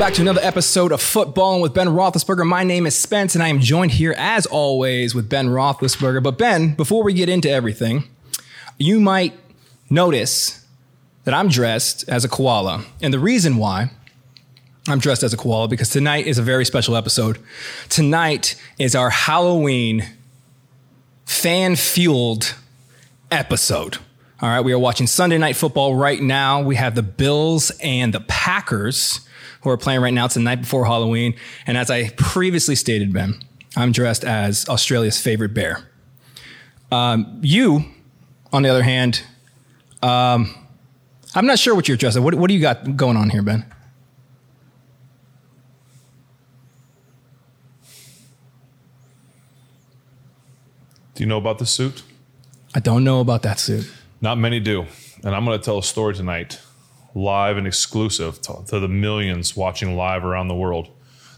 back to another episode of Footbahlin with Ben Roethlisberger. My name is Spence, and I am joined here, as always, with Ben Roethlisberger. But Ben, before we get into everything, you might notice that I'm dressed as a koala, and the reason why I'm dressed as a koala because tonight is a very special episode. Tonight is our Halloween fan fueled episode. All right, we are watching Sunday Night Football right now. We have the Bills and the Packers who are playing right now. It's the night before Halloween. And as I previously stated, Ben, I'm dressed as Australia's favorite bear. Um, you, on the other hand, um, I'm not sure what you're dressed as. What, what do you got going on here, Ben? Do you know about the suit? I don't know about that suit. Not many do. And I'm going to tell a story tonight, live and exclusive to, to the millions watching live around the world,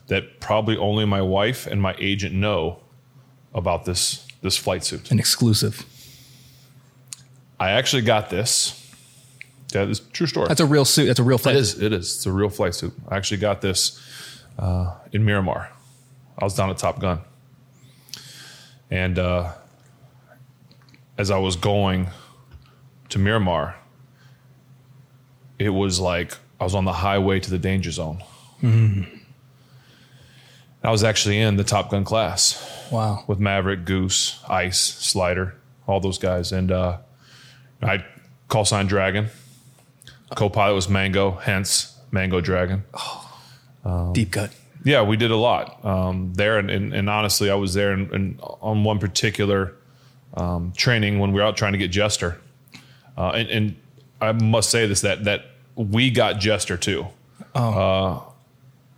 that probably only my wife and my agent know about this, this flight suit. An exclusive. I actually got this. That is a true story. That's a real suit. That's a real flight. It is. It is. It's a real flight suit. I actually got this uh, in Miramar. I was down at Top Gun, and uh, as I was going to Miramar, it was like I was on the highway to the danger zone. I was actually in the Top Gun class Wow. with Maverick, Goose, Ice, Slider, all those guys. And uh, I call sign Dragon. Co-pilot was Mango, hence Mango Dragon. Deep cut. Yeah, we did a lot um, there, and, and, and honestly, I was there in, in, on one particular um, training when we were out trying to get Jester, uh, and, and I must say this that that we got Jester too. Uh,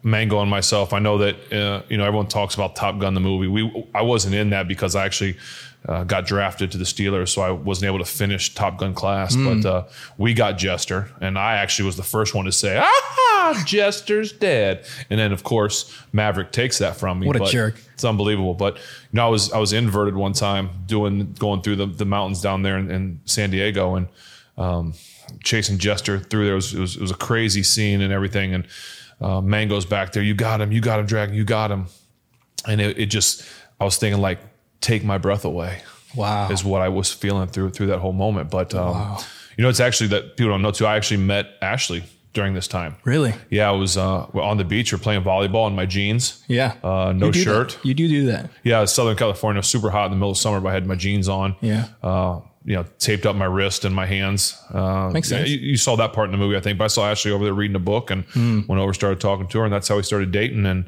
Mango and myself. I know that uh, you know everyone talks about Top Gun the movie. We I wasn't in that because I actually uh, got drafted to the Steelers, so I wasn't able to finish Top Gun class. But uh, we got Jester, and I actually was the first one to say, "Ah, Jester's dead." And then of course Maverick takes that from me. What a but jerk. It's unbelievable. But you know, I was I was inverted one time doing going through the, the mountains down there in, in San Diego and um, chasing Jester through there. It was, it was it was a crazy scene and everything. And uh, Mango's back there. You got him. You got him, Dragon. You got him. And it, it just I was thinking like, take my breath away Wow. is what I was feeling through through that whole moment. But um, you know, it's actually that people don't know too. I actually met Ashley during this time. really? Yeah, I was uh, on the beach. We're playing volleyball in my jeans. Yeah. Uh, no You shirt. that. You do do that. Yeah, Southern California, super hot in the middle of summer, but I had my jeans on. Yeah. Uh, you know, taped up my wrist and my hands. Uh, Makes sense. You, you saw that part in the movie, I think. But I saw Ashley over there reading a book and Hmm. went over, started talking to her, and that's how we started dating. And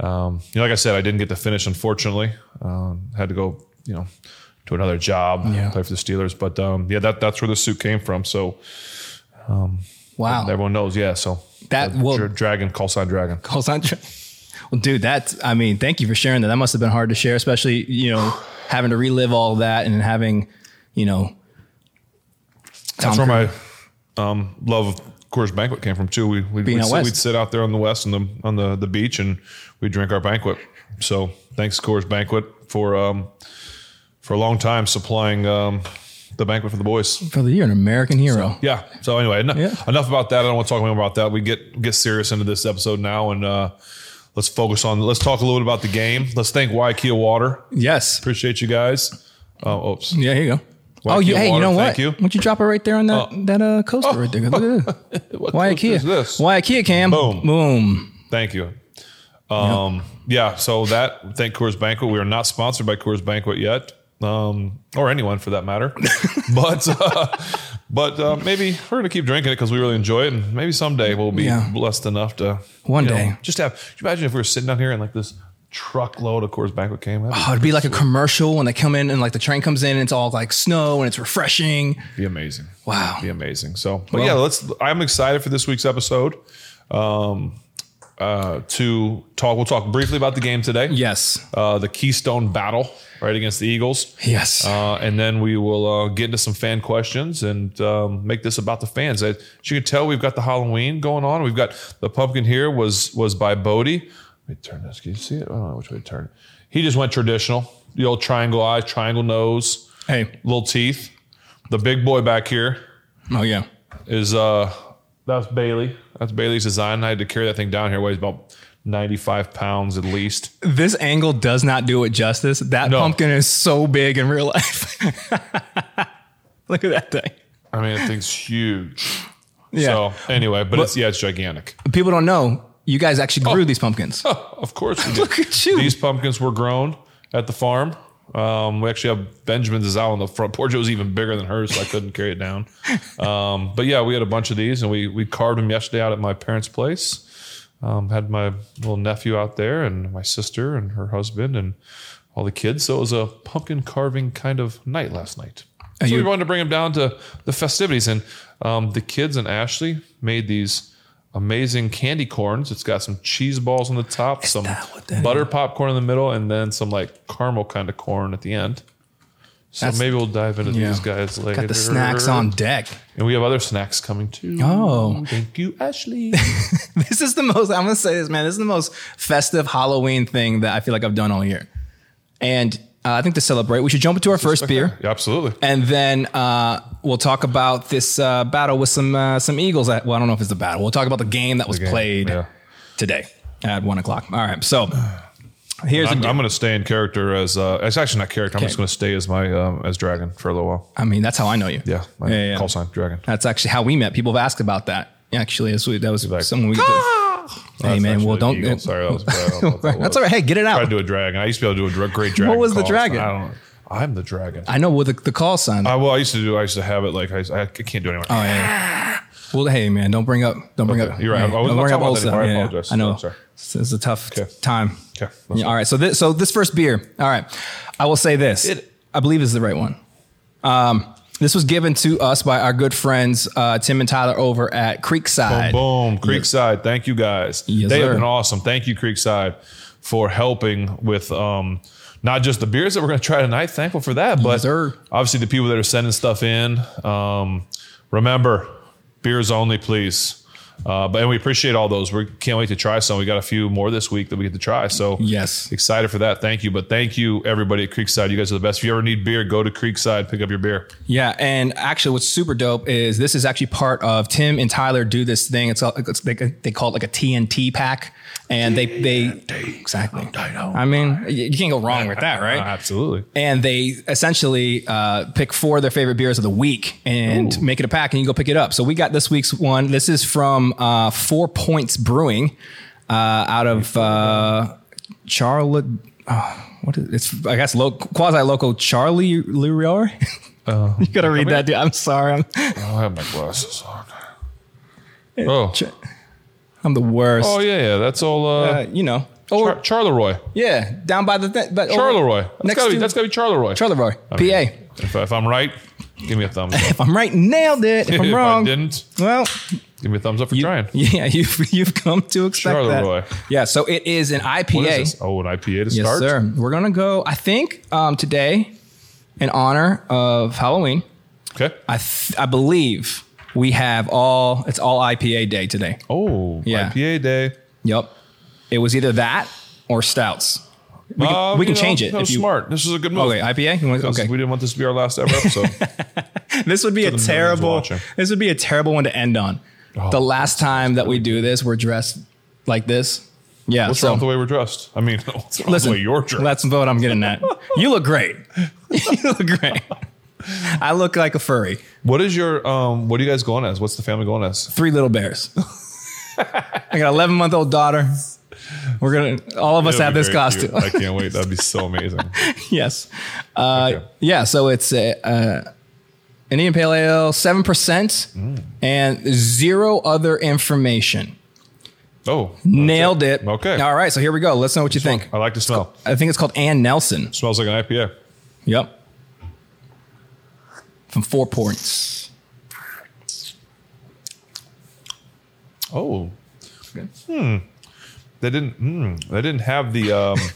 um, you know, like I said, I didn't get to finish, unfortunately. Um, had to go, you know, to another job, Yeah. play for the Steelers. But um, yeah, that that's where the suit came from. So Um, Wow. everyone knows. Yeah. So That uh, Dra- dragon, call sign dragon. Calls on. Well, dude, that's. I mean, thank you for sharing that. That must have been hard to share, especially you know having to relive all that and having you know. That's where my um, love of Coors Banquet came from too. We, we'd, we'd, sit, we'd sit out there on the west on the on the, the beach and we'd drink our banquet. So thanks Coors Banquet for um, for a long time supplying um, the banquet for the boys. Brother, you're an American hero. Yeah. So anyway, en- Yeah. enough about that. I don't want to talk more about that. We get get serious into this episode now and uh, let's focus on. Let's talk a little bit about the game. Let's thank Waikiki Water. Yes. Appreciate you guys. Oh, oops. Yeah. Here you go. Why oh, you, hey, you know what? thank you. Why don't you drop it right there on that that uh, coaster right there? Look at this. What Why IKEA? this? Why IKEA Cam? Boom. Boom. Thank you. Um, yeah. so that thank Coors Banquet. We are not sponsored by Coors Banquet yet, um, or anyone for that matter. but uh, but uh, maybe we're gonna keep drinking it because we really enjoy it, and maybe someday we'll be Yeah. blessed enough to One you know, day. just have. Could you imagine if we were sitting down here and like this truckload of Coors came? That'd Oh, it'd be like a commercial when they come in and like the train comes in and it's all like snow and it's refreshing. be amazing. Wow. be amazing. So, but Well- yeah, let's. I'm excited for this week's episode. Um, uh, to talk, we'll talk briefly about the game today. Yes. uh, the Keystone Battle right against the Eagles. Yes. Uh, and then we will uh, get into some fan questions and um, make this about the fans. As you can tell, we've got the Halloween going on. We've got the pumpkin here was was by Bodie. Let me turn this. Can you see it? I don't know which way to turn. He just went traditional. The old triangle eyes, triangle nose, hey. little teeth. The big boy back here Oh yeah. is uh that's Bailey. That's Bailey's design. I had to carry that thing down here. Weighs about 95 pounds at least. This angle does not do it justice. That No. pumpkin is so big in real life. Look at that thing. I mean, that thing's huge. Yeah. So anyway, but, it's yeah, it's gigantic. People don't know you guys actually grew these pumpkins. of course, we did. Look at you. These pumpkins were grown at the farm. Um, we actually have Benjamin's is out on the front porch. It was even bigger than hers, so I couldn't carry it down. Um, but yeah, we had a bunch of these, and we we carved them yesterday out at my parents' place. Um, had my little nephew out there, and my sister and her husband, and all the kids. So it was a pumpkin carving kind of night last night. So you- we wanted to bring them down to the festivities, and um, the kids and Ashley made these amazing candy corns. It's got some cheese balls on the top, some that what that butter popcorn in the middle, and then some like caramel kind of corn at the end. So That's- maybe we'll dive into yeah. these guys later. Got the snacks on deck. and we have other snacks coming too. Oh. thank you, Ashley. This is the most, I'm going to say this, man. This is the most festive Halloween thing that I feel like I've done all year. And uh, I think to celebrate, we should jump into our first beer. Yeah, absolutely. And then uh, we'll talk about this uh, battle with some uh, some Eagles. At, well, I don't know if it's a battle. We'll talk about the game that was game, played yeah. today at one o'clock. All right. So here's I'm. I'm going to stay in character as uh, it's actually not character. I'm just going to stay as my um, as dragon for a little while. I mean, that's how I know you. Yeah, Yeah, yeah. call sign dragon. That's actually how we met. People have asked about that. Actually, what- that was like, someone we. Hey man, well don't. eagle. Sorry, that was bad. I don't know what that that's was. all right. Hey, get it out. to do a dragon. I used to be able to do a dra- great dragon. What was the call. dragon? I don't. I'm the dragon. I know with the, the call sign. I, well, I used to do. I used to have it like I, I can't do it anymore. oh yeah. Well, hey man, don't bring up. Don't bring Okay, up. you're right. I wasn't don't bring talking up about old that stuff. anymore. I apologize. I know. I'm sorry. It's, it's a tough Okay. time. Okay, Yeah, all right. So this so this first beer. All right. I will say this. It- I believe is the right one. Um, this was given to us by our good friends uh, Tim and Tyler over at Creekside. Boom, Creekside. Thank you guys. Yes, they sir. have been awesome. Thank you, Creekside, for helping with um, not just the beers that we're going to try tonight. Thankful for that, but sir. obviously the people that are sending stuff in. Um, remember, beers only, please. Uh, but and we appreciate all those. We can't wait to try some. We got a few more this week that we get to try. So Yes. excited for that. Thank you. But thank you everybody at Creekside. You guys are the best. If you ever need beer, go to Creekside, pick up your beer. Yeah, and actually, what's super dope is this is actually part of Tim and Tyler do this thing. It's, it's they, they call it like a TNT pack, and they they exactly. I mean, you you can't go wrong with that, right? Absolutely. and they essentially uh, pick four of their favorite beers of the week and make it a pack, and you go pick it up. So we got this week's one. This is from uh, Four Points Brewing uh, out of uh, Charlotte. Uh, what is it's? I guess lo- quasi local Charlie Leroy. you gotta read that. Dude. I'm sorry. I'm, Oh, I have my glasses on. Oh. I'm the worst. Oh yeah, yeah. That's all. Uh, Uh, you know. Or Char- Charleroi. yeah, down by the th- but over- Charleroi. That's next gotta be. to- That's gotta be Charleroi. Charleroi, I mean, PA. If, if I'm right, give me a thumbs up. If I'm right, nailed it. If I'm if wrong, I didn't, well, give me a thumbs up for You- trying. Yeah, you've you've come to expect Charleroi. that. Yeah, so it is an IPA. What is this? Oh, an IPA to Yes, start. sir. We're gonna go. I think um, today, in honor of Halloween, Okay. I th- I believe we have all. It's all IPA day today. Oh, Yeah. IPA day. Yep. It was either that or stouts. We can, Um, we can you know, change it. That was you, smart. This is a good move. Okay, IPA. Want- Okay, We didn't want this to be our last ever episode. this would be a terrible. This would be a terrible one to end on. Oh, the last time that we do this, we're dressed like this. Yeah. What's so wrong with the way we're dressed? I mean, what's wrong Listen, the way you're dressed? that's what I'm getting at. You look great. you look great. I look like a furry. What is your um? What are you guys going as? What's the family going as? Three little bears. I got an 11 month old daughter. We're gonna all of us have be this very costume. cute. I can't wait. That'd be so amazing. yes. Uh, Okay. Yeah. So it's a, uh, Indian Pale Ale, seven percent, Mm. and zero other information. Oh, Nailed it. Okay. All right. So here we go. Let's know what you think. I like the smell. I think it's called Ann Nelson. Smells like an IPA. Yep. From Four Points. Oh, hmm. They didn't. Hmm. They didn't have the. Um,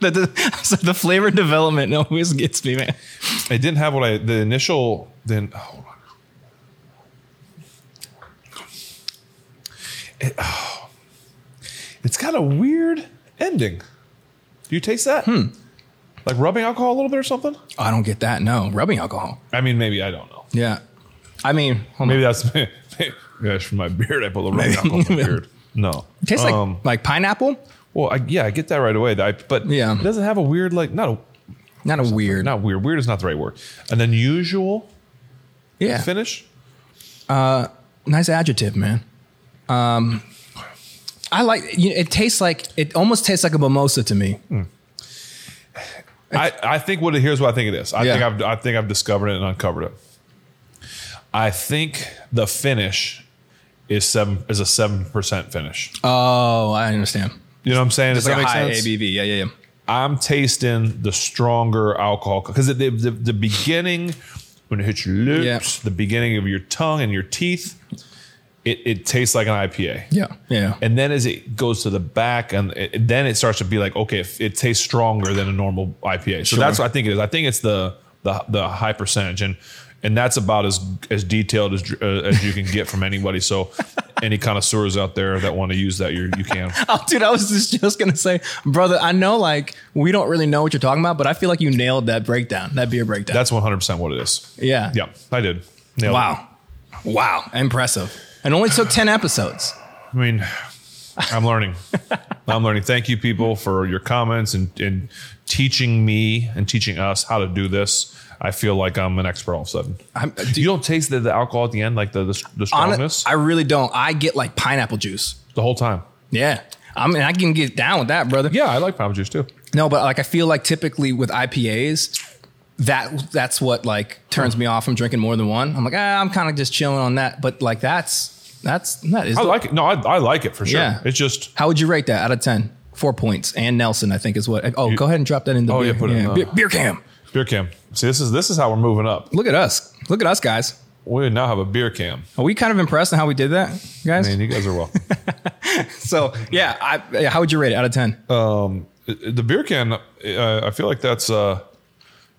The, the, so the flavor development always gets me, man. they didn't have what I. The initial. Then. On. It, oh, it's got a weird ending. Do you taste that? Hmm. Like rubbing alcohol a little bit or something? I don't get that. No, rubbing alcohol. I mean, maybe I don't know. Yeah. I mean, Maybe on. that's it's from my beard. I put a little rum alcohol in my beard. No, It tastes like Um, like pineapple. well, I, yeah, I get that right away. I, but Yeah. it doesn't have a weird like not a Not a weird. not weird. Weird is not the right word. An unusual yeah. finish. Uh Nice adjective, man. Um, I like. You know, it tastes like it almost tastes like a mimosa to me. I, I think what it, here's what I think it is. I Yeah. think I've I think I've discovered it and uncovered it. I think the finish is seven is a seven percent finish. Oh, I understand. You know what I'm saying? It's Does like that a make high sense? ABV. Yeah, yeah, yeah. I'm tasting the stronger alcohol because the, the, the beginning when it hits your lips, the beginning of your tongue and your teeth, it, it tastes like an IPA. Yeah, yeah. And then as it goes to the back, and it, then it starts to be like, okay, it, it tastes stronger than a normal IPA. So Sure. that's what I think it is. I think it's the the, the high percentage, and and that's about as as detailed as uh, as you can get from anybody. So any connoisseurs out there that want to use that, you you can. Oh, dude, I was just, just gonna say, brother. I know, like, we don't really know what you're talking about, but I feel like you nailed that breakdown, that beer breakdown. That's 100 percent what it is. yeah, Yeah, I did. Nailed it. Wow, wow, impressive. And only took ten episodes. I mean, I'm learning. I'm learning. Thank you, people, for your comments and, and teaching me and teaching us how to do this. I feel like I'm an expert all of a sudden. I'm, uh, you don't taste the, the alcohol at the end, like the the, the strongness, I really don't. I get like pineapple juice. the whole time. Yeah, I mean, I can get down with that, brother. Yeah, I like pineapple juice too. No, but like I feel like typically with IPAs, that that's what like turns me off from drinking more than one. I'm like, ah, I'm kind of just chilling on that. But like that's that's that is. I the- like it. No, I, I like it for sure. Yeah. It's just How would you rate that out of ten? Four points. And Nelson, I think, is what. Oh, go ahead and drop that in the Oh, beer, yeah, put it in, uh, beer, beer cam. beer cam. See, this is this is how we're moving up. Look at us. Look at us, guys. We now have a beer cam. Are we kind of impressed on how we did that, guys? I mean, you guys are welcome. so yeah, I, yeah, how would you rate it out of ten? um, the beer can. Uh, I feel like that's uh,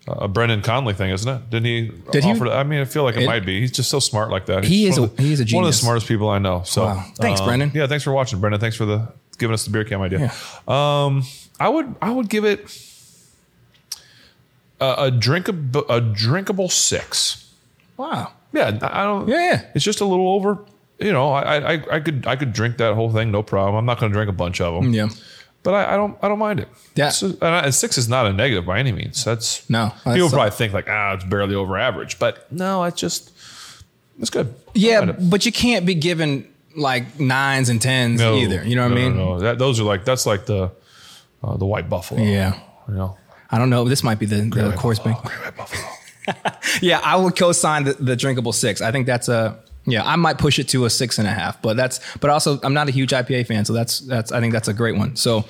a Brendan Conley thing, isn't it? Didn't he Did he? offer that? I mean, I feel like it, It- might be. He's just so smart like that. He He's is a- the- he is a One of the smartest people I know. So Wow. Thanks, um, Brendan. Yeah, thanks for watching, Brendan. Thanks for the giving us the beer cam idea. Um, I would I would give it a, a drinkable a drinkable six. wow. Yeah, I don't. Yeah, yeah. It's just a little over. You know, I, I I could I could drink that whole thing, no problem. I'm not going to drink a bunch of them. Yeah. But I, I don't I don't mind it. Yeah. So- and six is not a negative by any means. That's No, that's People probably think like ah, it's barely over average, but no, it's just it's good. Yeah, but you can't be given like nines and tens No, either. You know what no, I mean? No, no. That, those are like that's like the uh, the white buffalo. Yeah. You know. I don't know. This might be the, the course bank. buffalo, buffalo. Yeah, I would co-sign the, the drinkable six. I think that's a yeah. I might push it to a six and a half, but that's but also I'm not a huge IPA fan, so that's that's I think that's a great one. So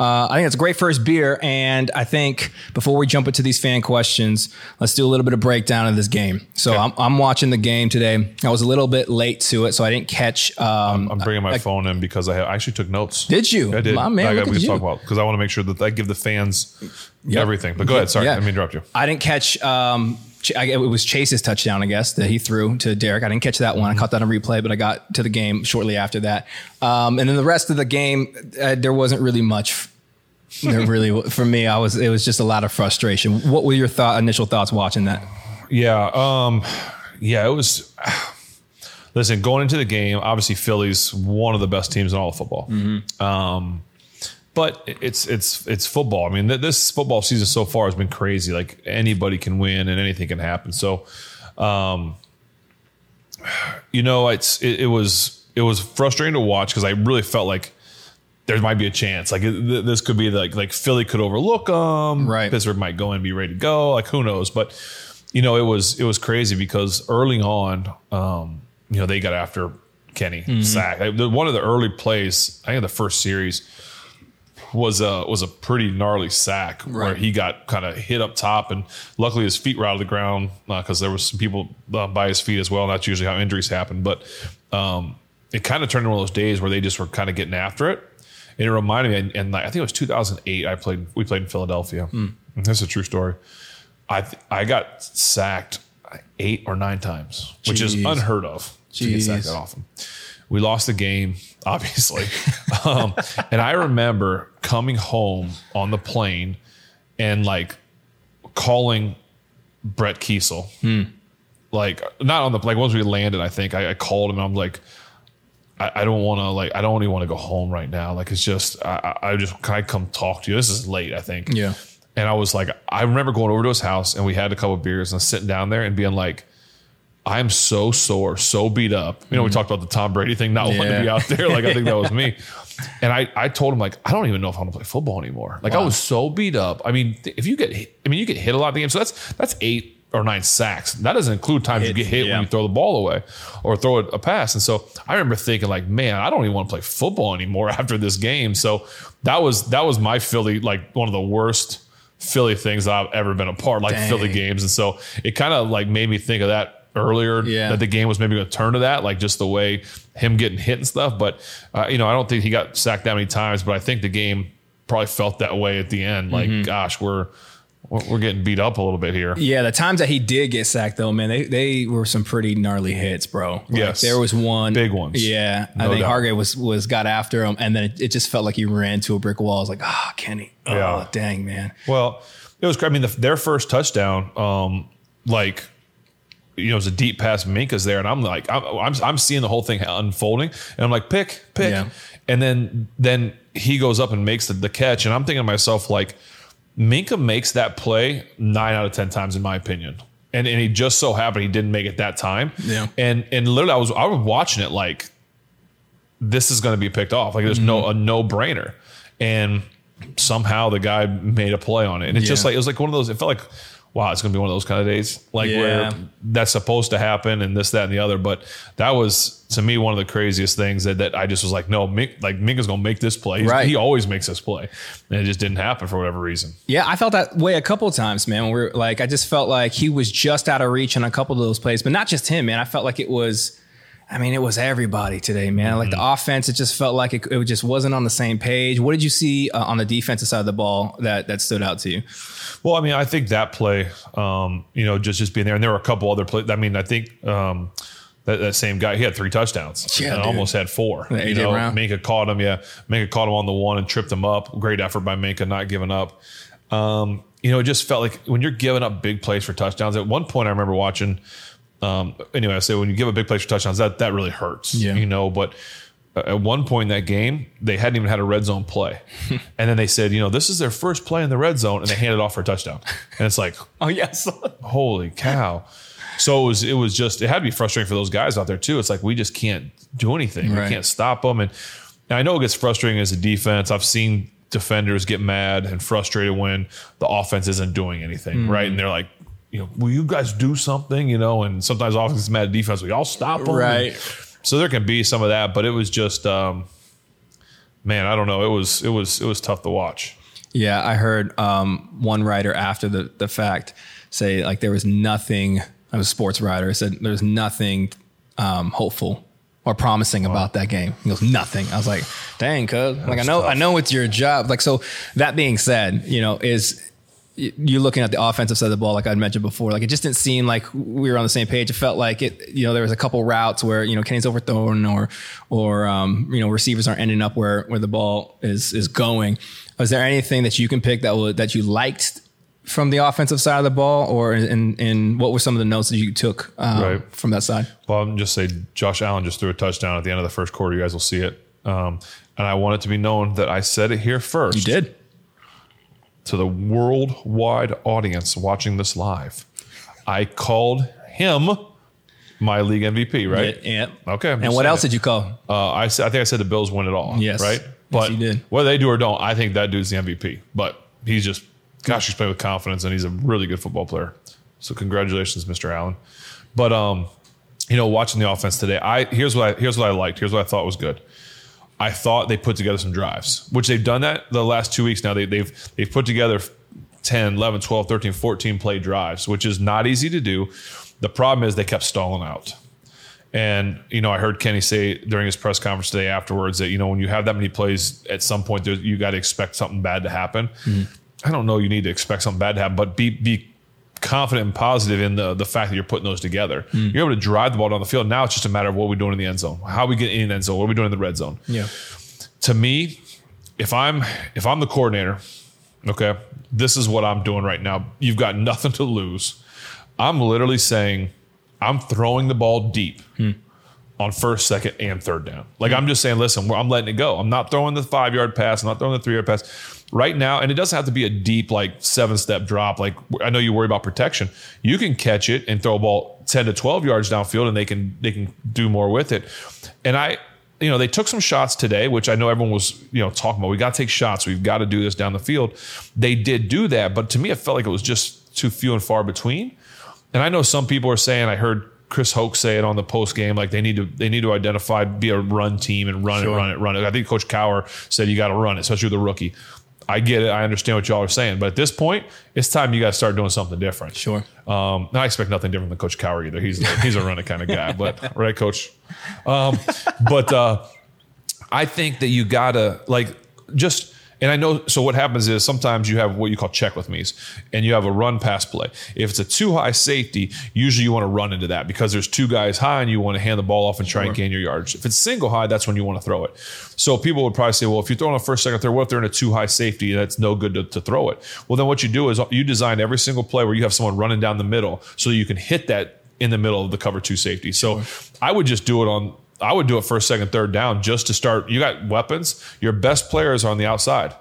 uh, I think it's a great first beer, and I think before we jump into these fan questions, let's do a little bit of breakdown of this game. So Okay. I'm, I'm watching the game today. I was a little bit late to it, so I didn't catch. Um, I'm bringing my phone in because I, have, I actually took notes. Did you? I did. My man, I, look we can talk about because I want to make sure that I give the fans Yep. everything. But go ahead. Sorry, Yeah. let me interrupt you. I didn't catch. Um, I- it was Chase's touchdown, I guess, that he threw to Derek. I didn't catch that one. I caught that on replay, but I got to the game shortly after that. Um, and then the rest of the game, uh, there wasn't really much. There really, for me, I was. It was just a lot of frustration. What were your thought, initial thoughts watching that? Yeah. Um, yeah, it was. Listen, going into the game, obviously Philly's one of the best teams in all of football. Um, but it's it's it's football. I mean, th- this football season so far has been crazy. Like anybody can win and anything can happen. So, um, you know, it's it, it was it was frustrating to watch because I really felt like there might be a chance. Like it, th- this could be like like Philly could overlook them. Right. Pittsburgh might go and be ready to go. Like who knows? But you know, it was it was crazy because early on, um, you know, they got after Kenny sack. Like, the- one of the early plays, I think the first series was a was a pretty gnarly sack where he got kind of hit up top, and luckily his feet were out of the ground because there was some people uh, by his feet as well. And that's usually how injuries happen. But um, it kind of turned into one of those days where they just were kind of getting after it. And it reminded me, and, and I think it was 2008. I played. We played in Philadelphia. This is a true story. I th- I got sacked eight or nine times, which is unheard of to get sacked that often. We lost the game, obviously, um, and I remember coming home on the plane and like calling Brett Keisel like not on the like once we landed, I think I, I called him and I'm like, I, I don't want to like I don't even want to go home right now. Like it's just I, I I just can I come talk to you? This is late, I think. Yeah. And I was like, I remember going over to his house and we had a couple of beers and sitting down there and being like, I'm so sore, so beat up. You know, we mm-hmm. talked about the Tom Brady thing, not wanting to be out there. Like I think that was me. And I, I told him like, I don't even know if I want to play football anymore. Like I was so beat up. I mean, if you get, hit, I mean, you get hit a lot in the game. So that's that's eight or nine sacks. That doesn't include times you get hit yeah. when you throw the ball away or throw a pass. And so I remember thinking like, man, I don't even want to play football anymore after this game. So that was that was my Philly like one of the worst Philly things that I've ever been a part, like Dang. Philly games. And so it kind of like made me think of that earlier Yeah. that the game was maybe going to turn to that, like just the way him getting hit and stuff. But uh, you know, I don't think he got sacked that many times, but I think the game probably felt that way at the end. Like, Mm-hmm. gosh, we're we're getting beat up a little bit here. Yeah, the times that he did get sacked though, man, they they were some pretty gnarly hits, bro. Like, Yes. there was one Big ones. Yeah, I think doubt. Hargrave was was got after him, and then it, it just felt like he ran to a brick wall. I was like, ah, Kenny, oh Yeah. dang, man. Well, it was. I mean, the, their first touchdown, um, like you know, it was a deep pass. Minkah's there, and I'm like, I'm, I'm, I'm seeing the whole thing unfolding, and I'm like, pick, pick, Yeah. and then then he goes up and makes the, the catch, and I'm thinking to myself like, Minkah makes that play nine out of ten times, in my opinion. And, and he just so happened he didn't make it that time. Yeah. And and literally I was I was watching it like this is going to be picked off. Like there's no mm-hmm. a no brainer, and somehow the guy made a play on it, and it's just like it was like one of those. It felt like wow, it's going to be one of those kind of days, like Yeah. where that's supposed to happen and this, that, and the other. But that was to me one of the craziest things that, that I just was like, no, Mink, like Minkah's going to make this play. Right. He always makes this play, and it just didn't happen for whatever reason. Yeah, I felt that way a couple of times, man. We're like, I just felt like he was just out of reach on a couple of those plays, but not just him, man. I felt like it was, I mean, it was everybody today, man. Like the Mm-hmm. offense, it just felt like it, it just wasn't on the same page. What did you see uh, on the defensive side of the ball that that stood out to you? Well, I mean, I think that play, um, you know, just just being there, and there were a couple other plays. I mean, I think um, that, that same guy, he had three touchdowns, Yeah, and dude. almost had four. Yeah, you know, Brown. Minkah caught him. Yeah, Minkah caught him on the one and tripped him up. Great effort by Minkah, not giving up. Um, you know, it just felt like when you're giving up big plays for touchdowns. At one point, I remember watching. Um, anyway, I say when you give a big play for touchdowns, that that really hurts. Yeah. You know, but at one point in that game, they hadn't even had a red zone play, and then they said, you know, this is their first play in the red zone, and they handed off for a touchdown. And it's like, Oh yes, holy cow! So it was it was just it had to be frustrating for those guys out there too. It's like we just can't do anything. Right. We can't stop them, and, and I know it gets frustrating as a defense. I've seen defenders get mad and frustrated when the offense isn't doing anything Mm-hmm. right, and they're like. You know, will you guys do something? You know, and sometimes offense is mad at defense. We all stop them. Right. So there can be some of that, but it was just, um, man, I don't know. It was it was it was tough to watch. Yeah, I heard um, one writer after the, the fact say like there was nothing. I was a sports writer. I said there was nothing um, hopeful or promising about that game. He goes nothing. I was like, dang, cuz like I know tough. I know it's your job. Like so. That being said, you know is. Y- You're looking at the offensive side of the ball, like I'd mentioned before. Like it just didn't seem like we were on the same page. It felt like it. You know, there was a couple routes where you know Kenny's overthrown, or or um, you know receivers aren't ending up where where the ball is is going. Was there anything that you can pick that that you liked from the offensive side of the ball, or in, in what were some of the notes that you took um, Right. from that side? Well, I'm just say Josh Allen just threw a touchdown at the end of the first quarter. You guys will see it. Um, and I want it to be known that I said it here first. You did. To the worldwide audience watching this live. I called him my league MVP, right? Yeah. Okay. I'm And what else it. did you call? Uh, I, said, I think I said the Bills win it all. Yes. Right? Yes, But you did. whether they do or don't, I think that dude's the MVP. But he's just, gosh, he's playing with confidence and he's a really good football player. So congratulations, Mr. Allen. But um, you know, watching the offense today, I here's what I here's what I liked. Here's what I thought was good. I thought they put together some drives, which they've done that the last two weeks now. They, they've they've put together 10, 11, 12, 13, 14 play drives, which is not easy to do. The problem is they kept stalling out. And, you know, I heard Kenny say during his press conference today afterwards that, you know, when you have that many plays, at some point you got to expect something bad to happen. Mm-hmm. I don't know you need to expect something bad to happen, but be be confident and positive in the the fact that you're putting those together. Hmm. You're able to drive the ball down the field. Now it's just a matter of what we're doing in the end zone. How we get in the end zone? What are we doing in the red zone? Yeah. to me, if I'm if I'm the coordinator, okay, this is what I'm doing right now. You've got nothing to lose. I'm literally saying, I'm throwing the ball deep hmm. on first, second, and third down. Like hmm. I'm just saying, listen, I'm letting it go. I'm not throwing the five yard pass. I'm not throwing the three yard pass right now. And it doesn't have to be a deep, like seven step drop. Like I know you worry about protection. You can catch it and throw a ball 10 to 12 yards downfield and they can, they can do more with it. And I, you know, they took some shots today, which I know everyone was, you know, talking about. We got to take shots. We've got to do this down the field. They did do that, but to me, it felt like it was just too few and far between. And I know some people are saying, I heard Chris Hoke say it on the post game, like they need to they need to identify, be a run team and run Sure. it, run it, run it. I think Coach Cowher said you got to run it, especially with the rookie. I get it. I understand what y'all are saying, but at this point, it's time you guys start doing something different. Sure. Um, I expect nothing different than Coach Cowher either. He's he's a running kind of guy, but right, Coach. Um, but uh, I think that you gotta like just. And I know, so what happens is sometimes you have what you call check with me's and you have a run pass play. If it's a too high safety, usually you want to run into that because there's two guys high and you want to hand the ball off and try and gain your yards. If it's single high, that's when you want to throw it. So people would probably say, well, if you throw on a first, second, third, what if they're in a too high safety? That's no good to, to throw it. Well, then what you do is you design every single play where you have someone running down the middle so you can hit that in the middle of the cover two safety. So I would just do it on I would do it first, second, third down just to start. You got weapons. Your best players are on the outside.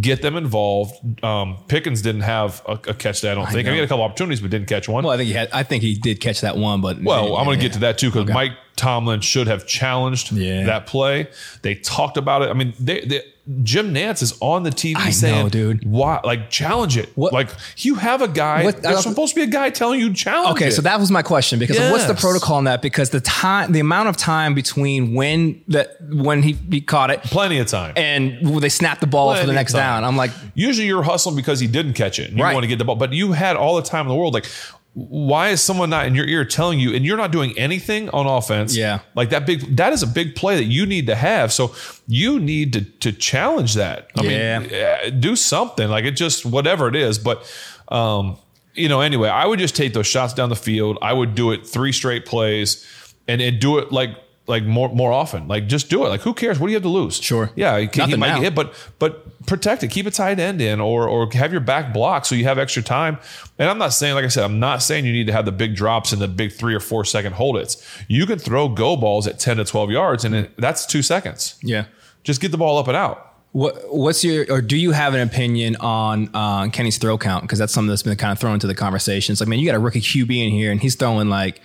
Get them involved. Um, Pickens didn't have a, a catch that I don't think. I mean, he had a couple opportunities, but didn't catch one. Well, I think he had. I think he did catch that one, but Well, I'm going to get to that too because Mike Tomlin should have challenged Yeah. that play. They talked about it. I mean, they, they, Jim Nantz is on the TV I know, saying, dude. why? Like, challenge it. What- Like, you have a guy. What- there's I- supposed to be a guy telling you challenge. It. Okay, it. so that was my question because what's the protocol on that? Because the time, the amount of time between when that when he, he caught it plenty of time. and they snapped the ball for the next down, I'm like, Usually you're hustling because he didn't catch it and you Right. want to get the ball, but you had all the time in the world. Like, why is someone not in your ear telling you and you're not doing anything on offense? Yeah. Like that big, that is a big play that you need to have. So you need to, to challenge that. I Yeah. mean, eh, do something like it just, whatever it is. But, um, you know, anyway, I would just take those shots down the field. I would do it three straight plays and, and do it like, like more more often. Like just do it. Like who cares? What do you have to lose? Sure. Yeah, he, he might now. get hit, but but protect it. Keep a tight end in, or or have your back blocked so you have extra time. And I'm not saying, like I said, I'm not saying you need to have the big drops and the big three or four second hold it's. You can throw go balls at 10 to 12 yards, and it, that's two seconds. yeah. Just get the ball up and out. What what's your or do you have an opinion on uh, Kenny's throw count? Because that's something that's been kind of thrown into the conversation. It's like, man, you got a rookie QB in here, and he's throwing like,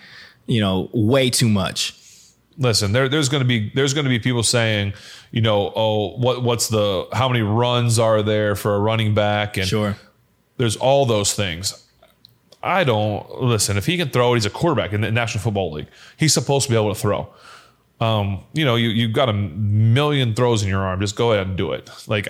you know, way too much. Listen, there, there's going to be there's going to be people saying, you know, oh, what what's the how many runs are there for a running back? And Sure. there's all those things. I don't listen. If he can throw, he's a quarterback in the National Football League. He's supposed to be able to throw. Um, you know, you you've got a million throws in your arm. Just go ahead and do it. Like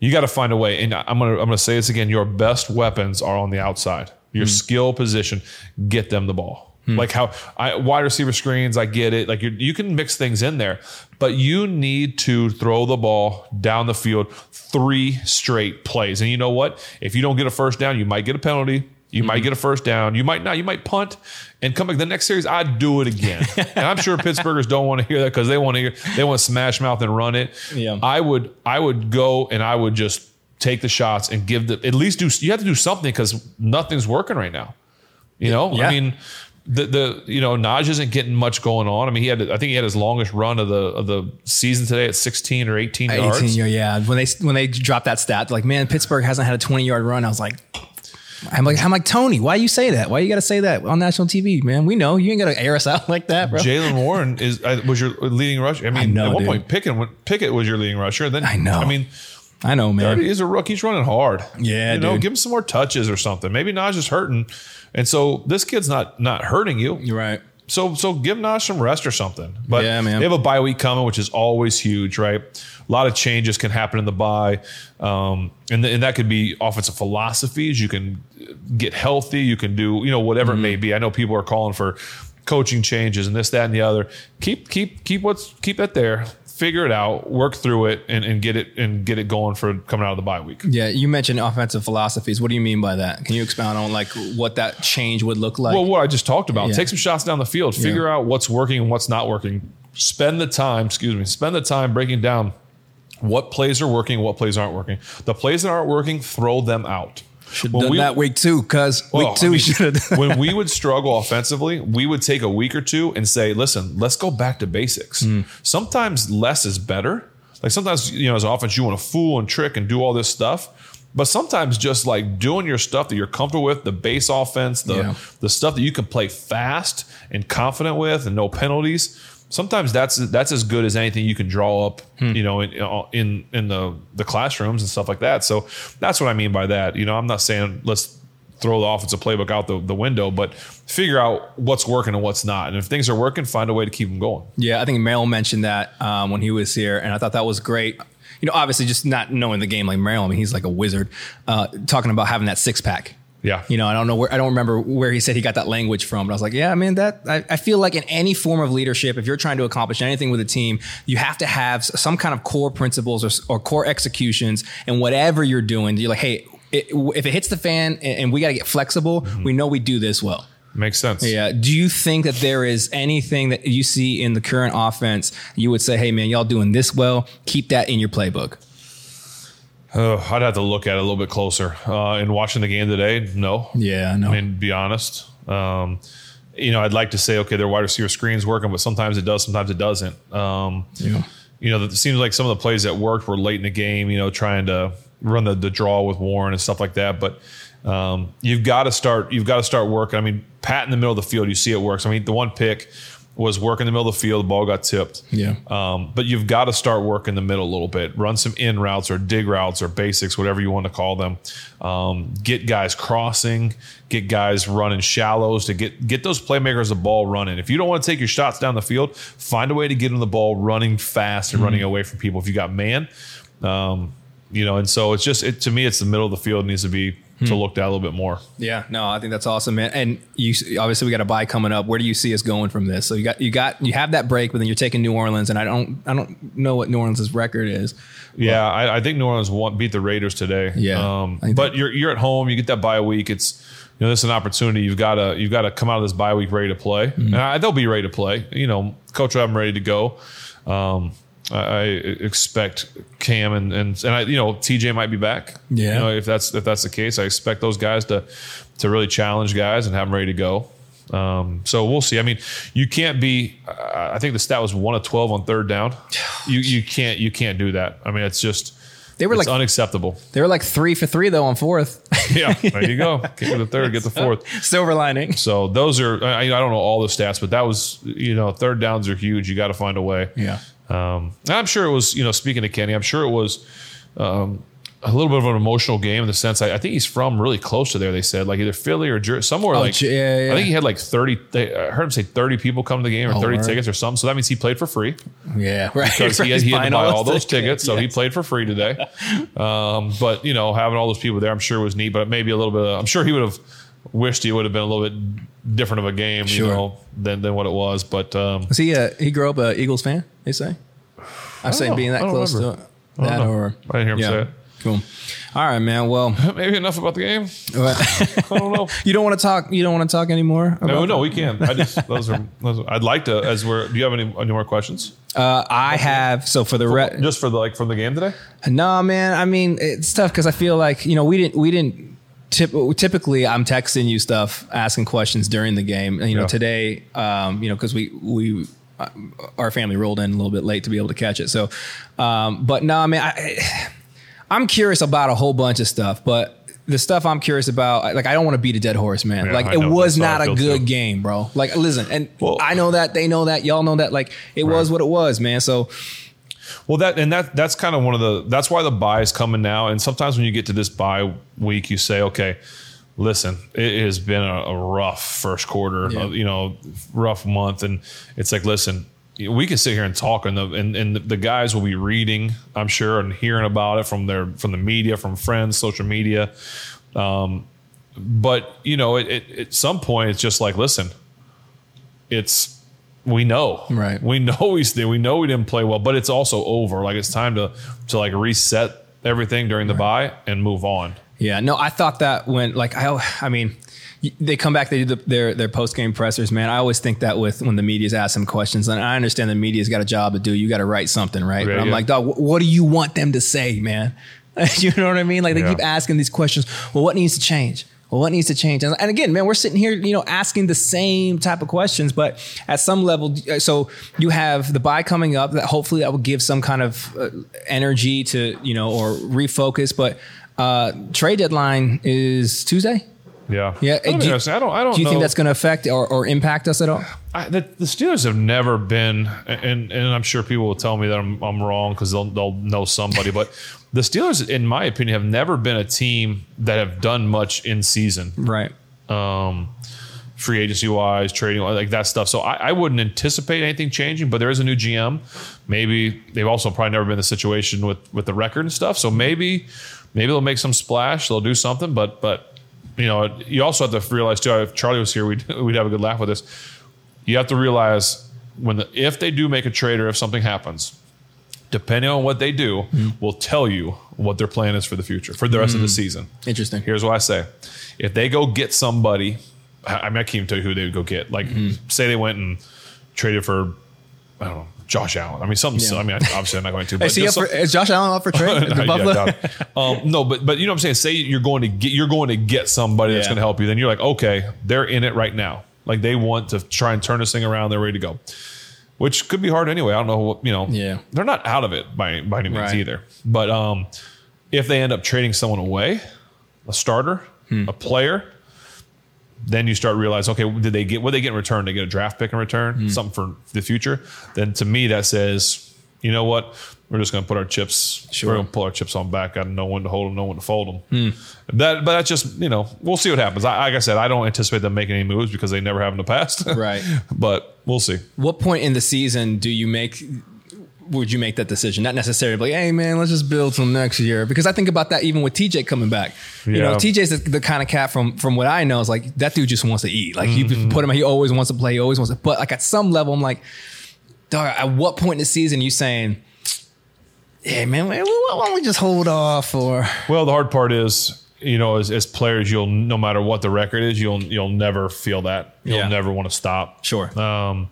you got to find a way. And I'm gonna I'm gonna say this again. Your best weapons are on the outside. Your skill position, get them the ball. Hmm. Like how I, wide receiver screens, I get it. Like you you can mix things in there, but you need to throw the ball down the field three straight plays. And you know what? If you don't get a first down, you might get a penalty. You might mm-hmm. get a first down. You might not. You might punt and come back the next series. I'd do it again. and I'm sure Pittsburghers don't want to hear that because they want to hear they want to smash mouth and run it. Yeah. I would I would go and I would just take the shots and give the at least do you have to do something because nothing's working right now. You know, Yeah. I mean, the the you know Naj isn't getting much going on. I mean, he had I think he had his longest run of the of the season today at 16 or 18 yards. 18 year, yeah. When they when they dropped that stat, like, man, Pittsburgh hasn't had a 20 yard run. I was like, I'm like, I'm like Tony. Why you say that? Why you got to say that on national TV, man? We know you ain't got to air us out like that, bro. Jaylen Warren is uh, was your leading rusher. I mean, know, at one dude. point Pickett Pickett was your leading rusher. Then I know. I mean, I know, man. he's a rookie. He's running hard. Yeah, you know, dude. give him some more touches or something. Maybe Naj is hurting, and so this kid's not not hurting you. You're right. So so give Naj some rest or something. But Yeah, man. they have a bye week coming, which is always huge, right? A lot of changes can happen in the bye, um, and th- and that could be offensive philosophies. You can get healthy. You can do you know whatever Mm-hmm. it may be. I know people are calling for coaching changes and this, that, and the other. Keep keep keep what's keep it there. Figure it out, work through it, and, and get it and get it going for coming out of the bye week. Yeah, you mentioned offensive philosophies. What do you mean by that? Can you expound on like what that change would look like? Well, what I just talked about. Yeah. Take some shots down the field. Figure out what's working and what's not working. Spend the time, excuse me, spend the time breaking down what plays are working, what plays aren't working. The plays that aren't working, throw them out. Should When done we- that week two, cuz Well, week two I we mean, should have. when we would struggle offensively, we would take a week or two and say, listen, let's go back to basics. Hmm. Sometimes less is better. Like sometimes, you know, as an offense, you want to fool and trick and do all this stuff. But sometimes just like doing your stuff that you're comfortable with, the base offense, the Yeah. the stuff that you can play fast and confident with and no penalties. Sometimes that's that's as good as anything you can draw up, Hmm. you know, in in in the the classrooms and stuff like that. So that's what I mean by that. You know, I'm not saying let's throw the offensive playbook out the, the window, but figure out what's working and what's not. And if things are working, find a way to keep them going. Yeah, I think Merril mentioned that um, when he was here, and I thought that was great. You know, obviously, just not knowing the game like Merril. I mean, he's like a wizard. Uh, talking about having that six pack. Yeah. You know, I don't know where I don't remember where he said he got that language from, but I was like, yeah, I mean that I, I feel like in any form of leadership, if you're trying to accomplish anything with a team, you have to have some kind of core principles or, or core executions, and whatever you're doing, you're like, hey, it, if it hits the fan and, and we got to get flexible, mm-hmm. we know we do this well. Makes sense. Yeah. Do you think that there is anything that you see in the current offense you would say, hey, man, y'all doing this well? Keep that in your playbook. Uh, I'd have to look at it a little bit closer. Uh, in watching the game today, no. Yeah, I know. I mean, be honest. Um, you know, I'd like to say, okay, their wide receiver screen's working, but sometimes it does, sometimes it doesn't. Um, Yeah. You know, it seems like some of the plays that worked were late in the game, you know, trying to run the, the draw with Warren and stuff like that. But um, you've got to start, you've got to start working. I mean, Pat in the middle of the field, you see it works. I mean, the one pick was work in the middle of the field, the ball got tipped. Yeah. Um, but you've got to start working the middle a little bit. Run some in routes or dig routes or basics, whatever you want to call them. Um, get guys crossing, get guys running shallows to get get those playmakers the ball running. If you don't want to take your shots down the field, find a way to get them the ball running fast and running away from people. If you got man, um, you know, and so it's just it to me, it's the middle of the field needs to be to look at a little bit more. Yeah, no, I think that's awesome, man. And you obviously we got a bye coming up. Where do you see us going from this? So you got you got you have that break, but then you're taking New Orleans, and I don't I don't know what New Orleans' record is. Yeah, I, I think New Orleans won, beat the Raiders today. Yeah, um, but you're you're at home. You get that bye week. It's you know this is an opportunity. You've got to you've got to come out of this bye week ready to play. Mm-hmm. And I, they'll be ready to play. You know, coach them ready to go. Um, I, I expect Cam and and and I you know TJ might be back. Yeah. you know, if that's if that's the case, I expect those guys to to really challenge guys and have them ready to go. Um, so we'll see. I mean, you can't be. Uh, I think the stat was one of twelve on third down. You you can't you can't do that. I mean, it's just They were it's like unacceptable. they were like three for three though on fourth. Yeah, there you go. Get the third, get the fourth. Silver lining. So those are. I, I don't know all the stats, but that was you know third downs are huge. You got to find a way. Yeah. Um, I'm sure it was, you know, speaking to Kenny, I'm sure it was um, a little bit of an emotional game in the sense I, I think he's from really close to there. They said like either Philly or Jer- somewhere like yeah, yeah. I think he had like 30. They, I heard him say 30 people come to the game or Oh, 30 word. tickets or something. So that means he played for free Yeah, right. because he had, he had to buy all those tickets. So he played for free today. Um, but you know, having all those people there, I'm sure it was neat. But maybe a little bit. Of, I'm sure he would have wished it would have been a little bit different of a game, you know, than than what it was. But um, Was he uh, he grew up a Eagles fan? They say. I say know. being that close remember. to that, or I didn't hear him yeah. say it. Cool. All right, man. Well, maybe enough about the game. I don't know. you don't want to talk. You don't want to talk anymore. No, no, we can. I just those are. Those are I'd like to. As we're. Do you have any any more questions? Uh, I have so for the re- Just for the like from the game today. no man. I mean it's tough because I feel like you know we didn't we didn't. Typically, I'm texting you stuff, asking questions during the game. And, you know, Yeah. today, um, you know, because we we uh, our family rolled in a little bit late to be able to catch it. So, um, but no, I mean, I, I'm curious about a whole bunch of stuff, but the stuff I'm curious about, like, I don't want to beat a dead horse, man. Yeah, like, I it was not a good too. game, bro. Like, listen, and Well- I know that they know that y'all know that. Like, it was what it was, man. So, Well, that and that that's kind of one of the. That's why the bye is coming now. And sometimes when you get to this bye week, you say, okay. Listen, it has been a, a rough first quarter, Yeah. uh, you know, rough month, and it's like, listen, we can sit here and talk, and the and, and the guys will be reading, I'm sure, and hearing about it from their from the media, from friends, social media. Um, but you know, it, it, at some point, it's just like, listen, it's we know, Right. We know he's there. We know we didn't play well, but it's also over. Like it's time to to like reset everything during the bye and move on. Yeah, no, I thought that when like I, I mean, they come back, they do the, their their post game pressers, man. I always think that with when the media's ask them questions, and I understand the media's got a job to do. You got to write something, right? Yeah, but I'm yeah. like, dog, what do you want them to say, man? you know what I mean? Like they Yeah. keep asking these questions. Well, what needs to change? What needs to change? And, and again, man, we're sitting here, you know, asking the same type of questions, but at some level, uh, so you have the bye coming up that hopefully that will give some kind of uh, energy to, you know, or refocus. But uh, trade deadline is Tuesday. Yeah. Yeah. That'll Do you- I don't. I don't. Do you think that's going to affect or, or impact us at all? I, the, the Steelers have never been, and and I'm sure people will tell me that I'm, I'm wrong because they'll they'll know somebody, but the Steelers, in my opinion, have never been a team that have done much in season, Right. um, free agency wise, trading like that stuff. So I, I wouldn't anticipate anything changing. But there is a new GM. Maybe they've also probably never been in the situation with with the record and stuff. So maybe maybe they'll make some splash. They'll do something. But but you know you also have to realize too. If Charlie was here, we'd we'd have a good laugh with this. You have to realize when the, if they do make a trade or if something happens, depending on what they do, mm-hmm. will tell you what their plan is for the future for the rest of the mm-hmm. season. Interesting. Here's what I say: if they go get somebody, I I mean, I can't even tell you who they would go get. Like, mm-hmm. say they went and traded for, I don't know, Josh Allen. I mean, something. Yeah. I mean, obviously, I'm not going to. Is, But up for, is Josh Allen up for trade? Yeah, Buffalo? doubt it. um, no, but but you know what I'm saying. Say you're going to get you're going to get somebody that's going to help you. Then you're like, okay, they're in it right now. Like they want to try and turn this thing around. They're ready to go, which could be hard anyway. I don't know. What, you know, Yeah. they're not out of it by by any means Right. either. But um, if they end up trading someone away, a starter, Hmm. a player. Then you start realize, okay, did they get what they get in return? They get a draft pick in return, Hmm. something for the future. Then to me, that says, you know what? We're just going to put our chips. Sure. We're going to pull our chips on back. Got no one to hold them, no one to fold them. Hmm. That, but that's just you know, we'll see what happens. I, like I said, I don't anticipate them making any moves because they never have in the past. Right. but we'll see. What point in the season do you make? Would you make that decision? Not necessarily like, hey man, let's just build till next year. Because I think about that even with TJ coming back. You know, TJ's the, the kind of cat from from what I know is like that dude just wants to eat. Like Mm-hmm. you put him, he always wants to play. He always wants to. But like at some level, I'm like, dog. At what point in the season you saying, yeah, man, why why don't we just hold off or Well, the hard part is, you know, as, as players, you'll no matter what the record is, you'll you'll never feel that. You'll Yeah. never want to stop. Sure. Um,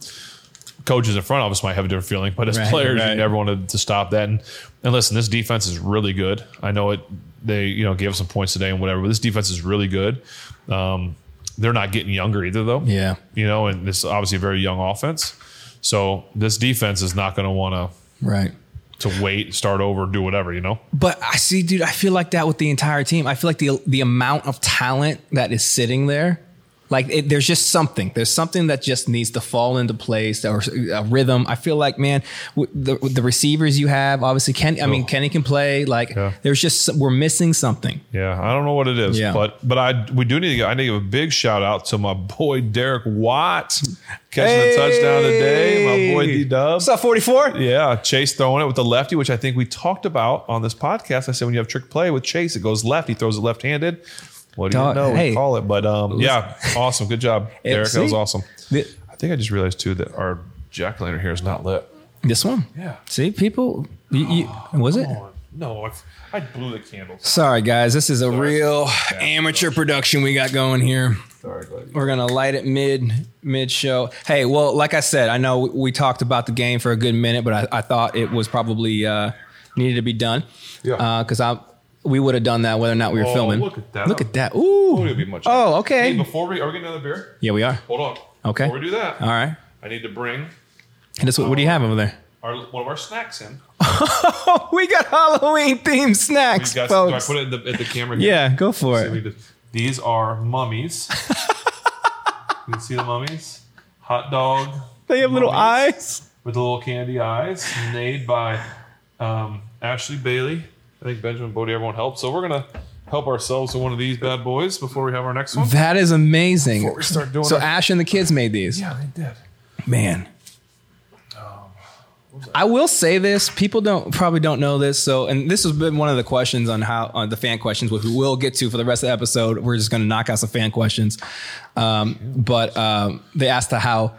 coaches in front office might have a different feeling, but as Right, players, right. you never wanted to stop that. And and listen, this defense is really good. I know it. They you know gave us some points today and whatever, but this defense is really good. Um, they're not getting younger either, though. Yeah. You know, and this is obviously a very young offense. So this defense is not going to want to right? to wait, start over, do whatever. You know. But I see, dude. I feel like that with the entire team. I feel like the the amount of talent that is sitting there, like it, there's just something. There's something that just needs to fall into place or a rhythm. I feel like, man, the the receivers you have, obviously, Ken. I mean, Oh. Kenny can play. Like, Yeah. there's just we're missing something. Yeah, I don't know what it is, Yeah. but but I we do need to. I need to give a big shout out to my boy Derek Watt catching a touchdown today. My boy D Dubs. What's up, 44? Yeah, Chase throwing it with the lefty, which I think we talked about on this podcast. I said when you have trick play with Chase, it goes left. He throws it left-handed. What do Dog, you know? hey. we call it, but um, yeah, awesome, good job, Yeah, Derek. That was awesome. The- I think I just realized too that our jack lantern here is not lit. This one. Yeah. See, people. You, you, was it? No, I, I blew the candles. Sorry, guys. This is a real amateur production we got going here. Sorry, buddy. We're gonna light it mid mid show. Hey, well, like I said, I know we, we talked about the game for a good minute, but I, I thought it was probably uh, needed to be done. Yeah. Because I we would have done that whether or not we were Oh, filming. look at that. Look at that. Oh, Ooh. it'll be much. Oh, okay. Hey, before we are we getting another beer? Yeah, we are. Hold on. Okay. Before we do that, All right. I need to bring And this, what, what do you have over there? our one of our snacks in. Oh, we got Halloween themed snacks, got, do I put it in the, at the camera? Here? yeah, go for we it. These are mummies. you can see the mummies. Hot dog. They have little eyes. with the little candy eyes, made by um, Ashley Baylee. I think Benjamin Bodie. Everyone helped, so we're gonna help ourselves with one of these bad boys before we have our next one. That is amazing. Before we start doing So our- Ash and the kids made these. yeah, they did. Man. I will say this: people don't probably don't know this. So, and this has been one of the questions on how on the fan questions, which we will get to for the rest of the episode. We're just going to knock out some fan questions. Um, but um, they asked how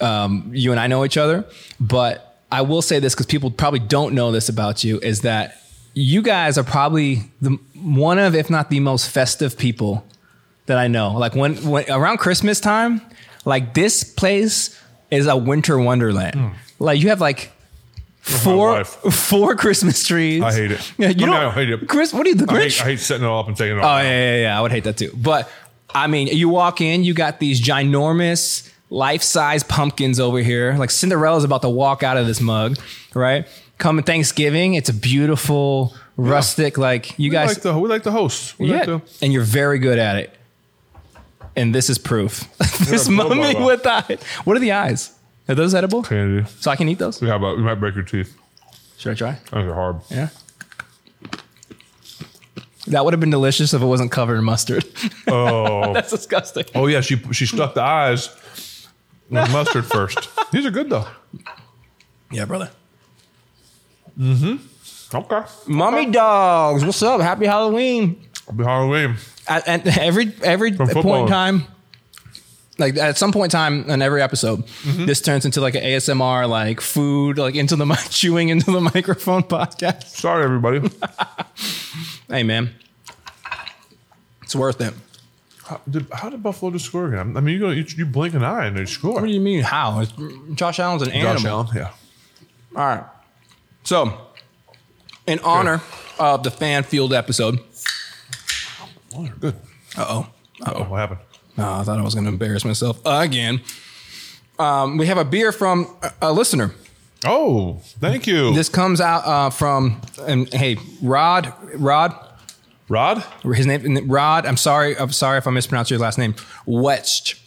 um, you and I know each other. But I will say this because people probably don't know this about you: is that you guys are probably the one of, if not the most festive people that I know. Like when, when around Christmas time, like this place is a winter wonderland. Hmm. Like you have like four four Christmas trees. I hate it. Yeah, you I mean, don't. I hate it. Chris, what are you, the I hate, I hate setting it all up and taking it off. Oh yeah, yeah, yeah. I would hate that too. But I mean, you walk in, you got these ginormous life-size pumpkins over here. Like Cinderella's about to walk out of this mug, right? Coming Thanksgiving, it's a beautiful rustic. Like you we guys, like the we like the host. We yeah, like the, and you're very good at it. And this is proof. this Yeah, mummy with eyes. What are the eyes? Are those edible? candy. So I can eat those? How about we might break your teeth? Should I try? Those are hard. Yeah. That would have been delicious if it wasn't covered in mustard. Oh, That's disgusting. oh yeah. She she stuck the eyes with mustard first. These are good though. Yeah, brother. Okay. Mommy dogs, what's up? Happy Halloween. Happy Halloween. At, at every every point in time, like at some point in time in every episode, Mm-hmm. this turns into like an ASMR, like food, like into the chewing into the microphone podcast. Sorry, everybody. Hey, man, it's worth it. how, did, how did Buffalo just score again? I mean, you go, you, you blink an eye and they score. What do you mean? How? It's- Josh Allen's an animal. Josh Allen, yeah. All right. So, in honor of the fan field episode. Oh, they're good. Uh oh. Uh oh. what happened? Oh, I thought I was going to embarrass myself again. Um, we have a beer from a, a listener. Oh, thank you, This comes out uh, from, and hey, Rod, Rod, Rod. his name, Rod. I'm sorry, I'm sorry if I mispronounced your last name. Wetch.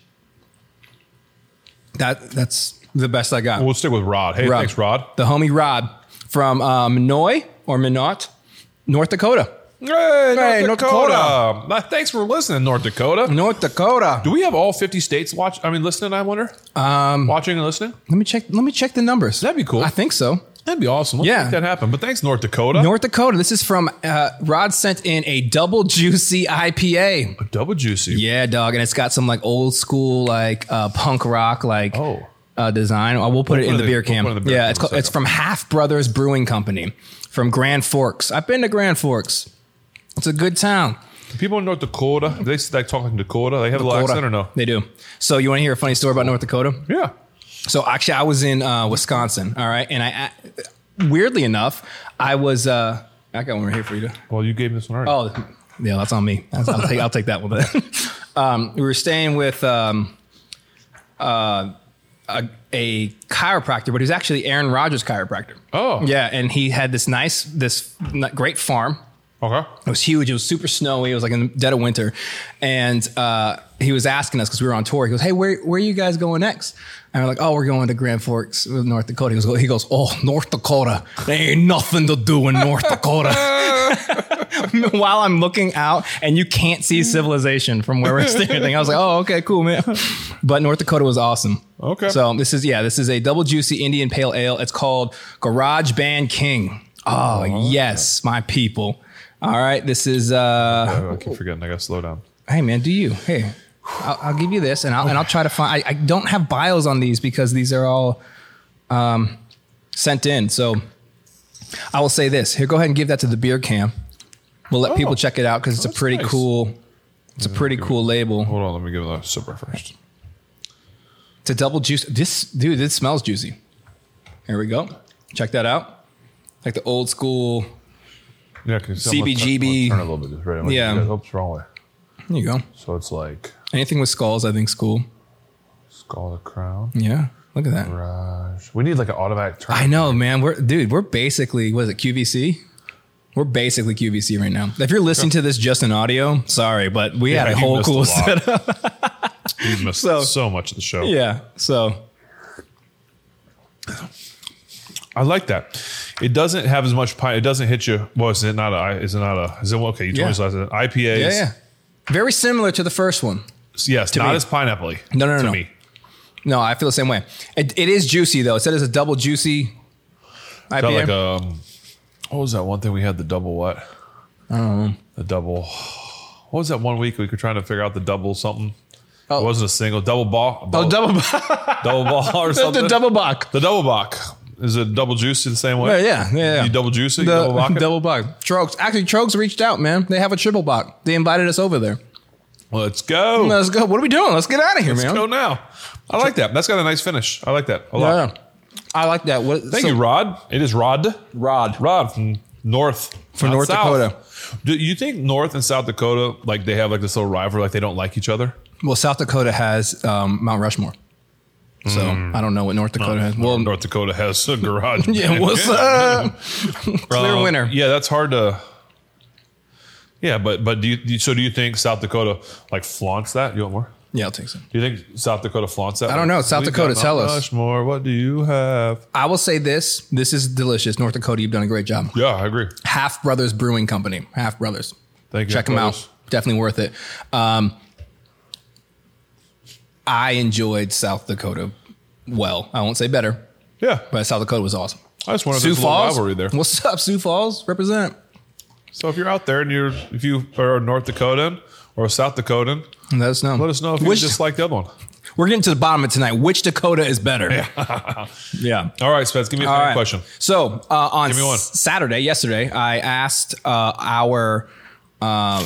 That that's the best I got. We'll stick with Rod. Hey, Rod. thanks, Rod. The homie Rod from uh, Minoy or Minot, North Dakota. Hey, North, Hey, North Dakota. Uh, Thanks for listening, North Dakota. North Dakota. Do we have all 50 states watch? I mean, listening, I wonder? Um, Watching and listening? Let me check. Let me check the numbers. That'd be cool. I think so. That'd be awesome. Let's Yeah. make that happen. But thanks, North Dakota. North Dakota. This is from uh, Rod sent in a double juicy IPA. A double juicy. Yeah, dog, and it's got some like old school like uh, punk rock like Oh. Uh, design. We'll put it in put the it- beer we'll it in the beer yeah, it's called, it's from Half Brothers Brewing Company from Grand Forks. I've been to Grand Forks. It's a good town. People in North Dakota, they like talk like Dakota. They have a little Dakota. accent or no? They do. So you want to hear a funny story about North Dakota? Yeah. So actually, I was in uh, Wisconsin. All right, and I, weirdly enough, I was. Uh, I got one right here for you. To, Well, you gave me this one already. oh, yeah, that's on me. That's- I'll take. I'll take that one. Um, we were staying with um, uh, a, a chiropractor, but he was actually Aaron Rodgers' chiropractor. Oh. yeah, and he had this nice, this great farm. Okay. It was huge. It was super snowy. It was like in the dead of winter. And uh, he was asking us because we were on tour. He goes, Hey, where, where are you guys going next? And we're like, Oh, we're going to Grand Forks, North Dakota. He goes, he goes Oh, North Dakota. There ain't nothing to do in North Dakota. While I'm looking out and you can't see civilization from where we're standing. I was like, Oh, okay, cool, man. But North Dakota was awesome. Okay. So this is, yeah, this is a double juicy Indian pale ale. It's called Garage Band King. Oh, yes, my people. All right, this is uh I keep forgetting. I got to slow down. hey man, do you? Hey. I'll, I'll give you this and I'll and I'll try to find I, I don't have bios on these because these are all um sent in. So I will say this. Here, go ahead and give that to the beer cam. We'll let Oh, people check it out because it's a oh, pretty nice. cool it's a pretty cool label. Hold on. Let me give it a sipper first. It's a double juice. This dude, this smells juicy. Here we go. Check that out. Like the old school. Yeah. Can you see- I'm gonna turn- CBGB. Turn a little bit. Just right. Yeah. Oops, wrong way. There you go. So it's like Anything with skulls, I think, is cool. Skull the Crown. Yeah. Look at that. Garage. We need like an automatic turn. I know, man. We're dude. We're basically was it QVC? We're basically QVC right now. If you're listening to this just in audio, sorry, but we Yeah, had a you whole missed a cool lot. setup. You've missed So- so, much of the show. yeah. So I like that. It doesn't have as much pine. It doesn't hit you. Well, is it not a? Is it not a? Is it okay? You told Yeah. me this last time. IPAs. yeah, yeah. Very similar to the first one. Yes, not me. as pineapple. No, no, no, to no. me. No, I feel the same way. It, it is juicy though. It said it's a double juicy IPA. Like um, what was that one thing we had? The double what? I don't know. The double. What was that one week we were trying to figure out the double something? Oh. It wasn't a single double ball. oh, double double ball or something. the double buck. The double bock. Is it double juicy the same way? yeah, yeah. yeah. You double juice it. The double bock it? double buck. Trogs. Actually, Trogs reached out, man. They have a triple buck. They invited us over there. Let's go. Let's go. What are we doing? Let's get out of here, man. Let's go now. I like that. That's got a nice finish. I like that a lot. Yeah. I like that. What, Thank so- you, Rod. It is Rod. Rod. Rod from North. From North South. Dakota. Do you think North and South Dakota like they have like this little rivalry, like they don't like each other? Well, South Dakota has um, Mount Rushmore. So I don't know what North Dakota has. Well, North Dakota has a garage. yeah, what's up? Clear Um, winner. Yeah, that's hard to. Yeah, but but do you- so do you think South Dakota like flaunts that? You want more? Yeah, I'll take some. Do you think South Dakota flaunts that? I don't know. South Dakota, tell Mount us. Rushmore, what do you have? I will say this. This is delicious. North Dakota, you've done a great job. Yeah, I agree. Half Brothers Brewing Company. Half Brothers. Thank you. Check them out. Definitely worth it. Um, I enjoyed South Dakota well. I won't say better, Yeah, but South Dakota was awesome. I just wonder if Sioux there's a little Falls. rivalry there. What's up, Sioux Falls? Represent. So if you're out there and you're if you are a North Dakotan or a South Dakotan, Let us know. let us know if you Which- just like the other one. We're getting to the bottom of it tonight. Which Dakota is better? Yeah. yeah. All right, Spence, give me a right. question. So uh, on Give me one. S- Saturday, yesterday, I asked uh, our um,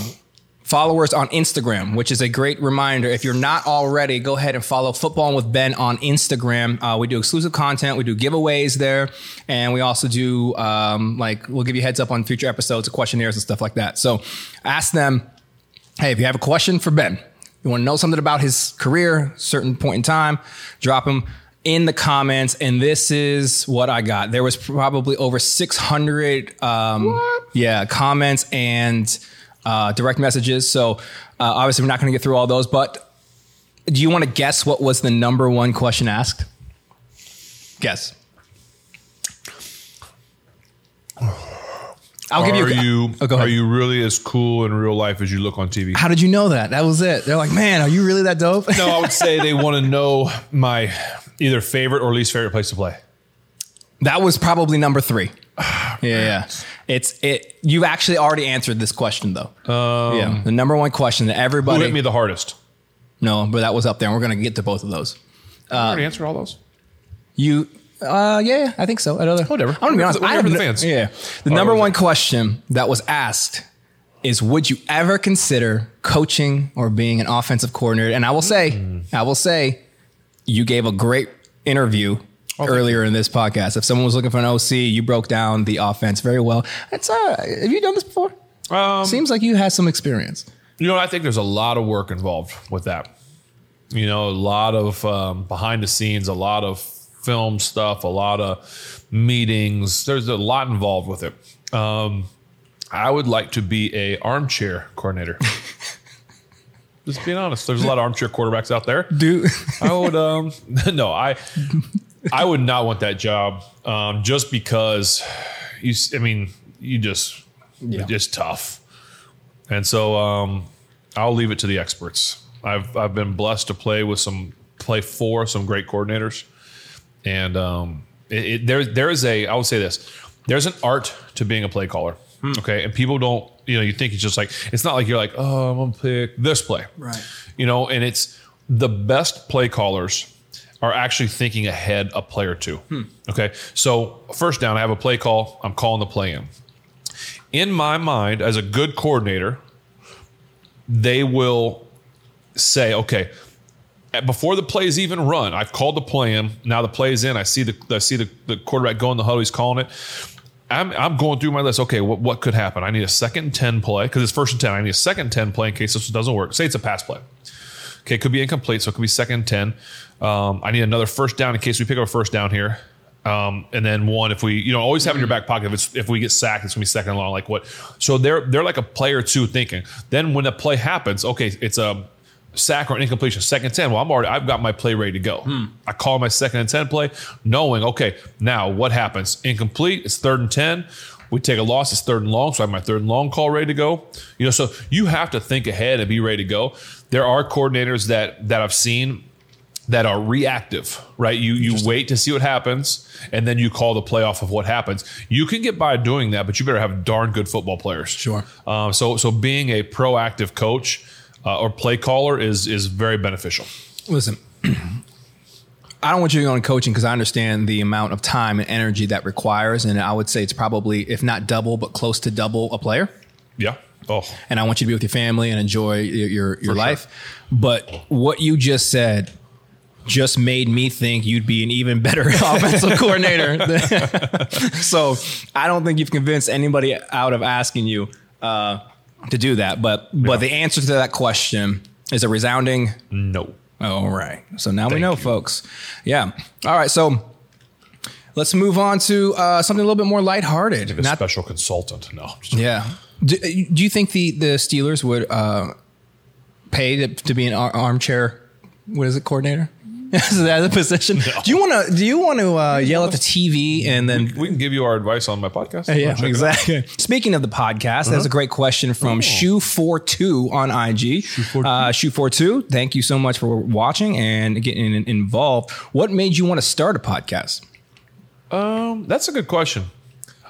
followers on Instagram, which is a great reminder. If you're not already, go ahead and follow Footbahlin with Ben on Instagram. Uh, we do exclusive content, we do giveaways there, and we also do um, like we'll give you heads up on future episodes, questionnaires and stuff like that. So ask them, hey, if you have a question for Ben, you want to know something about his career, certain point in time, drop him in the comments. And this is what I got. There was probably over 600, um, yeah, comments and uh, direct messages. So uh, obviously, we're not going to get through all those. But do you want to guess what was the number one question asked? Guess. I'll give are you. you Oh, go are you really as cool in real life as you look on TV? How did you know that? That was it. They're like, man, are you really that dope? no, I would say they want to know my either favorite or least favorite place to play. That was probably number three. Oh, yeah, yeah. It's it. You've actually already answered this question though. Um, yeah, the number one question that Who everybody. hit me the hardest? no, but that was up there. and We're gonna get to both of those. I already uh, answered all those. You, uh, yeah, I think so. Another, Whatever. I'm gonna be honest. Whatever I the fans. Yeah, the Oh, number one question that was asked is, would you ever consider coaching or being an offensive coordinator? And I will say, Hmm. I will say, you gave a great interview. Thank Earlier in this podcast, if someone was looking for an OC, you broke down the offense very well. It's uh, have you done this before? Um, Seems like you had some experience. You know, I think there's a lot of work involved with that. You know, a lot of um, behind the scenes, a lot of film stuff, a lot of meetings. There's a lot involved with it. Um, I would like to be a armchair coordinator. Just being honest, there's a lot of armchair quarterbacks out there. Do I would um no, I I would not want that job um just because you I mean, you just Yeah. it's just tough. And so um I'll leave it to the experts. I've I've been blessed to play with some play for some great coordinators. And um it, it, there there is a I would say this. There's an art to being a play caller. Okay? And people don't you know, you think it's just like it's not like you're like, "Oh, I'm to pick this play." Right. You know, and it's the best play callers are actually thinking ahead a play or two. Okay. So, first down, I have a play call. I'm calling the play in. In my mind, as a good coordinator, they will say, okay, before the play is even run, I've called the play in. Now the play is in. I see the I see the, the quarterback going the huddle. He's calling it. I'm, I'm going through my list. Okay, what, what could happen? I need a second 10 play because it's first and 10. I need a second 10 play in case this doesn't work. Say it's a pass play. Okay, it could be incomplete, so it could be second 10. Um, I need another first down in case we pick up a first down here. Um, and then one if we, you know, always have in your back pocket if it's if we get sacked, it's gonna be second long. Like what? So they're they're like a player two thinking. Then when the play happens, okay, it's a sack or an incompletion, second ten. Well, I'm already I've got my play ready to go. I call my second and ten play, knowing okay, now what happens? Incomplete. It's third and ten. We take a loss. It's third and long, so I have my third and long call ready to go. You know, so you have to think ahead and be ready to go. There are coordinators that that I've seen that are reactive, right? You you wait to see what happens, and then you call the play off of what happens. You can get by doing that, but you better have darn good football players. Sure. Um, so so being a proactive coach uh, or play caller is is very beneficial. Listen, I don't want you to go into coaching because I understand the amount of time and energy that requires, and I would say it's probably, if not double, but close to double a player. Yeah. Oh, And I want you to be with your family and enjoy your your, your sure. life. But what you just said just made me think you'd be an even better offensive coordinator. so I don't think you've convinced anybody out of asking you uh, to do that. But but the answer to that question is a resounding No. All right. So now we know, you. folks. Yeah. All right. So let's move on to uh, something a little bit more lighthearted. A Not, special consultant. No. Yeah. Do, do you think the the Steelers would uh, pay to, to be an armchair? What is it, coordinator? is that the position? Do you want to? Do you want to uh, yell at the TV and then? We can give you our advice on my podcast. Yeah, Wanna check it out? exactly. Speaking of the podcast, that's a great question from Shoe Four Two on IG. Uh, Shoe42, thank you so much for watching and getting involved. What made you want to start a podcast? Um, that's a good question.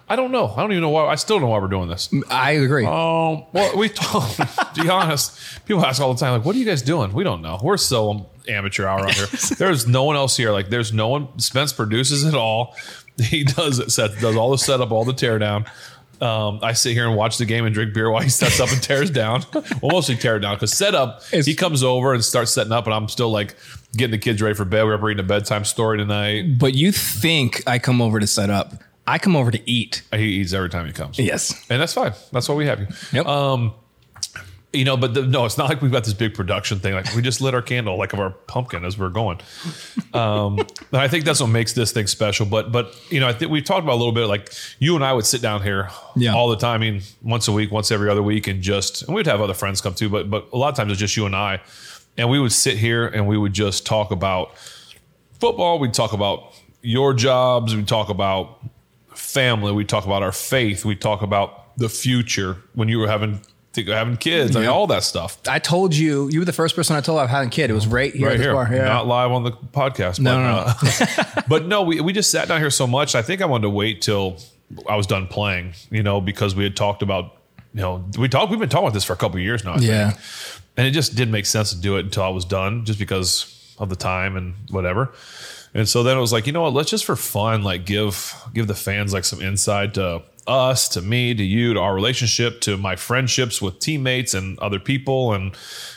I don't know. I don't even know why. I still don't know why we're doing this. I agree. Um, well, we talk, to be honest, people ask all the time, like, what are you guys doing? We don't know. We're so amateur hour out here. There's no one else here. Like, there's no one. Spence produces it all. He does it, set, does all the setup, all the teardown. Um, I sit here and watch the game and drink beer while he sets up and tears down. well, mostly tear down because setup, It's- he comes over and starts setting up, and I'm still like getting the kids ready for bed. We're up reading a bedtime story tonight. but you think I come over to set up. I come over to eat. He eats every time he comes. Yes. and that's fine. That's why we have you. Yep. Um, you know, but the, no, it's not like we've got this big production thing. Like we just lit our candle, like of our pumpkin as we're going. Um, and I think that's what makes this thing special. But but you know, I think we've talked about a little bit. Like you and I would sit down here Yeah. all the time. I mean, once a week, once every other week, and just and we'd have other friends come too. But but a lot of times it's just you and I, and we would sit here and we would just talk about football. We'd talk about your jobs. We'd talk about family. We talk about our faith. We talk about the future when you were having having kids. I mean, all that stuff. I told you, you were the first person I told I've had a kid. It was right here Right at this here, bar. Yeah. not live on the podcast. No, but, no, no. uh, but no, we, we just sat down here so much. I think I wanted to wait till I was done playing, you know, because we had talked about, you know, we talked, we've been talking about this for a couple years now. I Yeah. think. And it just didn't make sense to do it until I was done just because of the time and whatever. And so then it was like, you know what, let's just for fun, like give, give the fans like some insight to us, to me, to you, to our relationship, to my friendships with teammates and other people. And,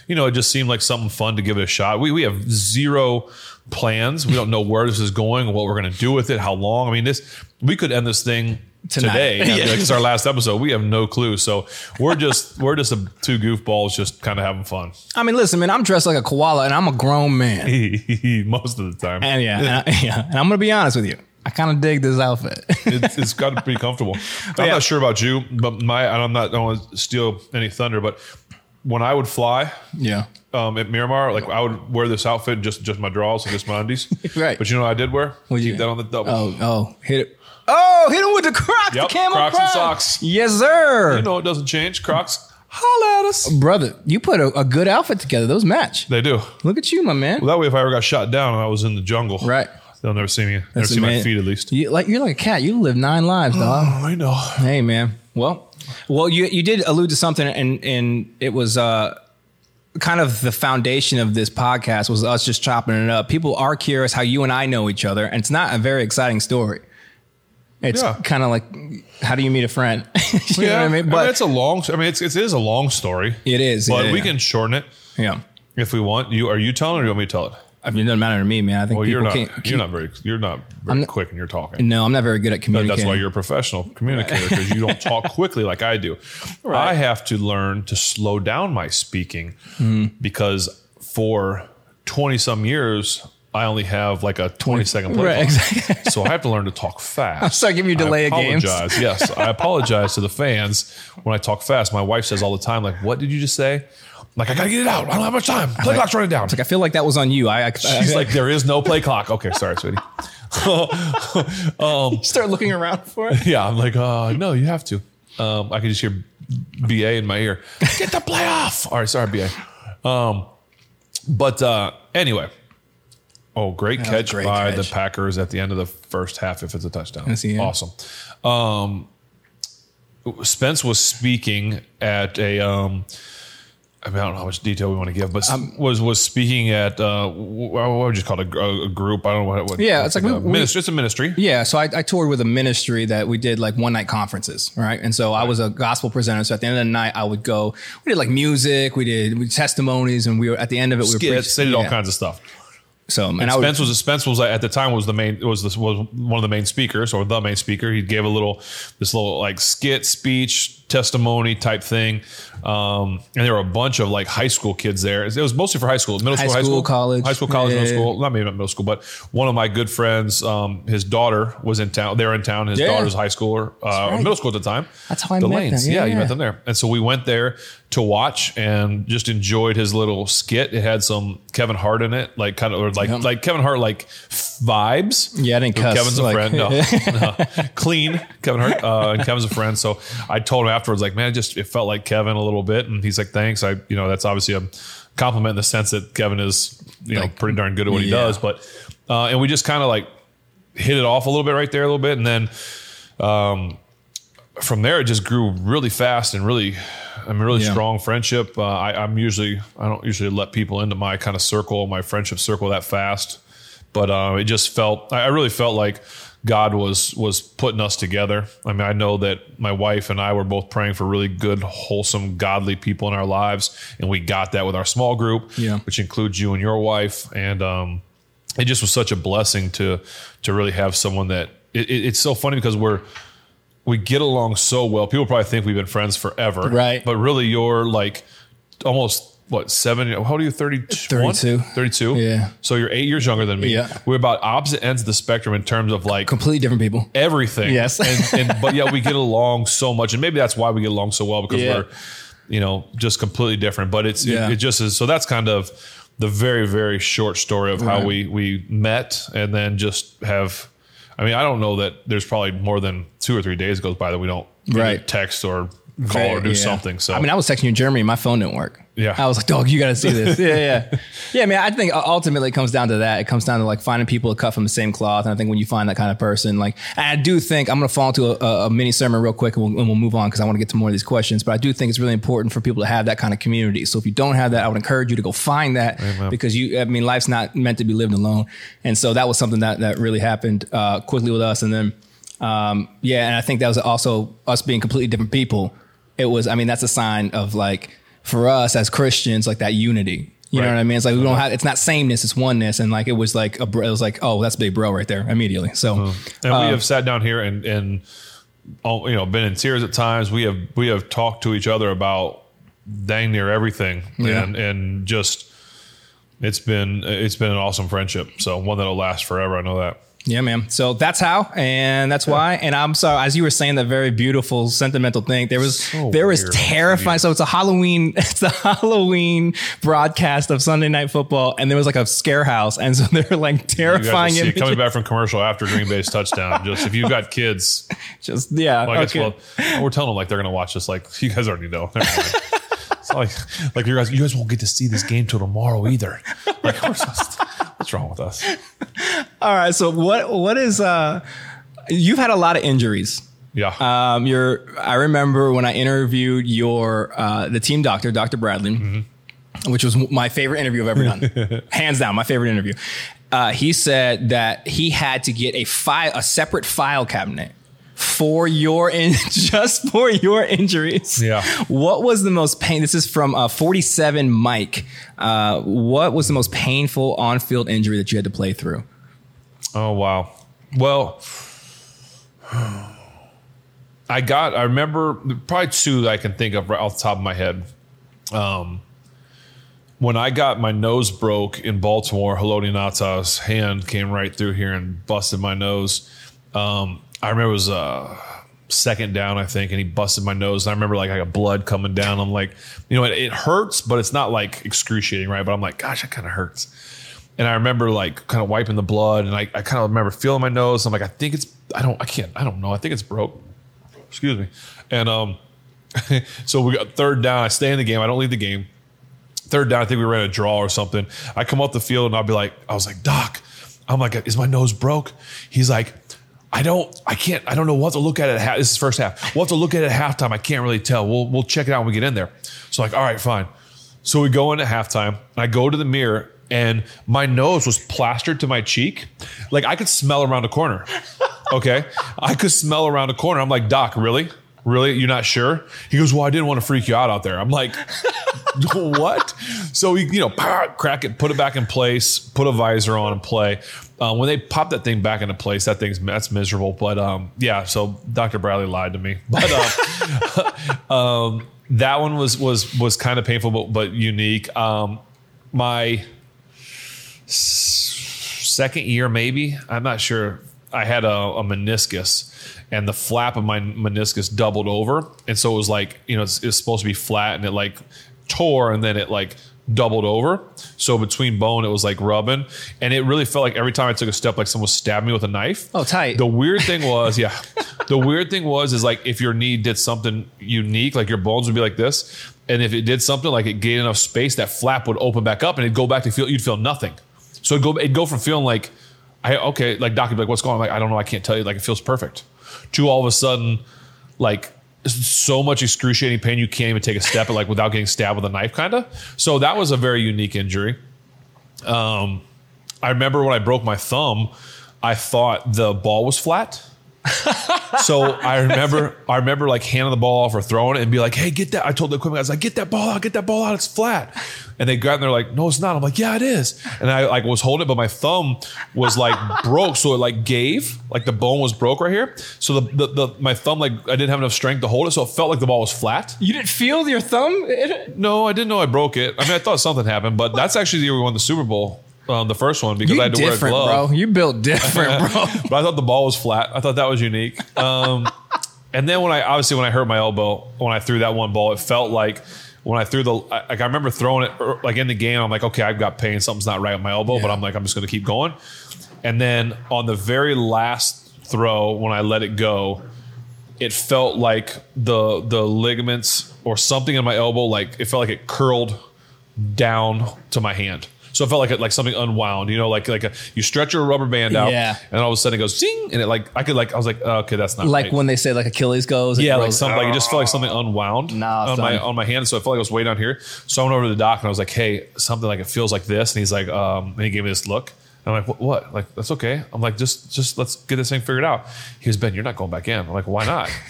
you know, it just seemed like something fun to give it a shot. We, we have zero plans. We don't know where this is going, what we're going to do with it, how long. I mean, this, we could end this thing Tonight. today. Yeah. Like, this our last episode. We have no clue. So we're just, we're just a, two goofballs just kind of having fun. I mean, listen, man, I'm dressed like a koala and I'm a grown man. Most of the time. And yeah, and I, yeah. And I'm going to be honest with you. I kind of dig this outfit. it's, it's got to be pretty comfortable. I'm Yeah. not sure about you, but my and I'm not. I don't want to steal any thunder, but when I would fly yeah. um, at Miramar, like I would wear this outfit just just my drawers and just my undies. Right. But you know what I did wear? What'd you- Keep that on the double. Oh, oh, hit it. Oh, hit him with the Crocs, Yep, the camo Crocs and socks. Yes, sir. You know it doesn't change. Crocs, holla at us. Brother, you put a, a good outfit together. Those match. They do. Look at you, my man. Well, that way, if I ever got shot down and I was in the jungle, Right. they'll never see me. Never That's see my feet at least. You, like you're like a cat. You live nine lives, dog. Oh, I know. hey, man. Well, well, you you did allude to something, and and it was uh kind of the foundation of this podcast was us just chopping it up. People are curious how you and I know each other, and it's not a very exciting story. It's Yeah. kind of like how do you meet a friend? you know what I mean? But it's a long. I mean, it's, it is a long story. it is. but yeah, we yeah. can shorten it Yeah. if we want. You are you telling or do you want me to tell it? I mean, it doesn't matter to me, man. I think Well, people you're not. can't. you're not very. You're not very quick in your talking. No, I'm not very good at But communicating. that's why you're a professional communicator because you don't talk quickly like I do. I have to learn to slow down my speaking Mm-hmm. because for 20 some years, I only have like a 20 second play. Right, exactly. So I have to learn to talk fast. start giving you delay I of games. apologize. Yes, I apologize to the fans when I talk fast. My wife says all the time, like, "What did you just say?" I'm like, I gotta get it out. I don't have much time. Play clock's running down. It's Like I feel like that was on you. I, I She's like, there is no play clock. Okay, sorry, sweetie. start looking around for it. Yeah, I'm like, uh, no, you have to. Um, I can just hear BA in my ear. Get the play off. All right, sorry, BA. Um, but uh, anyway. Oh, great was catch great by catch. the Packers at the end of the first half if it's a touchdown. Is. Awesome. Um, Spence was speaking at a um, I, mean, I don't know how much detail we want to give, but Um, was was speaking at uh, wh- what would you call it a, a group? I don't know what. what Yeah, it's like a we- ministry. It's a ministry. Yeah, so I, I toured with a ministry that we did like one night conferences, right? And so I was a gospel presenter. So at the end of the night, I would go. We did like music, we did we did testimonies, and we were at the end of it. We were skits. They did all yeah. kinds of stuff. So and, And I would, Spence was Spence was at the time was the main was this was one of the main speakers or the main speaker. He gave a little this little like skit speech testimony type thing, um, and there were a bunch of like high school kids there. It was mostly for high school, middle High school, high school, school, college. high school, college, Yeah, middle school. Not maybe not middle school, but one of my good friends, um, his daughter was in town. They're in town. His Yeah. daughter's a high schooler, uh, or right. middle school at the time. That's how I the met Lanes. them. Yeah, Yeah, you met them there, and so we went there to watch and just enjoyed his little skit. It had some Kevin Hart in it, like kind of or like like Kevin Hart like vibes. Yeah, I didn't cuss, Kevin's a like- friend. No, no. clean Kevin Hart, uh, and Kevin's a friend. So I told him afterwards, like, man, it just it felt like Kevin a little bit, and he's like, thanks. I, you know, that's obviously a compliment in the sense that Kevin is, you know, Like, pretty darn good at what he yeah. does. But uh, and we just kind of like hit it off a little bit right there, a little bit, and then from there it just grew really fast and really I mean really Yeah. strong friendship. Uh, I, I'm usually I don't usually let people into my kind of circle, my friendship circle that fast, but uh, it just felt I I really felt like God was was putting us together. I mean I know that my wife and I were both praying for really good, wholesome, godly people in our lives, and we got that with our small group, Yeah. which includes you and your wife, and um, it just was such a blessing to to really have someone that it, it, it's so funny because we're we get along so well. People probably think we've been friends forever, Right. But really, you're like almost what seven? How old are you? 31? 32. 32? Yeah. So you're eight years younger than me. Yeah. We're about opposite ends of the spectrum in terms of like completely different people. everything. Yes. and, and but yeah, we get along so much, and maybe that's why we get along so well because Yeah. we're, you know, just completely different. But it's Yeah. it, it just is. So that's kind of the very very short story of how Right. we we met, and then just have. I mean, I don't know that there's probably more than two or three days goes by that we don't Right. text or call or do Yeah. something. So I mean, I was texting you in Germany. My phone didn't work. Yeah. I was like, dog, you got to see this. yeah, yeah, yeah. I mean, I think ultimately it comes down to that. It comes down to like finding people to cut from the same cloth. And I think when you find that kind of person, like, I do think I'm going to fall into a, a, a mini sermon real quick and we'll, and we'll move on because I want to get to more of these questions. But I do think it's really important for people to have that kind of community. So if you don't have that, I would encourage you to go find that because you, I mean, life's not meant to be lived alone. And so that was something that that really happened uh, quickly with us. And then, um, yeah, and I think that was also us being completely different people. It was, I mean, that's a sign of like for us as Christians, like that unity. You know what I mean? It's like we don't have. It's not sameness. It's oneness. And like it was like a. It was like oh, that's big bro right there immediately. So and we Um, have sat down here and and oh, you know been in tears at times. We have we have talked to each other about dang near everything, Yeah. and and just it's been it's been an awesome friendship. So one that'll last forever. I know that. Yeah, man. So that's how, and that's why. And I'm sorry, as you were saying that very beautiful, sentimental thing. There was So there was weird. terrifying. So it's a Halloween. It's a Halloween broadcast of Sunday Night Football, and there was like a scare house, and so they're like You terrifying see it coming back from commercial after Green Bay's touchdown. Just if you've got kids, Just yeah. well, I guess okay. well, we're telling them like they're gonna watch this. Like you guys already know. It's like like you guys you guys won't get to see this game till tomorrow either. Like just, what's wrong with us? All right. So what what is uh you've had a lot of injuries. Yeah. Um you're I remember when I interviewed your uh the team doctor, Dr. Bradley, Mm-hmm. which was my favorite interview I've ever done. Hands down, my favorite interview. Uh he said that he had to get a file a separate file cabinet for your in just for your injuries. Yeah. What was the most pain? This is from uh, 47 Mike. Uh, what was the most painful on-field injury that you had to play through? Oh wow. Well, I got. I remember probably two that I can think of right off the top of my head. Um, when I got my nose broke in Baltimore, Haloti Ngata's hand came right through here and busted my nose. Um, I remember it was uh, second down, I think, and he busted my nose. And I remember like I got blood coming down. I'm like, you know, it, it hurts, but it's not like excruciating, right? But I'm like, gosh, that kind of hurts. And I remember like kind of wiping the blood, and I, I kind of remember feeling my nose. I'm like, I think it's, I don't, I can't, I don't know. I think it's broke. Excuse me. And um, so we got third down. I stay in the game. I don't leave the game. Third down, I think we ran a draw or something. I come off the field and I'll be like, I was like, Doc, I'm like, is my nose broke? He's like, I don't, I can't, I don't know what to look at at half. This is first half. We'll have to look at it at halftime. I can't really tell. We'll we'll check it out when we get in there. So like, all right, fine. So we go in at halftime. And I go to the mirror and my nose was plastered to my cheek. Like I could smell around the corner. Okay. I could smell around the corner. I'm like, Doc, really? Really? You're not sure? He goes, well, I didn't want to freak you out out there. I'm like, what? So we, you know, crack it, put it back in place, put a visor on and play. Um, when they pop that thing back into place, that thing's that's miserable. But um, yeah, so Dr. Bradley lied to me. But uh, um, that one was was was kind of painful, but, but unique. Um, my second year, maybe I'm not sure. I had a, a meniscus, and the flap of my meniscus doubled over, and so it was like you know it's, it's supposed to be flat, and it like tore, and then it like doubled over. So between bone, it was like rubbing, and it really felt like every time I took a step, like someone stabbed me with a knife. Oh, tight. The weird thing was, yeah, the weird thing was is like if your knee did something unique, like your bones would be like this, and if it did something like it gained enough space, that flap would open back up, and it'd go back to feel you'd feel nothing. So it'd go it'd go from feeling like, I okay, like doc would be like, what's going on? Like I don't know, I can't tell you. Like it feels perfect. To all of a sudden, like so much excruciating pain you can't even take a step like without getting stabbed with a knife kind of so that was a very unique injury um, i remember when i broke my thumb i thought the ball was flat so I remember, I remember like handing the ball off or throwing it and be like, "Hey, get that!" I told the equipment guys, "Like, get that ball out, get that ball out. It's flat." And they got and they're like, "No, it's not." I'm like, "Yeah, it is." And I like was holding it, but my thumb was like broke, so it like gave, like the bone was broke right here. So the, the, the my thumb like I didn't have enough strength to hold it, so it felt like the ball was flat. You didn't feel your thumb? No, I didn't know I broke it. I mean, I thought something happened, but that's actually the year we won the Super Bowl um, the first one because You I had to wear a glove. bro. You built different, bro. but I thought the ball was flat. I thought that was unique. Um, and then when I obviously when I hurt my elbow when I threw that one ball, it felt like when I threw the like I remember throwing it er, like in the game. I'm like, okay, I've got pain. Something's not right with my elbow, but I'm like, I'm just going to keep going. And then on the very last throw, when I let it go, it felt like the the ligaments or something in my elbow, like it felt like it curled down to my hand. So it felt like it, like something unwound, you know, like like a, you stretch your rubber band out, Yeah. and all of a sudden it goes zing, and it like I could like I was like, oh, okay, that's not like right. when they say like Achilles goes. it yeah, like something like it just felt like something unwound Nah, on my son. on my hand. So I felt like it was way down here. So I went over to the doc and I was like, hey, something like it feels like this, and he's like, um, and he gave me this look. And I'm like, what, what? Like that's okay. I'm like, just just let's get this thing figured out. He goes, Ben, you're not going back in. I'm like, why not?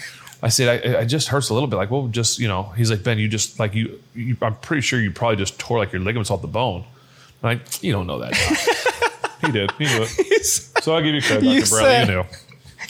I said, I, I just hurts a little bit. Like, well, just you know. He's like, Ben, you just like you, you. I'm pretty sure you probably just tore like your ligaments off the bone. I'm like, you don't know that. Doc. he did. He knew it. So I give you credit, You Dr. Bradley. said- You knew.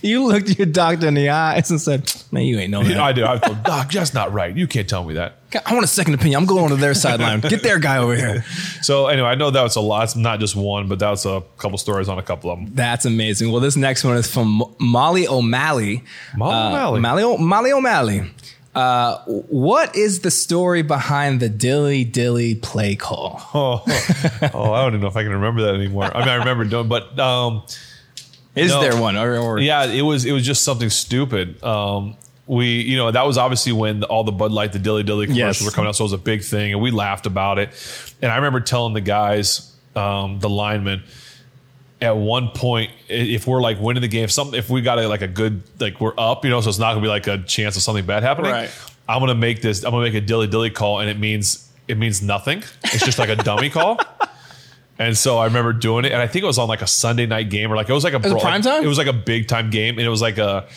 You looked your doctor in the eyes and said, "Man, you ain't know that. I did. I told Doc, that's not right. You can't tell me that. I want a second opinion. I'm going to their sideline. Get their guy over here." So anyway, I know that was a lot. It's not just one, but that was a couple stories on a couple of them. That's amazing. Well, this next one is from Molly O'Malley. Molly Uh, O'Malley. Molly, o- Molly O'Malley. Uh, what is the story behind the dilly dilly play call? Oh, oh, I don't even know if I can remember that anymore. I mean, I remember doing, but um, Is No. there one? Or, or yeah, it was it was just something stupid. Um, we, you know, that was obviously when all the Bud Light, the Dilly Dilly commercials Yes. were coming out, so it was a big thing, and we laughed about it. And I remember telling the guys, um, the linemen, at one point, if we're like winning the game, if something, if we got a, like a good, like we're up, you know, so it's not gonna be like a chance of something bad happening. Right. I'm gonna make this. I'm gonna make a dilly dilly call, and it means it means nothing. It's just like a dummy call. And so I remember doing it, and I think it was on like a Sunday night game, or like it was like a was it bro- prime time? It was like a big time game, and it was like a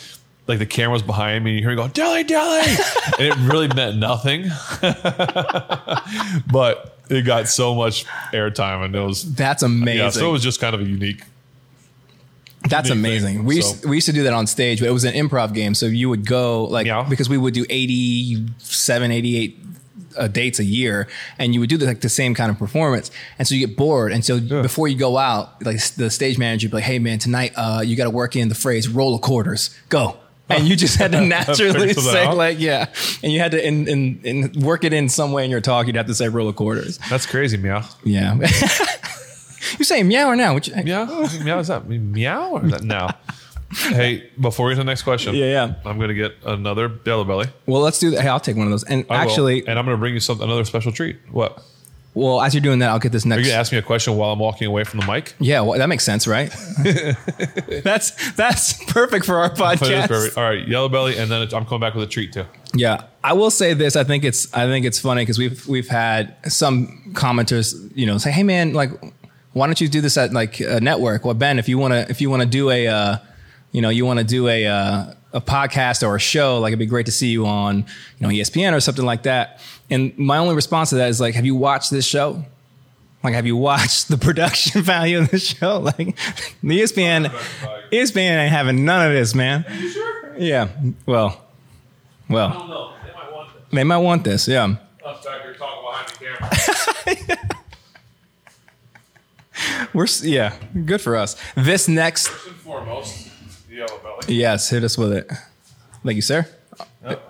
like the camera was behind me, and you hear me go dilly dilly, and it really meant nothing. but it got so much airtime, and it was that's amazing. yeah. So it was just kind of a unique. That's unique amazing. thing, we so. used, we used to do that on stage, but it was an improv game. So you would go like Yeah. because we would do 87, 88 uh, dates a year, and you would do the, like the same kind of performance, and so you get bored. And so before you go out, like the stage manager would be like, "Hey man, tonight uh, you got to work in the phrase roll of quarters, go." And you just had to naturally say out. like yeah, and you had to in, in, in work it in some way in your talk. You'd have to say roll of quarters. That's crazy, meow. Yeah. you say meow or now? Which, Meow, meow. Is that meow or that now? hey, before we get to the next question, Yeah, yeah. I'm gonna get another Yellow Belly. Well, let's do that. Hey, I'll take one of those. And I will. actually, and I'm gonna bring you something, another special treat. What? Well, as you're doing that, I'll get this next. Are you gonna ask me a question while I'm walking away from the mic? Yeah, well, that makes sense, right? that's that's perfect for our podcast. All right, Yellow Belly, and then it's, I'm coming back with a treat too. Yeah, I will say this. I think it's I think it's funny because we've we've had some commenters, you know, say, "Hey, man, like, why don't you do this at like a network?" Well, Ben, if you want to if you want to do a, uh, you know, you want to do a uh, a podcast or a show, like it'd be great to see you on, you know, ESPN or something like that. And my only response to that is like, have you watched this show? Like, have you watched the production value of the show? Like, the ESPN, ESPN ain't having none of this, man. you sure? Yeah. Well, well, don't know. They might want this. they might want this. Yeah. Oh, us back here talking behind the camera. We're yeah, good for us. This next, First and foremost, the yellow belly. yes, hit us with it. Thank you, sir. Okay.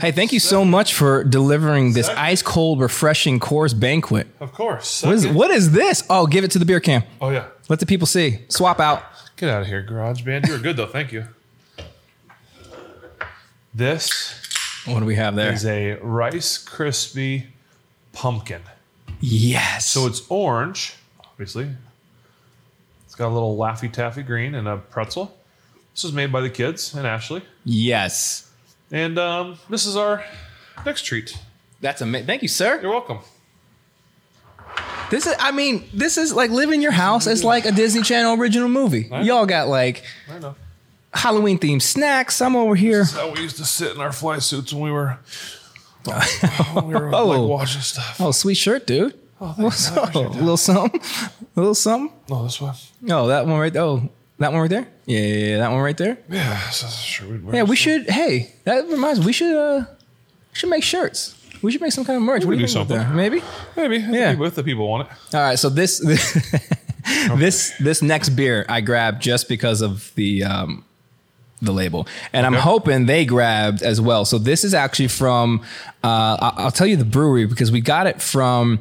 Hey, thank you so much for delivering this Second. ice cold, refreshing Coors Banquet. Of course. What is Second- what is this? Oh, give it to the beer can. Oh yeah. Let the people see. Swap out. Get out of here, Garage Band. You were good though. Thank you. This What do we have there? is a Rice Krispie pumpkin. Yes. So it's orange, obviously. Got a little Laffy Taffy green and a pretzel. This was made by the kids and Ashley. yes. And um, this is our next treat. That's amazing. Thank you, sir. You're welcome. This is. I mean, this is like living your house. It's like a Disney Channel original movie. Y'all got like I know. Halloween themed snacks. I'm over here. That's how we used to sit in our fly suits when we were, when we were Oh. like watching stuff. Oh, sweet shirt, dude. What's up? A little something. A little something. No, this one. Oh, that one right. There. Oh, that one right there. Yeah, yeah, yeah, that one right there. Yeah, this is sure Yeah, we this should. Hey, that reminds me. We should. uh Should make shirts. We should make some kind of merch. What do you do something. Maybe. Maybe. Yeah. If the people want it. All right. So this this this next beer I grabbed just because of the um, the label, and I'm hoping they grabbed as well. So this is actually from uh, I'll tell you the brewery because we got it from.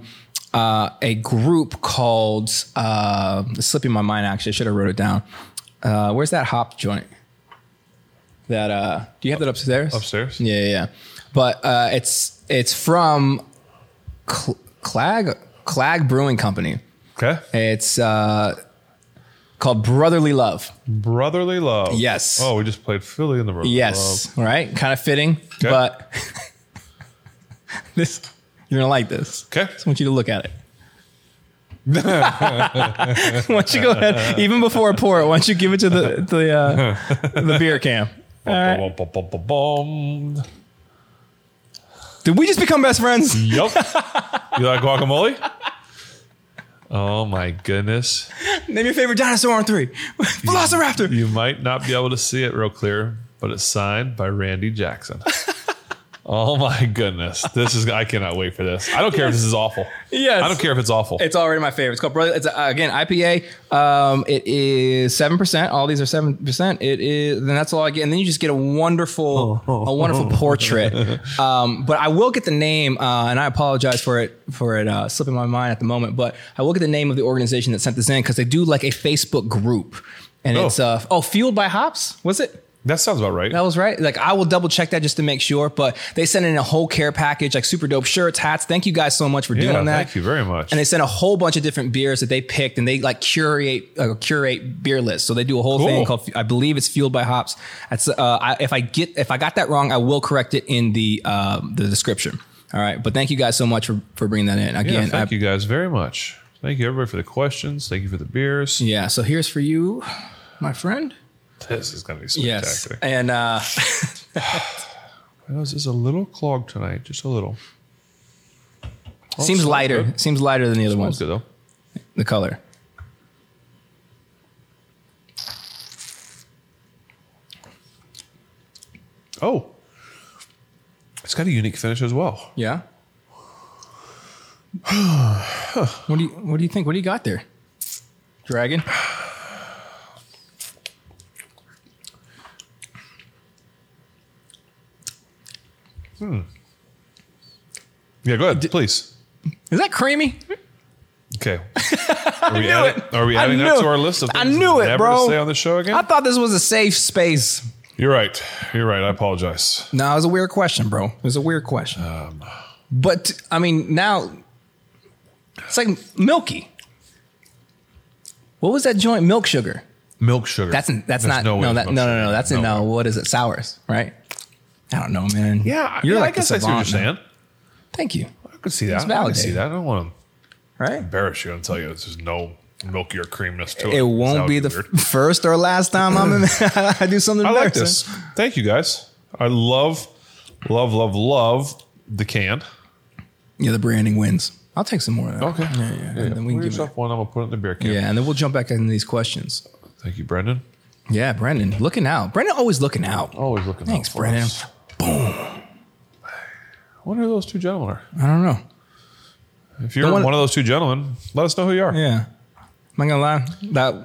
Uh, a group called uh, it's slipping my mind. Actually, I should have wrote it down. Uh, where's that hop joint? That uh, do you have that upstairs? Upstairs? Yeah, yeah. yeah. But uh, it's it's from Cl- Clag Clag Brewing Company. Okay. It's uh, called Brotherly Love. Brotherly love. Yes. Oh, we just played Philly in the Brotherly Yes, right. Kind of fitting, Okay. but this you're gonna like this. Okay. I just want you to look at it. why don't you go ahead, even before I pour it? Why don't you give it to the the uh, the beer? All right. Bum. Did we just become best friends? Yup. you like guacamole? Oh my goodness. Name your favorite dinosaur on three. Velociraptor. You might not be able to see it real clear, but it's signed by Randy Jackson. Oh my goodness. This is I cannot wait for this. I don't care if this is awful. Yes. I don't care if it's awful. It's already my favorite. It's called Brother. It's uh, again IPA. Um, it is seven percent. All these are seven percent. It is. Then that's all I get, and then you just get a wonderful, a wonderful portrait. Um, but I will get the name, uh, and I apologize for it for it uh, slipping my mind at the moment. But I will get the name of the organization that sent this in because they do like a Facebook group, and Oh. it's uh oh fueled by hops. Was it? That sounds about right. That was right. Like I will double check that just to make sure. But they sent in a whole care package, like super dope shirts, hats. Thank you guys so much for yeah, doing that. thank you very much. And they sent a whole bunch of different beers that they picked, and they like curate uh, curate beer lists. So they do a whole Cool. thing called I believe it's fueled by hops. That's uh, I, if I get if I got that wrong, I will correct it in the uh, the description. All right, but thank you guys so much for for bringing that in yeah, again. thank I- you guys very much. Thank you everybody for the questions. Thank you for the beers. Yeah. So here's for you, my friend. This is gonna be spectacular. Yes, and uh, My nose is a little clogged tonight, just a little. Oh, seems lighter. good. Seems lighter than the other ones. good though. The color. Oh, it's got a unique finish as well. Yeah. what do you What do you think? What do you got there? Dragon. Yeah, go ahead, please. Is that creamy? Okay. Are we, adding, it. are we adding that to our list of things I knew it, never bro. to say on the show again? I thought this was a safe space. You're right. You're right. I apologize. No, it was a weird question, bro. It was a weird question. but I mean, now it's like milky. What was that joint? Milk sugar. Milk sugar. That's that's There's not way no that no no no that's in uh, what is it sours right? I don't know, man. Yeah, you're yeah, like I guess I see what you're man. saying. Thank you. I could see that. It's I can see that. I don't want to Right? embarrass you and tell you there's no milkier creaminess to it. It That won't would be the weird. first or last time I'm in, I do something. I like embarrassing. this. Thank you guys. I love, love, love, love the can. Yeah, the branding wins. I'll take some more. Of that. Okay. Yeah, yeah. And then we Pour can give it. yourself one. I'm gonna put it in the beer can. Yeah, and then we'll jump back into these questions. Thank you, Brendan. Yeah, Brendan, looking out. Brendan always looking out. Always looking. Thanks, out for Brendan. us. What are those two gentlemen? Are? I don't know. If you're one- one of those two gentlemen, let us know who you are. Yeah. Am I gonna lie? That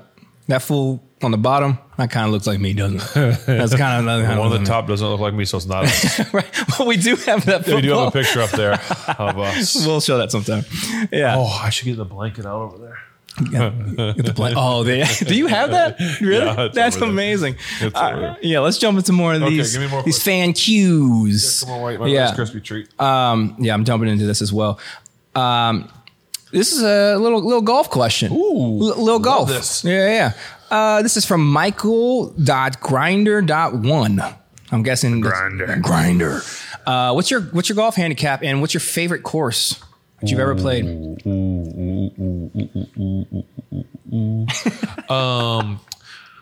that fool on the bottom, that kind of looks like me, doesn't it? That's kind of another One of the top doesn't look like me, so it's not us. right. Well, we do have that. we do have a picture up there of us. We'll show that sometime. Yeah. Oh, I should get the blanket out over there. Get the. Oh, they, do you have that? Really? Yeah, That's amazing. Uh, yeah, let's jump into more of Okay, these give me more these fan cues. Come on, wait, my Yeah. Krispie treat. Um, yeah, I'm jumping into this as well. Um, this is a little little golf question. Ooh, L- little golf. this. Yeah, yeah. Uh, this is from Michael.grinder.one. I'm guessing Grinder. Grinder. Uh, what's your what's your golf handicap and what's your favorite course that you've ever played?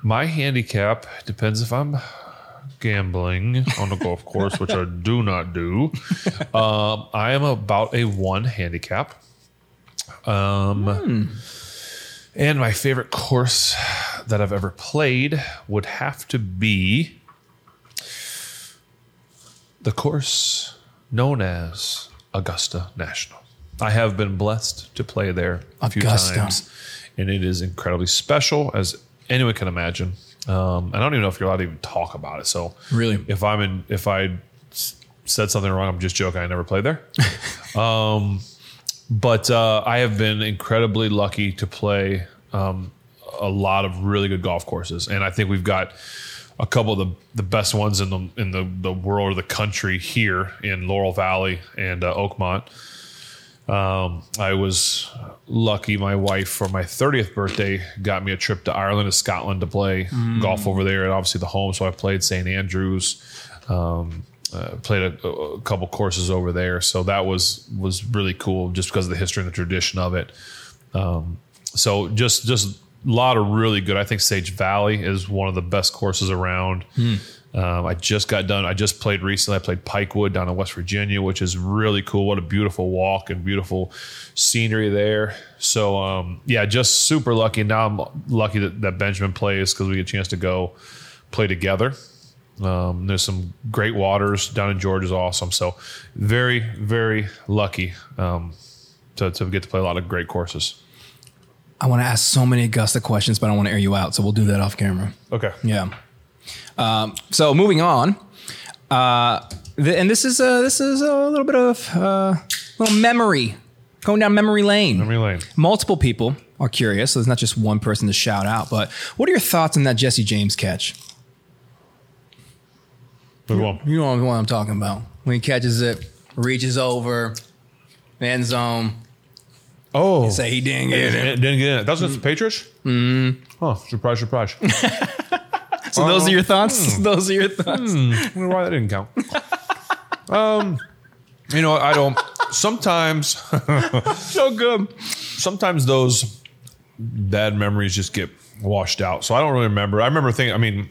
My handicap depends if I'm gambling on the golf course, which I do not do. Um, I am about a one handicap. Um, And my favorite course that I've ever played would have to be the course known as Augusta National. I have been blessed to play there a few Augusta. times, and it is incredibly special, as anyone can imagine. Um, I don't even know if you're allowed to even talk about it. So, Really? if I'm in, if I said something wrong, I'm just joking. I never played there. um, but uh, I have been incredibly lucky to play um, a lot of really good golf courses, and I think we've got a couple of the, the best ones in the in the, the world or the country here in Laurel Valley and uh, Oakmont. Um, I was lucky. My wife for my 30th birthday got me a trip to Ireland and Scotland to play golf over there, and obviously the home. So I played St Andrews, um, uh, played a, a couple courses over there. So that was was really cool, just because of the history and the tradition of it. Um, so just just a lot of really good. I think Sage Valley is one of the best courses around. Um, I just got done. I just played recently. I played Pikewood down in West Virginia, which is really cool. What a beautiful walk and beautiful scenery there. So um, yeah, just super lucky. Now I'm lucky that, that Benjamin plays because we get a chance to go play together. Um, there's some great waters down in Georgia is awesome. So very very lucky um, to to get to play a lot of great courses. I want to ask so many Augusta questions, but I don't want to air you out, so we'll do that off camera. Okay. Yeah. Um, so moving on, uh, th- and this is a, this is a little bit of uh, little memory going down memory lane. Memory lane. Multiple people are curious, so there's not just one person to shout out. But what are your thoughts on that Jesse James catch? Good one. You know what I'm talking about when he catches it, reaches over, end zone. Oh, Say he didn't get it. didn't get in. That was against the Patriots. Mm-hmm. Oh, surprise, surprise. So those are your thoughts. Hmm. Those are your thoughts. Hmm. I wonder why that didn't count. um, you know, I don't. Sometimes, So good. sometimes those bad memories just get washed out. So I don't really remember. I remember thinking. I mean,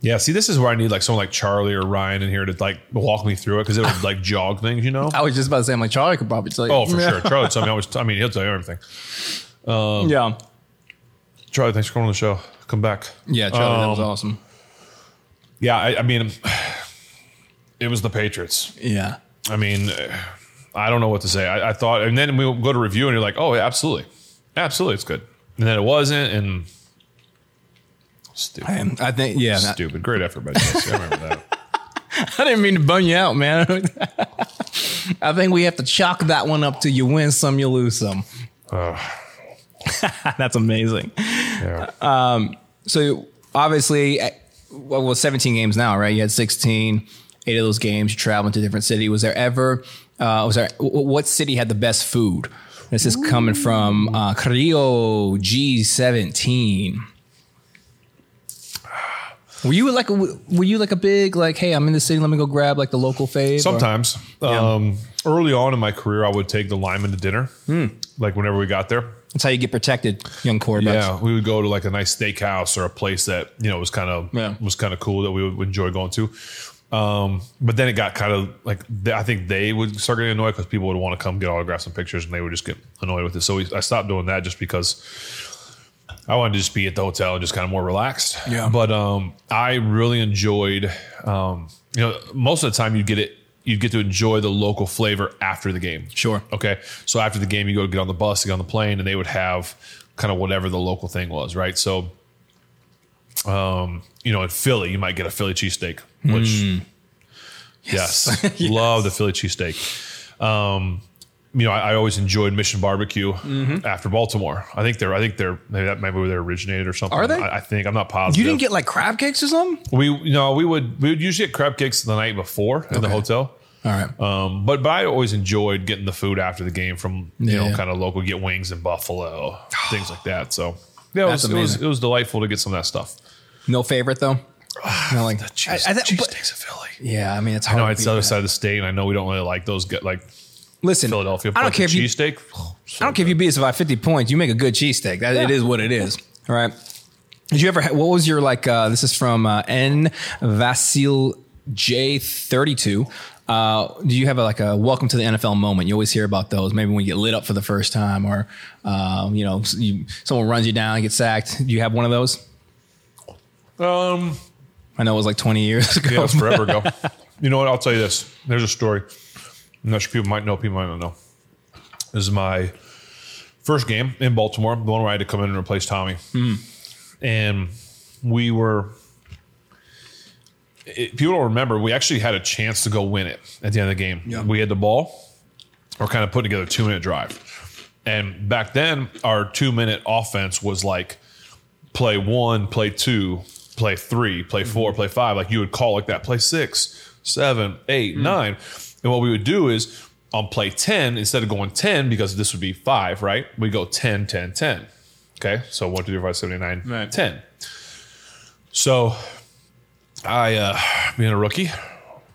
yeah. See, this is where I need like someone like Charlie or Ryan in here to like walk me through it because it would like jog things. You know. I was just about to say, I'm like Charlie could probably tell you. Oh, for sure. Charlie told me. I was. I mean, he'll tell you everything. Um, yeah. Charlie, thanks for coming on the show. Come back. Yeah, Charlie, that was Um, awesome. Yeah, I, I mean, it was the Patriots. Yeah. I mean, I don't know what to say. I, I thought, and then we go to review, and you're like, oh, yeah, absolutely, absolutely, it's good. And then it wasn't, and stupid, And I think, yeah, stupid. Great effort by Jesse. I remember that. I didn't mean to bum you out, man. I think we have to chalk that one up to you win some, you lose some. That's amazing. Yeah. So obviously, eh, well, well, 17 games now, right? You had 16, eight of those games. You traveled to different city. Was there ever? Uh, was there? What city had the best food? This is coming from uh, Carrillo G17. Were you like a, were you like a big like hey I'm in the city let me go grab like the local fave or- Sometimes, um, early on in my career, I would take the lineman to dinner, like whenever we got there. That's how you get protected, young quarterbacks. Yeah, we would go to like a nice steakhouse or a place that you know was kind of Yeah. was kind of cool that we would enjoy going to. Um, but then it got kind of like I think they would start getting annoyed because people would want to come get autographs and pictures, and they would just get annoyed with it. So we, I stopped doing that just because I wanted to just be at the hotel and just kind of more relaxed. Yeah. But um, I really enjoyed. Um, you know, most of the time you get it. You get to enjoy the local flavor after the game. Sure. Okay. So after the game, you go get on the bus, get on the plane, and they would have kind of whatever the local thing was, right? So, um, you know, in Philly, you might get a Philly cheesesteak, which, yes, love the Philly cheesesteak. Um, you know, I, I always enjoyed Mission Barbecue after Baltimore. I think they're, I think they're, maybe that maybe where they originated or something. Are they? I, I think I'm not positive. You didn't get like crab cakes or something? we, you know, we would we would usually get crab cakes the night before in the hotel. All right. Um, but but I always enjoyed getting the food after the game from you Yeah. know kind of local get wings in Buffalo things like that. So yeah, it was, it was it was delightful to get some of that stuff. No favorite though. No, like Cheese, I- I think- but- cheesesteaks of Philly. yeah, I mean it's I know it's the other that. side of the state, and I know we don't really like those. Get like Listen, Philadelphia. I don't care if you. cheesesteak. I don't care if you beat us by 50 points. You make a good cheesesteak. That It is what it is. All right. Did you ever, ha- what was your like, uh, this is from uh, N Vasil J32. Uh, do you have a, like a welcome to the NFL moment? You always hear about those. Maybe when you get lit up for the first time or, um, you know, you, someone runs you down, and get sacked. Do you have one of those? Um, I know it was like 20 years ago. yeah, it was forever ago. You know what? I'll tell you this. There's a story. I'm not sure people might know. People might not know. This is my first game in Baltimore, the one where I had to come in and replace Tommy. Hmm. And we were. It, people don't remember. We actually had a chance to go win it at the end of the game. Yeah. We had the ball. We're kind of putting together a two minute drive. And back then, our two minute offense was like play one, play two, play three, play mm-hmm. four, play five. Like you would call like that, play six, seven, eight, hmm. nine. And what we would do is on play 10, instead of going 10, because this would be five, right? We go 10, 10, 10. Okay. So one, two, three, five, seven, eight, nine, Right. 10. So I, uh, being a rookie,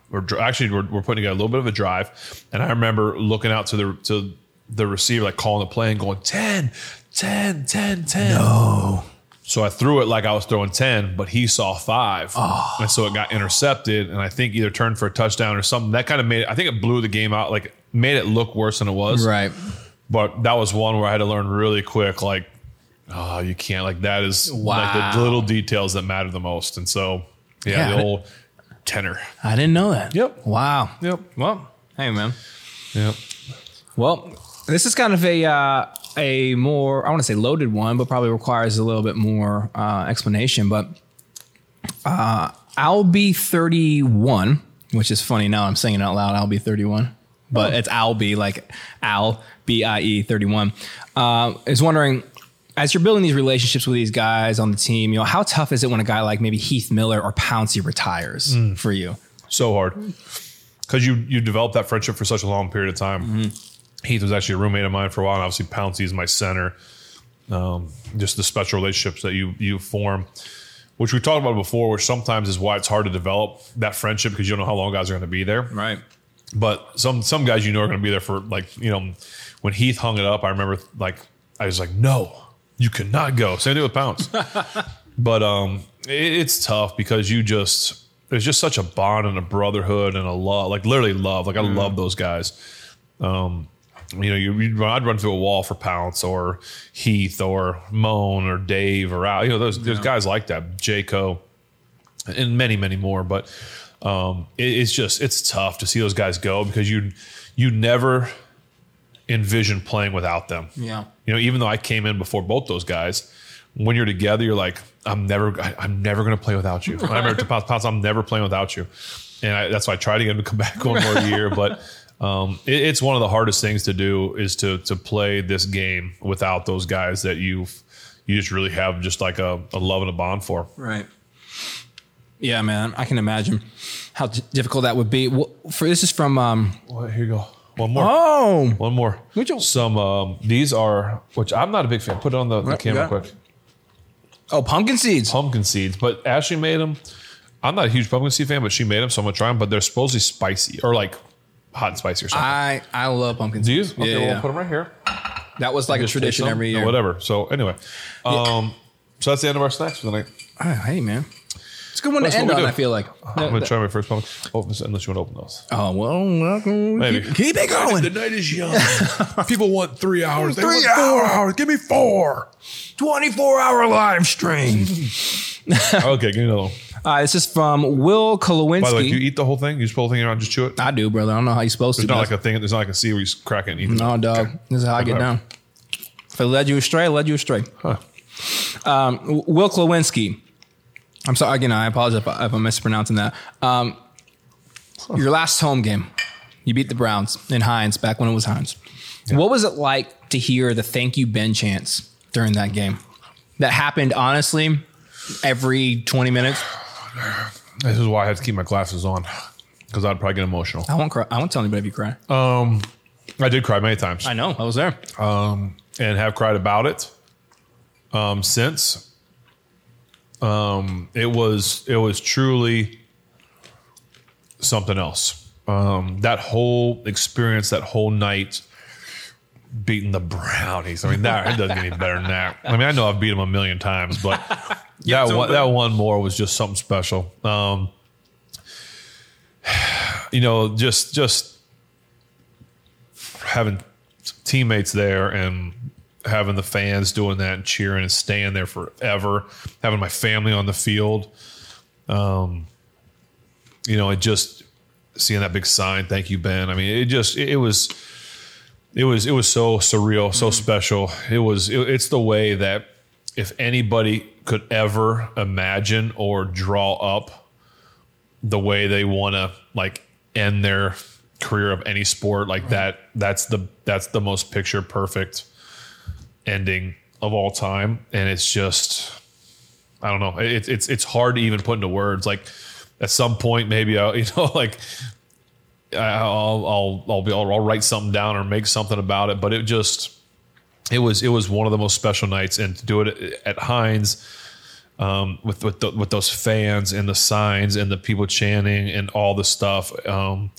we're dr- actually we're, we're putting together a little bit of a drive, and I remember looking out to the to the receiver, like calling the play and going 10, 10, 10, 10. No. So I threw it like I was throwing 10, but he saw five. And so it got intercepted, and I think either turned for a touchdown or something. That kind of made it, I think it blew the game out, like made it look worse than it was. Right. But that was one where I had to learn really quick, like, oh, you can't, like, that is like the little details that matter the most. And so, yeah, Yeah. the old tenor. I didn't know that. Yep. Wow. Yep. Well, hey, man. Yep. Well, this is kind of a uh, a more I want to say loaded one, but probably requires a little bit more uh, explanation. But uh, I'll be thirty one, which is funny now. I'm saying it out loud. I'll be thirty one, but it's I'll be like Al B I E thirty one. Uh, is wondering. As you're building these relationships with these guys on the team, you know how tough is it when a guy like maybe Heath Miller or Pouncey retires for you? So hard. Because you you develop that friendship for such a long period of time. Heath was actually a roommate of mine for a while, and obviously Pouncey is my center. Um, just the special relationships that you you form, which we talked about before, which sometimes is why it's hard to develop that friendship because you don't know how long guys are going to be there. Right. But some some guys you know are going to be there for like you know when Heath hung it up, I remember like I was like, no, you cannot go. Same thing with Pounce. but um, it, it's tough because you just there's just such a bond and a brotherhood and a love, like literally love. Like I love those guys. Um, you know, you, you'd run, I'd run through a wall for Pounce or Heath or Moan or Dave or Al. You know, there's there's guys like that, Jayco, and many many more. But um, it, it's just it's tough to see those guys go because you you never envision playing without them. Yeah. You know, even though I came in before both those guys, when you're together, you're like, I'm never, I, I'm never going to play without you. I remember to Pounce, Pounce, I'm never playing without you, and I, that's why I tried to get him to come back one more year. But um, it, it's one of the hardest things to do is to to play this game without those guys that you you just really have just like a, a love and a bond for. Right. Yeah, man. I can imagine how d- difficult that would be. Well, for this is from um Well, here you go. One more. Oh, One more. Which one? Some um, these are which I'm not a big fan. Put it on the, the Right, camera yeah. quick. oh, pumpkin seeds. Pumpkin seeds, but Ashley made them. I'm not a huge pumpkin seed fan, but she made them, so I'm gonna try them. But they're supposedly spicy or like hot and spicy or something. I I love pumpkin Do you? seeds. Okay, yeah, well, yeah. we'll put them right here. That was like a Just take tradition some, every or year. Whatever. So anyway, um, so that's the end of our snacks for the night. Ah, hey man, it's a good one That's to end what we on. do. I feel like. I'm gonna try my first one. Oh, unless you want to open those. Oh well, welcome. Maybe. Keep, keep it going. The night is young. People want three hours. They Three want four hours. Give me four. Twenty-four hour live stream. okay, give me another one. Uh, this is from Will Kolowinski. By the way, do you eat the whole thing? You just pull the thing around, just chew it. I do, brother. I don't know how you're supposed to. There's to. not like a thing. There's not like a C where you just crack it and eat it. No, dog. This is how I get down. If I led you astray, I led you astray. Huh. Um, Will Klawinski. I'm sorry again. I apologize if, I, if I'm mispronouncing that. Um, Your last home game, you beat the Browns in Heinz back when it was Heinz. What was it like to hear the "Thank You Ben" chants during that game? That happened honestly every 20 minutes. This is why I had to keep my glasses on because I'd probably get emotional. I won't cry. I won't tell anybody if you cry. Um, I did cry many times. I know. I was there. um, and have cried about it um, since. Um, it was it was truly something else. Um, that whole experience, that whole night, beating the Brownies. I mean, that it doesn't get any better than that. I mean, I know I've beat them a million times, but so one, that one more was just something special. Um, you know, just just having teammates there and having the fans doing that and cheering and staying there forever, having my family on the field. Um, you know, it just seeing that big sign, thank you, Ben. I mean, it just it, it was it was it was so surreal, so special. It was it, it's the way that if anybody could ever imagine or draw up the way they want to like end their career of any sport like that that's the that's the most picture perfect ending of all time. And it's just i don't know. It's it's it's hard to even put into words. Like at some point maybe i'll you know like i'll i'll i'll be i'll, I'll write something down or make something about it. But it just it was it was one of the most special nights. And to do it at heinz um, with with, the, with those fans and the signs and the people chanting and all the stuff. Um,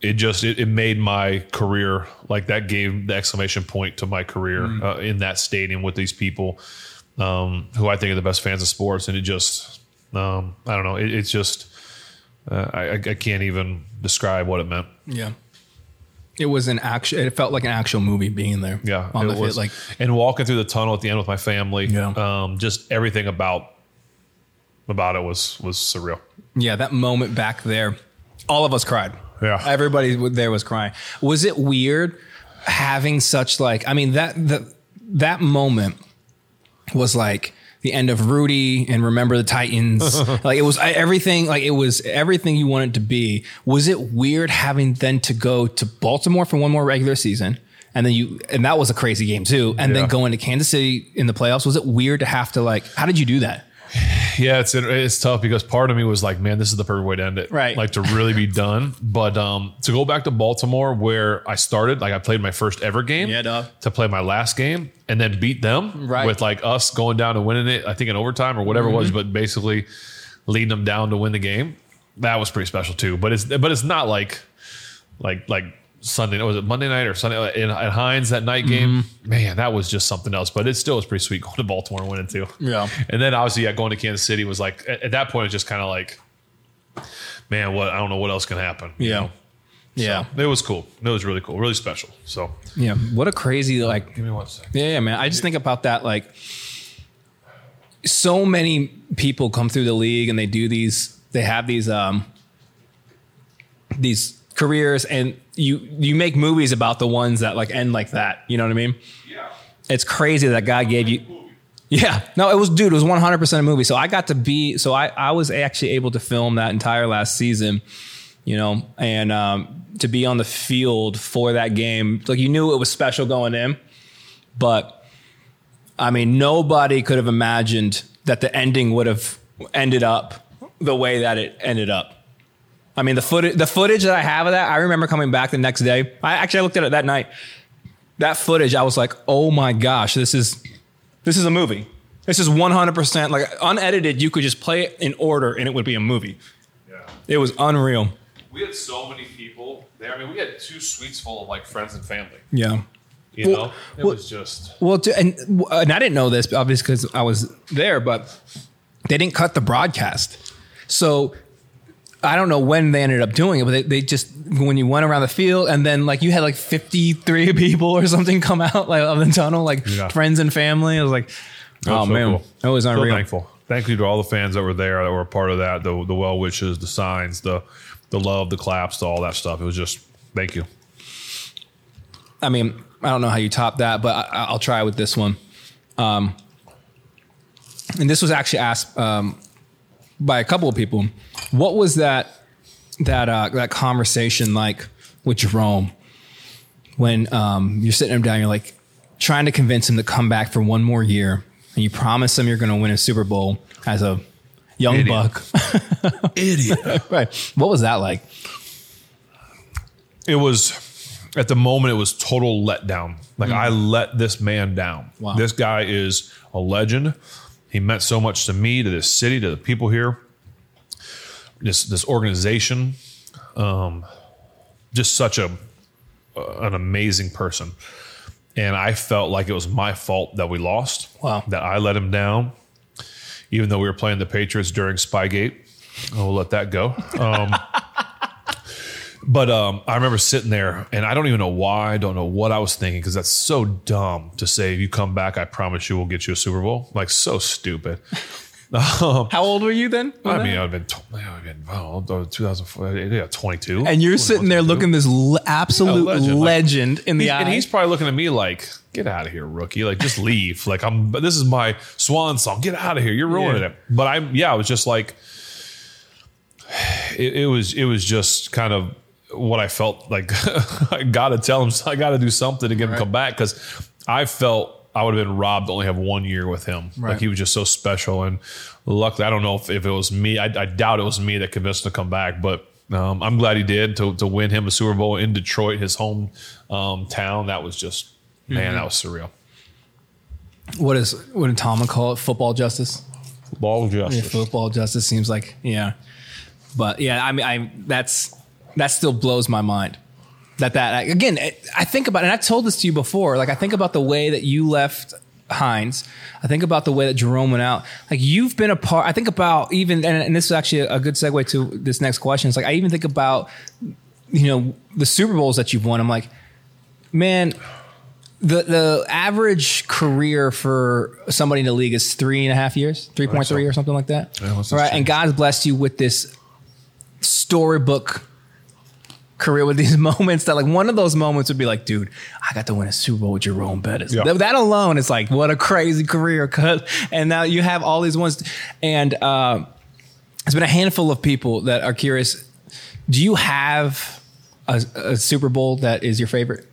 it just it, it made my career like that gave the exclamation point to my career uh, in that stadium with these people um, who I think are the best fans of sports, and it just um, I don't know it, it's just uh, I I can't even describe what it meant. Yeah. It was an action. It felt like an actual movie being there. Yeah, on it the was. Like and walking through the tunnel at the end with my family. Yeah. um, just everything about about it was was surreal. yeah, that moment back there, all of us cried. Yeah. everybody there was crying. Was it weird having such like? I mean that the that moment was like the end of Rudy and Remember the Titans. like it was everything. Like it was everything you wanted to be. Was it weird having then to go to Baltimore for one more regular season? And then you, and that was a crazy game too. And Yeah. then going to Kansas City in the playoffs. Was it weird to have to like, how did you do that? Yeah, it's it's tough because part of me was like, man, this is the perfect way to end it. Right. Like to really be done. But um to go back to Baltimore where I started, like I played my first ever game. Yeah, dog. To play my last game and then beat them. Right. With like us going down and winning it, I think in overtime or whatever it was, Mm-hmm. but basically leading them down to win the game. That was pretty special too. But it's but it's not like like like Sunday. Was it Monday night or Sunday in, at Heinz that night game? Mm-hmm. Man, that was just something else. But it still was pretty sweet going to Baltimore and winning too. Yeah. And then obviously, yeah, going to Kansas City was like at, at that point, it's just kind of like, man, what I don't know what else can happen. you Yeah. know? Yeah. It was cool. It was really cool, really special. So Yeah. What a crazy, like, give me one second. Yeah, yeah, man. I just think about that. Like, so many people come through the league and they do these. They have these um these careers, and you you make movies about the ones that like end like that. You know what I mean? Yeah. It's crazy that God gave you. Yeah, no, it was dude. It was one hundred percent a movie. So I got to be. So I I was actually able to film that entire last season. You know, and um, to be on the field for that game, like you knew it was special going in, but I mean, nobody could have imagined that the ending would have ended up the way that it ended up. I mean, the footage, the footage that I have of that, I remember coming back the next day. I actually I looked at it that night. That footage, I was like, oh my gosh, this is this is a movie. This is 100% like unedited. You could just play it in order and it would be a movie. Yeah. It was unreal. We had so many people there. I mean, we had two suites full of like friends and family. Yeah. You Well- know, it well- was just Well, and, and I didn't know this obviously because I was there, but they didn't cut the broadcast. So I don't know when they ended up doing it, but they, they just when you went around the field and then like you had like fifty three people or something come out like of the tunnel, like Yeah. friends and family. I was like, That was oh so man, cool. that was So unreal. thankful. Thank you to all the fans that were there that were a part of that. The the well wishes, the signs, the the love, the claps, the, all that stuff. It was just thank you. I mean, I don't know how you top that, but I, I'll try with this one. Um, and this was actually asked um, by a couple of people. What was that that uh, that conversation like with Jerome when um, you're sitting him down? You're like trying to convince him to come back for one more year, and you promise him you're going to win a Super Bowl as a young Idiot. buck. Idiot. right? What was that like? it was at the moment it was total letdown. Like I let this man down. Wow. This guy is a legend. He meant so much to me, to this city, to the people here, this this organization. Um, just such a an amazing person. And I felt like it was my fault that we lost. Wow. That I let him down, even though we were playing the Patriots during Spygate. I'll let that go. Um, but um, I remember sitting there, and I don't even know why. I don't know what I was thinking because that's so dumb to say. If you come back, I promise you, we'll get you a Super Bowl. Like so stupid. How old were you then? I mean, I've been, tw- I've been, oh, 2004, yeah, 22. and you're sitting there looking this l- absolute Yeah, legend, legend. Like, in the He's- eye. and he's probably looking at me like, "Get out of here, rookie! Like, just leave! like, I'm. But this is my swan song. Get out of here! You're ruining Yeah. it." But I, yeah, I was just like, it, it was, it was just kind of what I felt like. I got to tell him. I got to do something to get him come back because I felt I would have been robbed to only have one year with him. Right. Like he was just so special, and luckily, I don't know if, if it was me. I, I doubt it was me that convinced him to come back, but. Um, I'm glad he did to, to win him a Super Bowl in Detroit, his home um, town. That was just man, that was surreal. what is what did Tom call it? Football justice. Ball Yeah, justice. football justice seems like yeah, but yeah, I mean, I that's that still blows my mind. That that again, I think about, and I told this to you before. Like I think about the way that you left Heinz. I think about the way that Jerome went out. Like you've been a part. I think about even, and, and this is actually a good segue to this next question. It's like I even think about, you know, the Super Bowls that you've won. I'm like, man, the the average career for somebody in the league is three and a half years, three point three so. or something like that. Yeah, right, and. God's blessed you with this storybook career with these moments that like one of those moments would be like, dude, I got to win a Super Bowl with Jerome Bettis. Yeah. That, alone is like what a crazy career. Cause and now you have all these ones, and uh, there's been a handful of people that are curious. Do you have a, a Super Bowl that is your favorite?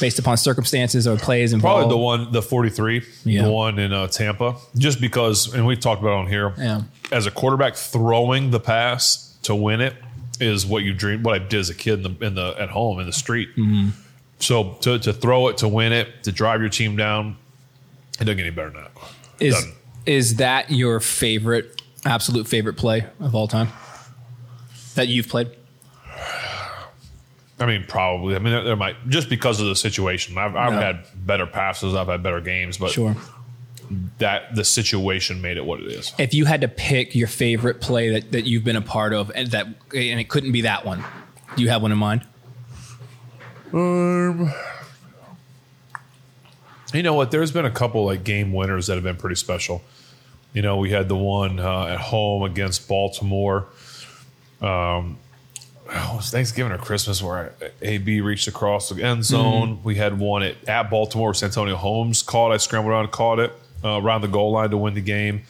Based upon circumstances or plays involved. Probably the one, the 43, Yeah. the one in uh, Tampa, just because, and we've talked about it on here. Yeah. As a quarterback, throwing the pass to win it is what you dream. What I did as a kid in the, in the at home in the street. Mm-hmm. So to, to throw it, to win it, to drive your team down, it doesn't get any better than that. Is is that your favorite, absolute favorite play of all time that you've played? I mean, probably. I mean, there, there might just because of the situation. I've, I've Yeah. had better passes. I've had better games, but Sure. That the situation made it what it is. If you had to pick your favorite play that, that you've been a part of, and that and it couldn't be that one, do you have one in mind? Um, You know what? There's been a couple like game winners that have been pretty special. You know, we had the one uh, at home against Baltimore. Um, oh, it was Thanksgiving or Christmas where AB reached across the end zone. We had one at, at Baltimore where Santonio Holmes caught. I scrambled around and caught it uh, around the goal line to win the game.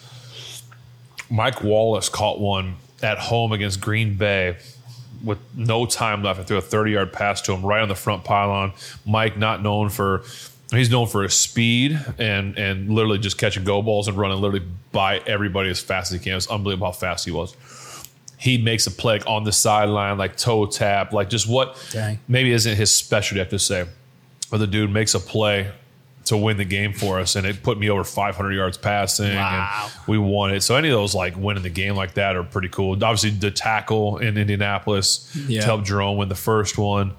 Mike Wallace caught one at home against Green Bay with no time left and threw a 30 yard pass to him right on the front pylon. Mike, not known for, he's known for his speed and and literally just catching go balls and running literally by everybody as fast as he can. It's unbelievable how fast he was. He makes a play on the sideline, like toe tap, like just what Dang. maybe isn't his specialty, I have to say. But the dude makes a play to win the game for us, and it put me over 500 yards passing. Wow. And we won it. So any of those like winning the game like that are pretty cool. Obviously, the tackle in Indianapolis Yeah. to help Jerome win the first one.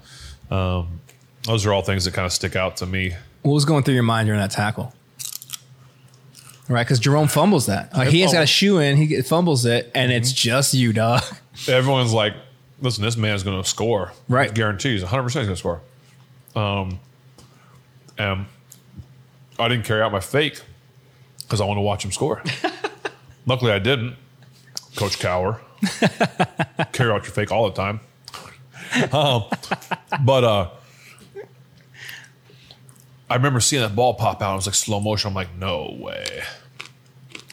Um, those are all things that kind of stick out to me. What was going through your mind during that tackle? Right, because Jerome fumbles that. Uh, he has got a shoe in, he fumbles it, and Mm-hmm. it's just you, dog. Everyone's like, "Listen, this man's going to score. Right. guarantees 100 percent he's going to score." Um, and I didn't carry out my fake because I want to watch him score. Luckily, I didn't. Coach Cowher, carry out your fake all the time. Um, but uh, I remember seeing that ball pop out. It was like slow motion. I'm like, no way.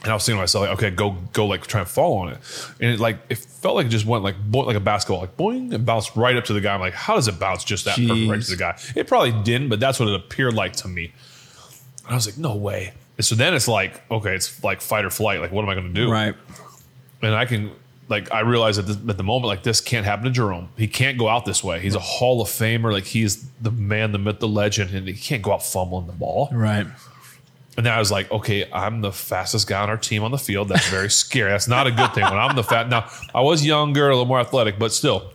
And I was thinking to myself, like, okay, go, go, like try and fall on it. And it like, it felt like it just went like, boing, like a basketball, like boing, and bounced right up to the guy. I'm like, how does it bounce just that perfect right to the guy? It probably didn't, but that's what it appeared like to me. And I was like, no way. And so then it's like, okay, it's like fight or flight. Like, what am I going to do? Right. and I can like I realize at the, at the moment like this can't happen to Jerome. He can't go out this way. He's a Hall of Famer. Like he's the man, the myth, the legend, and he can't go out fumbling the ball. Right. And then I was like, okay, I'm the fastest guy on our team on the field. That's very scary. That's not a good thing. When I'm the fat now, I was younger, a little more athletic, but still,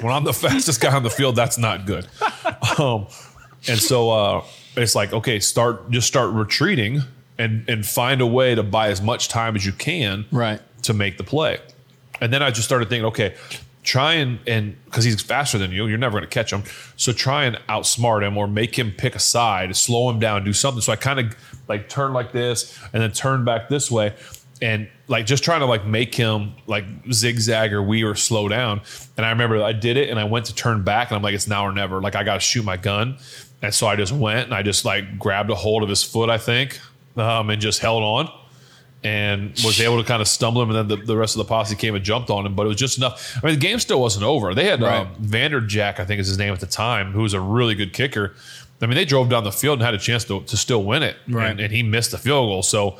when I'm the fastest guy on the field, that's not good. Um, and so uh, it's like, okay, start just start retreating and and find a way to buy as much time as you can Right. to make the play. And then I just started thinking, okay, try and and because he's faster than you, you're never going to catch him. So try and outsmart him or make him pick a side, slow him down, do something. So I kind of like turn like this and then turn back this way. And like just trying to like make him like zigzag or we or slow down. And I remember I did it and I went to turn back and I'm like, it's now or never. Like I got to shoot my gun. And so I just went and I just like grabbed a hold of his foot, I think, um, and just held on and was able to kind of stumble him, and then the, the rest of the posse came and jumped on him. But it was just enough. I mean, the game still wasn't over. They had Right. um, Vanderjagt, I think is his name at the time, who was a really good kicker. I mean, they drove down the field and had a chance to, to still win it, Right. and, and he missed the field goal. So,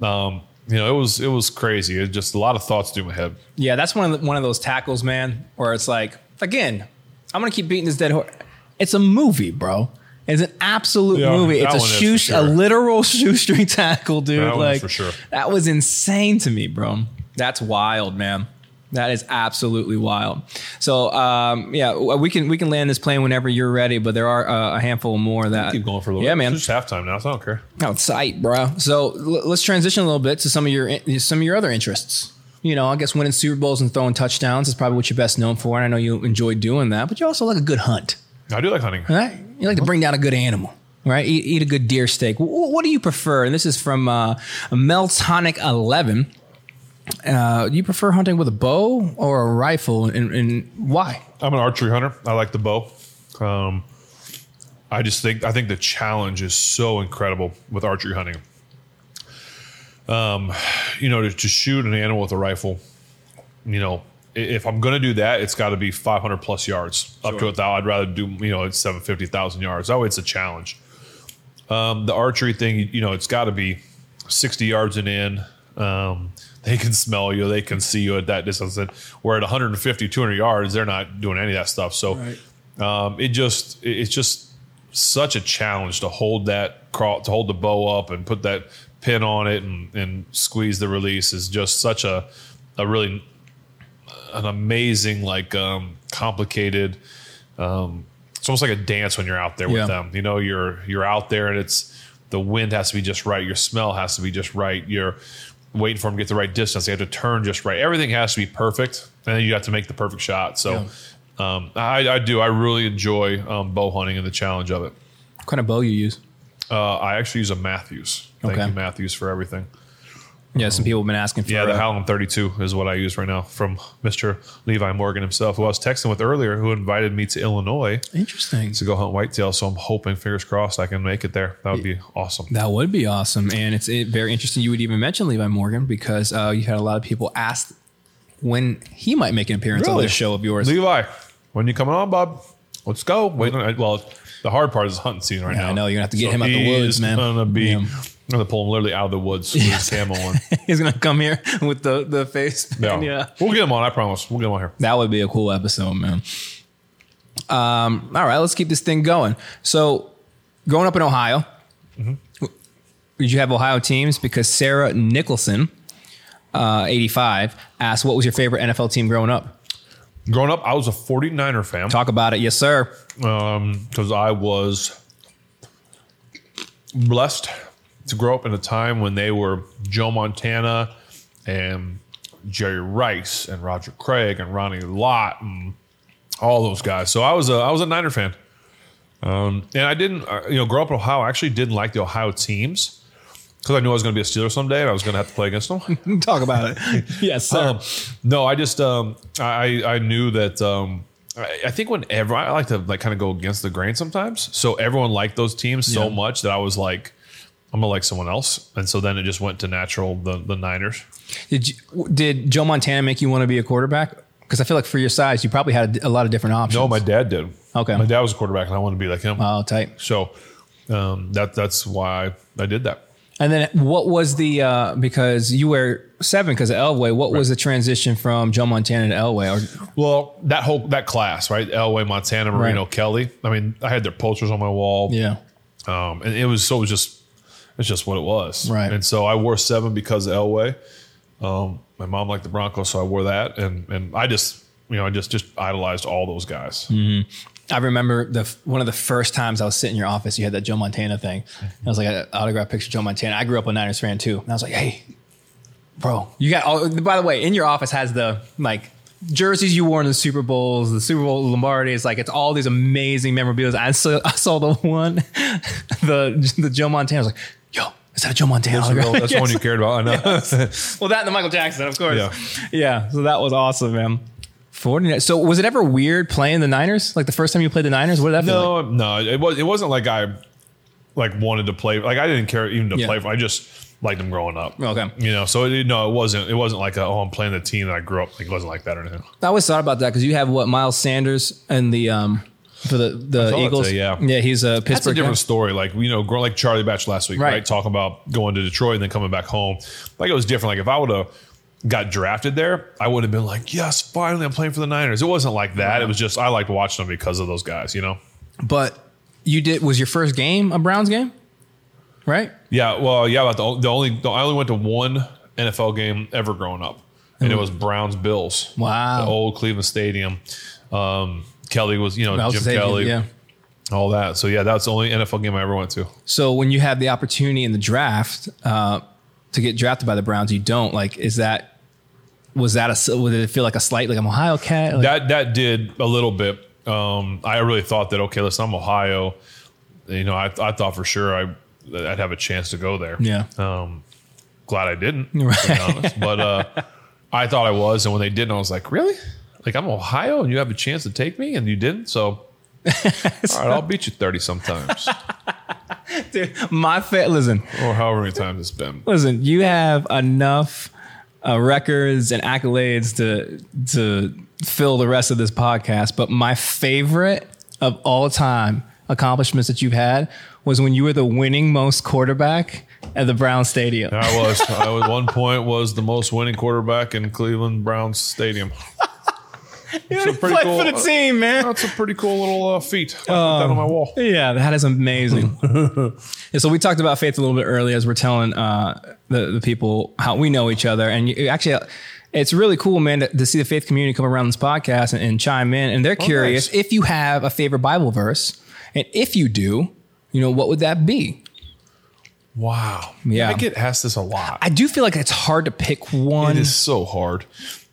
um, you know, it was it was crazy. It was just a lot of thoughts through my head. Yeah, that's one of the, one of those tackles, man, where it's like, again, I'm gonna keep beating this dead horse. It's a movie, bro. It's an absolute Yeah, movie. It's a shoe, sure. a literal shoestring tackle, dude. That like for sure. that was insane to me, bro. That's wild, man. That is absolutely wild. So, um, yeah, we can we can land this plane whenever you're ready, but there are uh, a handful more that Keep going for a little. Yeah, bit. man. It's just halftime now, so I don't care. Outside, bro. So l- let's transition a little bit to some of your some of your other interests. You know, I guess winning Super Bowls and throwing touchdowns is probably what you're best known for, and I know you enjoy doing that. But you also like a good hunt, I do like hunting. right? You like to bring down a good animal, right? Eat, eat a good deer steak. Wh- What do you prefer? And this is from uh, Meltonic Eleven. Uh, you prefer hunting with a bow or a rifle, and, and why? I'm an archery hunter. I like the bow. Um, I just think I think the challenge is so incredible with archery hunting. Um, you know, to, to shoot an animal with a rifle, you know, if I'm going to do that, it's got to be 500 plus yards up to a thousand. I'd rather do you know it's 750,000 yards. That way, it's a challenge. Um, the archery thing, you, you know, it's got to be 60 yards and in. Um, they can smell you, they can see you at that distance. And where at 150, 200 yards, they're not doing any of that stuff. So um, it just, it's just such a challenge to hold that crawl, to hold the bow up and put that pin on it and, and squeeze the release is just such a, a really an amazing, like um, complicated. Um, it's almost like a dance when you're out there with Yeah. them. You know, you're you're out there and it's the wind has to be just right. Your smell has to be just right. You're waiting for them to get the right distance. They have to turn just right. Everything has to be perfect, and then you have to make the perfect shot. So, um, I, I do. I really enjoy um, bow hunting and the challenge of it. What kind of bow you use? Uh, I actually use a Mathews. Thank Okay. you, Mathews, for everything. Yeah, some people have been asking for. Yeah, the uh, Halon 32 is what I use right now from Mr. Levi Morgan himself, who I was texting with earlier, who invited me to Illinois Interesting. to go hunt whitetail. So I'm hoping, fingers crossed, I can make it there. That would be awesome. That would be awesome, and it's very interesting. You would even mention Levi Morgan because uh, you had a lot of people ask when he might make an appearance on this show of yours. Levi, when you coming on, Bob? Let's go. Wait, well, the hard part is hunting season right Yeah, now. I know, you're gonna have to get him out the woods, man. Gonna be, Yeah. I'm gonna pull him literally out of the woods with his camo on. He's gonna come here with the the face. Yeah. yeah. we'll get him on. I promise. We'll get him on here. That would be a cool episode, man. Um, all right, let's keep this thing going. So, growing up in Ohio, did you have Ohio teams? Because Sarah Nicholson, uh, 85, asked, What was your favorite NFL team growing up? growing up, I was a 49er fan Talk about it, yes, sir. because I was blessed to grow up in a time when they were Joe Montana and Jerry Rice and Roger Craig and Ronnie Lott and all those guys. So I was a I was a Niner fan, um, and I didn't uh, you know grow up in Ohio. I actually didn't like the Ohio teams because I knew I was going to be a Steeler someday and I was going to have to play against them. Talk about it. yes, sir. Um, no, I just um, I I knew that um, I, I think whenever I like to like kind of go against the grain sometimes. So everyone liked those teams so Yeah. much that I was like, I'm gonna like someone else, and so then it just went to natural the the Niners. Did you, did Joe Montana make you want to be a quarterback? Because I feel like for your size, you probably had a lot of different options. No, my dad did. Okay. my dad was a quarterback, and I wanted to be like him. oh, tight. So um, that that's why I did that. And then what was the uh, because you were seven because of Elway? What was the transition from Joe Montana to Elway? Or Well, that whole that class, right? Elway, Montana, Marino, Right. Kelly. I mean, I had their posters on my wall. yeah, Um, and it was so it was just it's just what it was. Right. And so I wore seven because of Elway. Um, my mom liked the Broncos, so I wore that, and and I just you know I just just idolized all those guys. I remember the one of the first times I was sitting in your office. You had that Joe Montana thing. I was like an autograph picture of Joe Montana. I grew up a Niners fan too, and I was like, hey, bro, you got. all by the way, in your office has the like jerseys you wore in the Super Bowls, the Super Bowl Lombardi. It's like it's all these amazing memorabilia. I saw I saw the one, the the Joe Montana. I was like. Is that a Joe Montana? That's, the real- that's the one you cared about. I know. Well, that and the Michael Jackson, of course. Yeah. Yeah. So that was awesome, man. 49. So was it ever weird playing the Niners? Like the first time you played the Niners? What did that feel like? no, no, it was it wasn't like I like wanted to play. Like I didn't care even to Yeah. play. For, I just liked them growing up. Okay. You know, so it, no, it wasn't. It wasn't like a, oh, I'm playing the team that I grew up. Like, it wasn't like that or anything. I always thought about that because you have what Miles Sanders and the um for the the Eagles. yeah. yeah, he's a Pittsburgh. That's a different guy. story. Like you know, like Charlie Batch last week, Right. right. Talking about going to Detroit and then coming back home. Like it was different. Like if I would have got drafted there, I would have been like, yes, finally, I'm playing for the Niners. It wasn't like that. It was just I liked watching them because of those guys. You know. But you did was your first game a Browns game, right? Yeah. Well, yeah. About the, the only the, I only went to one NFL game ever growing up, and it was Browns Bills. Wow. The old Cleveland Stadium. Um, Kelly was you know Jim Kelly. yeah. All that. So yeah, that's the only NFL game I ever went to. So when you have the opportunity in the draft uh, to get drafted by the Browns, you don't like. Is that was that a would it feel like a slight like I'm Ohio cat? Like, that that did a little bit. Um, I really thought that okay, listen, I'm Ohio. You know, I, I thought for sure I I'd have a chance to go there. Yeah. Um, glad I didn't. Right. To be honest, but uh, I thought I was, and when they didn't, I was like, really? Like I'm Ohio, and you have a chance to take me, and you didn't. So, all right, I'll beat you thirty sometimes, Dude, my fa- listen, or however many times it's been. listen. You have enough uh, records and accolades to to fill the rest of this podcast. But my favorite of all time accomplishments that you've had was when you were the winning most quarterback at the Brown Stadium. I was. I was one point was the most winning quarterback in Cleveland Browns Stadium. Pretty cool- for the team, man. That's a pretty cool little uh, feat. I put that on my wall. Yeah, that is amazing. and so we talked about faith a little bit earlier as we're telling uh, the the people how we know each other, and you, actually, it's really cool, man, to, to see the faith community come around this podcast and, and chime in, and they're curious nice. if you have a favorite Bible verse, and if you do, you know, what would that be? Wow. Yeah. I get asked this a lot. I do feel like it's hard to pick one. It is so hard.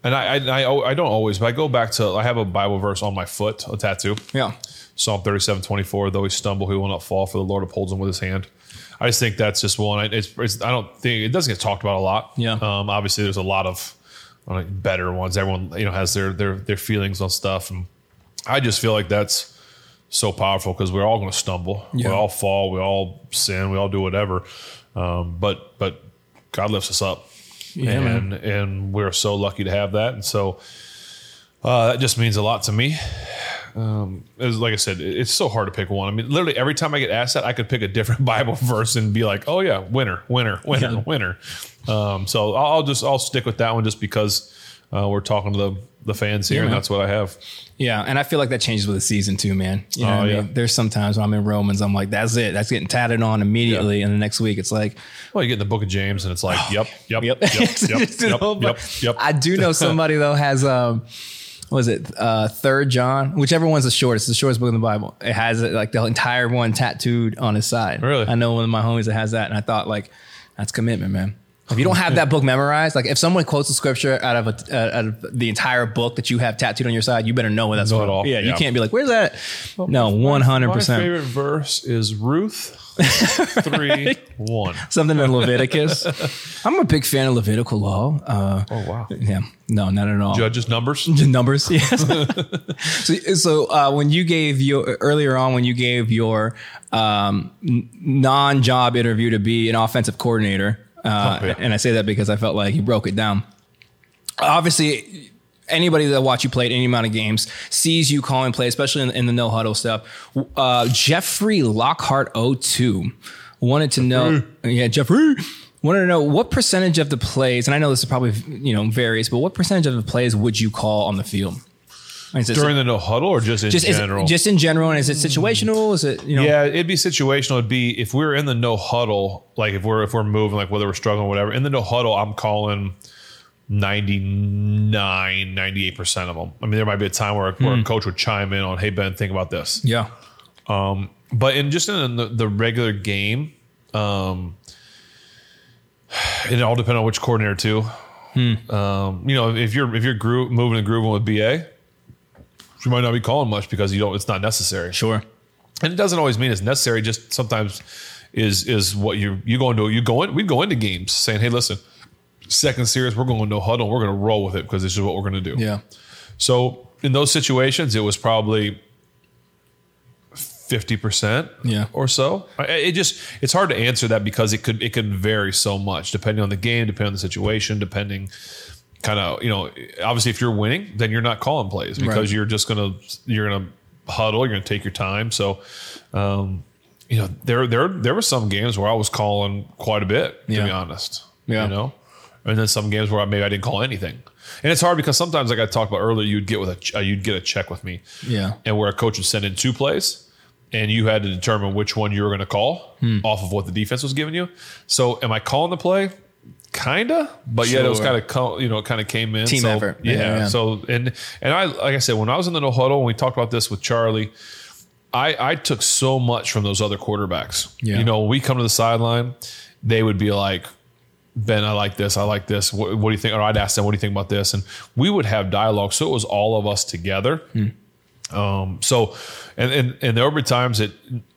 And I, I, I, I don't always, but I go back to, I have a Bible verse on my foot, a tattoo. Yeah, Psalm 37, 24, though he stumble, he will not fall, for the Lord upholds him with his hand. I just think that's just one. I- It's, it's, I don't think, it doesn't get talked about a lot. Yeah. Um, obviously, there's a lot of uh, better ones. Everyone, you know, has their, their, their feelings on stuff. And I just feel like that's so powerful because we're all going to stumble. Yeah. We all fall. We all sin. We all do whatever. Um, but, but God lifts us up. Yeah, and and we're so lucky to have that. And so uh, that just means a lot to me. Um, as like I said, it- it's so hard to pick one. I mean, literally every time I get asked that, I could pick a different Bible verse and be like, "Oh yeah, winner, winner, winner, Yeah. winner." Um, so I'll, I'll just I'll stick with that one just because uh, we're talking to the the fans here, Yeah, and that's what I have. yeah, and I feel like that changes with the season too, man. You know Oh, what I yeah. mean? There's sometimes when I'm in Romans, I'm like, that's it, that's getting tatted on immediately, and the next week it's like, Well, you get in the Book of James, and it's like, yep, yep, Yep. yep, yep, Just yep, yep, yep. I do know somebody though has um was it uh, Third John, whichever one's the shortest, the shortest book in the Bible. It has it like the entire one tattooed on his side. Really? I know one of my homies that has that, and I thought like that's commitment, man. If you don't have that book memorized, like if someone quotes a scripture out of a, uh, out of the entire book that you have tattooed on your side, you better know what that's Know it from. all. Yeah, you can't be like, "Where's that?" No, one hundred My percent. favorite verse is Ruth three one. Something in Leviticus. I'm a big fan of Levitical law. Uh, Oh wow. yeah, no, not at all. Judges numbers. Numbers. Yes. so, so uh, when you gave your earlier on, when you gave your um, non-job interview to be an offensive coordinator, uh, Oh, yeah. and I say that because I felt like you broke it down. Obviously, anybody that watch you play any amount of games sees you calling play, especially in, in the no huddle stuff. Uh, Jeffrey Lockhart 02 wanted to know, yeah, Jeffrey wanted to know what percentage of the plays, and I know this is probably you know varies, but what percentage of the plays would you call on the field? Is it- During the no huddle or just in just it- general? just in general, and is it situational? Is it you know? yeah, it'd be situational. It'd be if we're in the no huddle, like if we're if we're moving, like whether we're struggling or whatever. In the no huddle, I'm calling 99, 98 percent of them. I mean, there might be a time where, where a coach would chime in on, "Hey Ben, think about this." yeah, But in just in the, the regular game, um, it all depends on which coordinator too. Um, you know, if you're if you're gro- moving and grooving with BA, you might not be calling much because you don't. It's not necessary. sure. and it doesn't always mean it's necessary. Just sometimes is is what you you go into. You go in. We go into games saying, "Hey, listen, second series, we're going to huddle. We're going to roll with it because this is what we're going to do." Yeah, So in those situations, it was probably fifty percent, Yeah. or so. It just it's hard to answer that because it could it could vary so much depending on the game, depending on the situation, depending kind of you know obviously if you're winning, then you're not calling plays because Right. you're just gonna you're gonna huddle, you're gonna take your time. So. Um, you know, there there there were some games where I was calling quite a bit, to Yeah. be honest. Yeah. You know, and then some games where I, maybe I didn't call anything, and it's hard because sometimes, like I talked about earlier, you'd get with a uh, you'd get a check with me, Yeah. and where a coach would send in two plays, and you had to determine which one you were going to call Hmm. off of what the defense was giving you. So, am I calling the play? Kinda, but yet it was kind of you know it kind of came in Team so, effort. Yeah, Yeah, yeah. So and and I like I said when I was in the no huddle when we talked about this with Charlie, I I took so much from those other quarterbacks. Yeah. You know, when we come to the sideline, they would be like, Ben, I like this. I like this. What, what do you think? Or I'd ask them, what do you think about this? And we would have dialogue. So it was all of us together. Um, so, and, and, and there would be times that,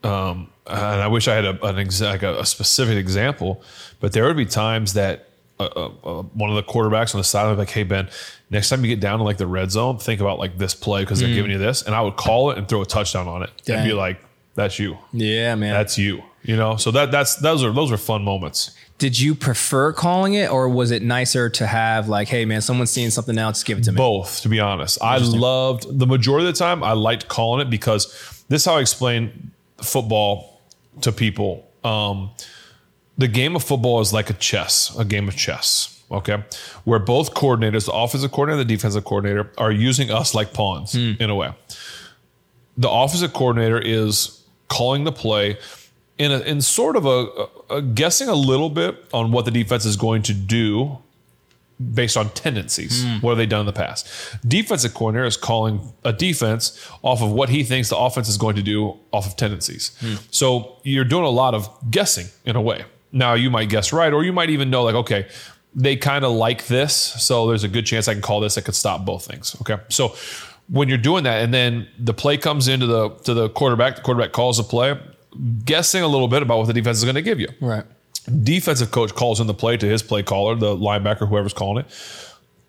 um, and I wish I had a, an exact, a, a specific example, but there would be times that uh, uh, uh, one of the quarterbacks on the sideline would be like, Hey, Ben, next time you get down to like the red zone, think about like this play because they're giving you this. And I would call it and throw a touchdown on it and be like, that's you. Yeah, man. That's you. You know, so that that's those are those are fun moments. Did you prefer calling it, or was it nicer to have like, hey, man, someone's seeing something just give it to me? Both, to be honest. I loved the majority of the time. I liked calling it because this is how I explain football to people. Um, the game of football is like a chess, a game of chess. Okay, where both coordinators, the offensive coordinator, and the defensive coordinator, are using us like pawns in a way. The offensive coordinator is calling the play in a, in sort of a, a, a guessing a little bit on what the defense is going to do based on tendencies. What have they done in the past? Defensive coordinator is calling a defense off of what he thinks the offense is going to do off of tendencies. So you're doing a lot of guessing in a way. Now you might guess right, or you might even know like, okay, they kind of like this, so there's a good chance I can call this that could stop both things. Okay, so when you're doing that, and then the play comes into the to the quarterback, the quarterback calls the play, guessing a little bit about what the defense is going to give you Right. Defensive coach calls in the play to his play caller, the linebacker, whoever's calling it,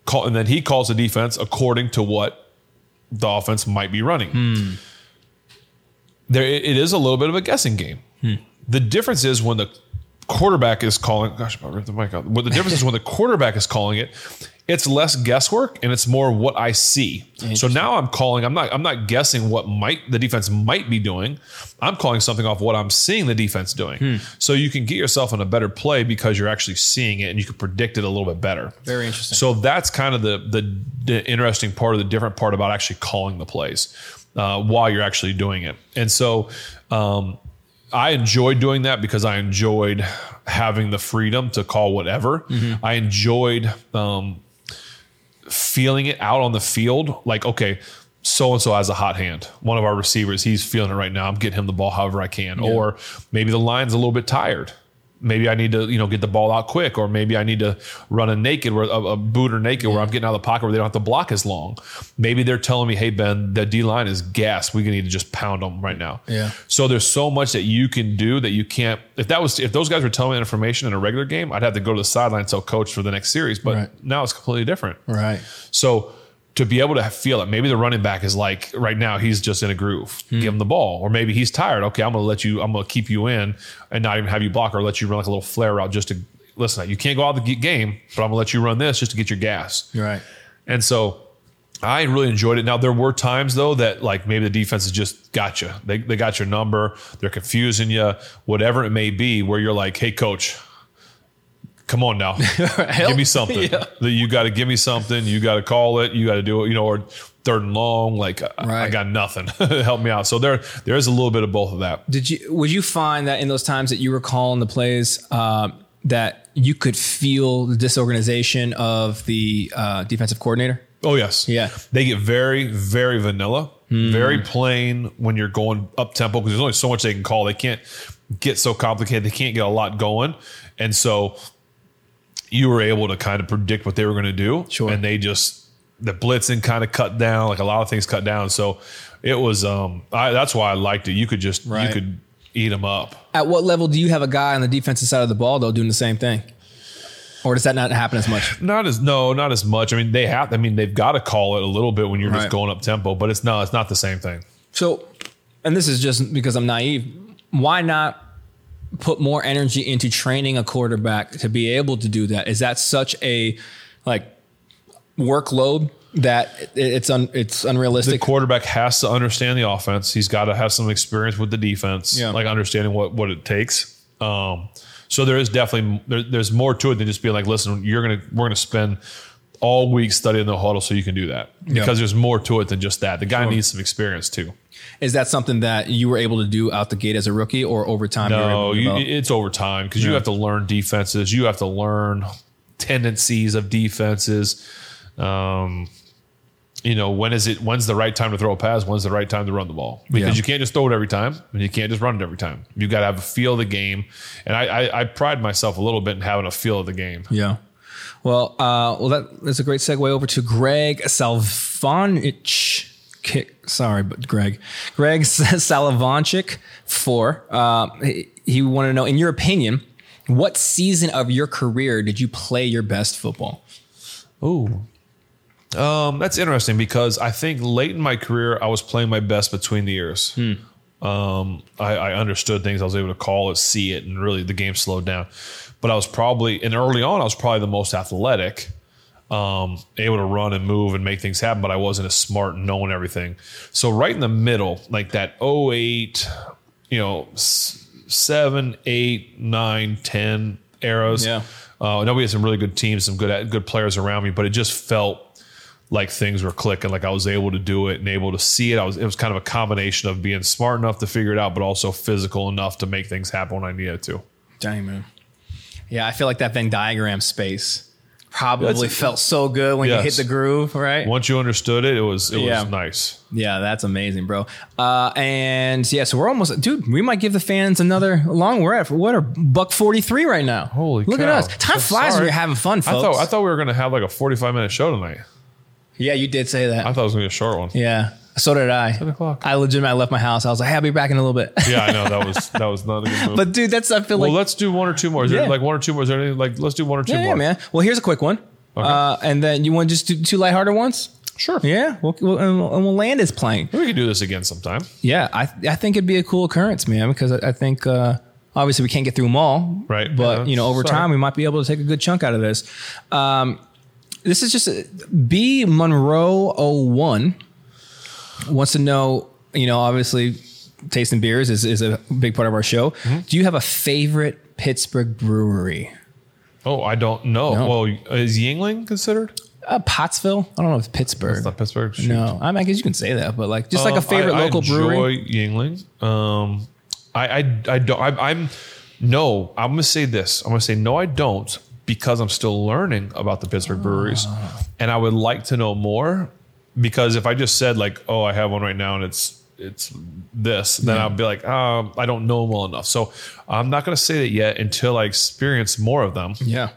call, and then he calls the defense according to what the offense might be running. Hmm. There, it it is a little bit of a guessing game. Hmm. The difference is when the quarterback is calling. Gosh, I ripped the mic out. What the difference is when the quarterback is calling it. It's less guesswork and it's more what I see. So now I'm calling. I'm not. I'm not guessing what might the defense might be doing. I'm calling something off what I'm seeing the defense doing. So you can get yourself in a better play because you're actually seeing it and you can predict it a little bit better. Very interesting. So that's kind of the the, the interesting part, or the different part about actually calling the plays uh, while you're actually doing it. And so um, I enjoyed doing that because I enjoyed having the freedom to call whatever. I enjoyed um, feeling it out on the field. Like, okay, so and so has a hot hand. One of our receivers, he's feeling it right now. I'm getting him the ball however I can. Or maybe the line's a little bit tired. Maybe I need to, you know, get the ball out quick, or maybe I need to run a naked, where a, a boot or naked, where I'm getting out of the pocket where they don't have to block as long. Maybe they're telling me, "Hey Ben, the D line is gas. We need to just pound them right now." Yeah. So there's so much that you can do that you can't. If that was, if those guys were telling me that information in a regular game, I'd have to go to the sideline and tell coach for the next series. But Right. now it's completely different. Right. So to be able to feel it, maybe the running back is like right now he's just in a groove. Give hmm. him the ball, or maybe he's tired. Okay, I'm gonna let you. I'm gonna keep you in and not even have you block or let you run like a little flare route just to listen. You can't go out of the game, but I'm gonna let you run this just to get your gas. Right. And so I really enjoyed it. Now there were times though that like maybe the defense has just got you. They they got your number. They're confusing you, whatever it may be. Where you're like, hey coach, come on now, give me something. Yeah. You got to give me something. You got to call it. You got to do it. You know, or third and long. Like I- I got nothing. Help me out. So there there is a little bit of both of that. Did you would you find that in those times that you were calling the plays uh, that you could feel the disorganization of the uh, defensive coordinator? Oh yes, Yeah. They get very, very vanilla, very plain when you're going up tempo because there's only so much they can call. They can't get so complicated. They can't get a lot going, and so you were able to kind of predict what they were going to do. Sure. and they just the blitzing kind of cut down, like a lot of things cut down. So it was. Um, I, that's why I liked it. You could just Right. you could eat them up. At what level do you have a guy on the defensive side of the ball though doing the same thing, or does that not happen as much? Not as no, not as much. I mean, they have. I mean, they've got to call it a little bit when you're Right. just going up tempo, but it's no, it's not the same thing. So, and this is just because I'm naive. Why not put more energy into training a quarterback to be able to do that? Is that such a like workload that it's un, it's unrealistic. the quarterback has to understand the offense. He's got to have some experience with the defense, Yeah. like understanding what what it takes. Um, so there is definitely there, there's more to it than just being like, listen, you're gonna we're gonna spend all week studying the huddle so you can do that because there's more to it than just that. The guy needs some experience too. Is that something that you were able to do out the gate as a rookie, or over time? No, you, it's over time because you have to learn defenses. You have to learn tendencies of defenses. Um, you know, when is it? When's the right time to throw a pass? When's the right time to run the ball? Because Yeah. you can't just throw it every time, and you can't just run it every time. You got to have a feel of the game. And I, I, I pride myself a little bit in having a feel of the game. Yeah. Well, uh, well, that, that's a great segue over to Greg Salvanich. Kick, sorry, but Greg, Greg Salovanchik for uh, he, he wanted to know, in your opinion, what season of your career did you play your best football? Ooh. Um, that's interesting because I think late in my career I was playing my best between the years. Um, I, I understood things. I was able to call it, see it, and really the game slowed down. But I was probably and early on I was probably the most athletic, um, able to run and move and make things happen. But I wasn't as smart and knowing everything. So right in the middle, like that 08, you know, s- seven, eight, nine, ten eras. Yeah. Uh, I know we had some really good teams, some good good players around me, but it just felt like things were clicking. Like I was able to do it and able to see it. I was. It was kind of a combination of being smart enough to figure it out, but also physical enough to make things happen when I needed to. Dang man. Yeah, I feel like that Venn diagram space probably That's- felt so good when you hit the groove, right? Once you understood it, it was it Yeah. was nice. Yeah, that's amazing, bro. Uh, and yeah, so we're almost, dude. We might give the fans another long. We're at what are buck forty three right now. Holy look cow. at us! Time I'm flies when you're having fun, I folks. thought I thought we were gonna have like a forty five minute show tonight. yeah, you did say that. I thought it was gonna be a short one. yeah, so did I. Seven o'clock. I legitimately left my house. I was like, hey, I'll be back in a little bit. Yeah, I know that was that was not a good move. but dude, that's I feel like well, like let's do one or two more. Is there Yeah. like one or two more? Is there anything like let's do one or two yeah, more? yeah, man. Well, here's a quick one. Uh, and then you want to just do two lighthearted ones? Sure. Yeah, we'll, we'll, and we'll, and we'll land his plane. We can do this again sometime. Yeah, I I think it'd be a cool occurrence, man, because I, I think uh, obviously we can't get through them all, Right, But yeah, you know, over sorry. time we might be able to take a good chunk out of this. Um, this is just a, B Monroe 01 wants to know. You know, obviously, tasting beers is, is a big part of our show. Mm-hmm. Do you have a favorite Pittsburgh brewery? Oh, I don't know. No. Well, is Yuengling considered? Uh, Pottsville. I don't know if it's Pittsburgh. It's not Pittsburgh. Shoot. no, I, mean, I guess you can say that, but like just like a Um, favorite I, local I brewery. enjoy Yuengling. Um, I, I, I don't. I, I'm no. I'm gonna say this. I'm gonna say no. I don't because I'm still learning about the Pittsburgh breweries. and I would like to know more because if I just said like, "Oh, I have one right now," and it's it's this, then I'll be like, um, I don't know them well enough. So I'm not going to say that yet until I experience more of them. Yeah.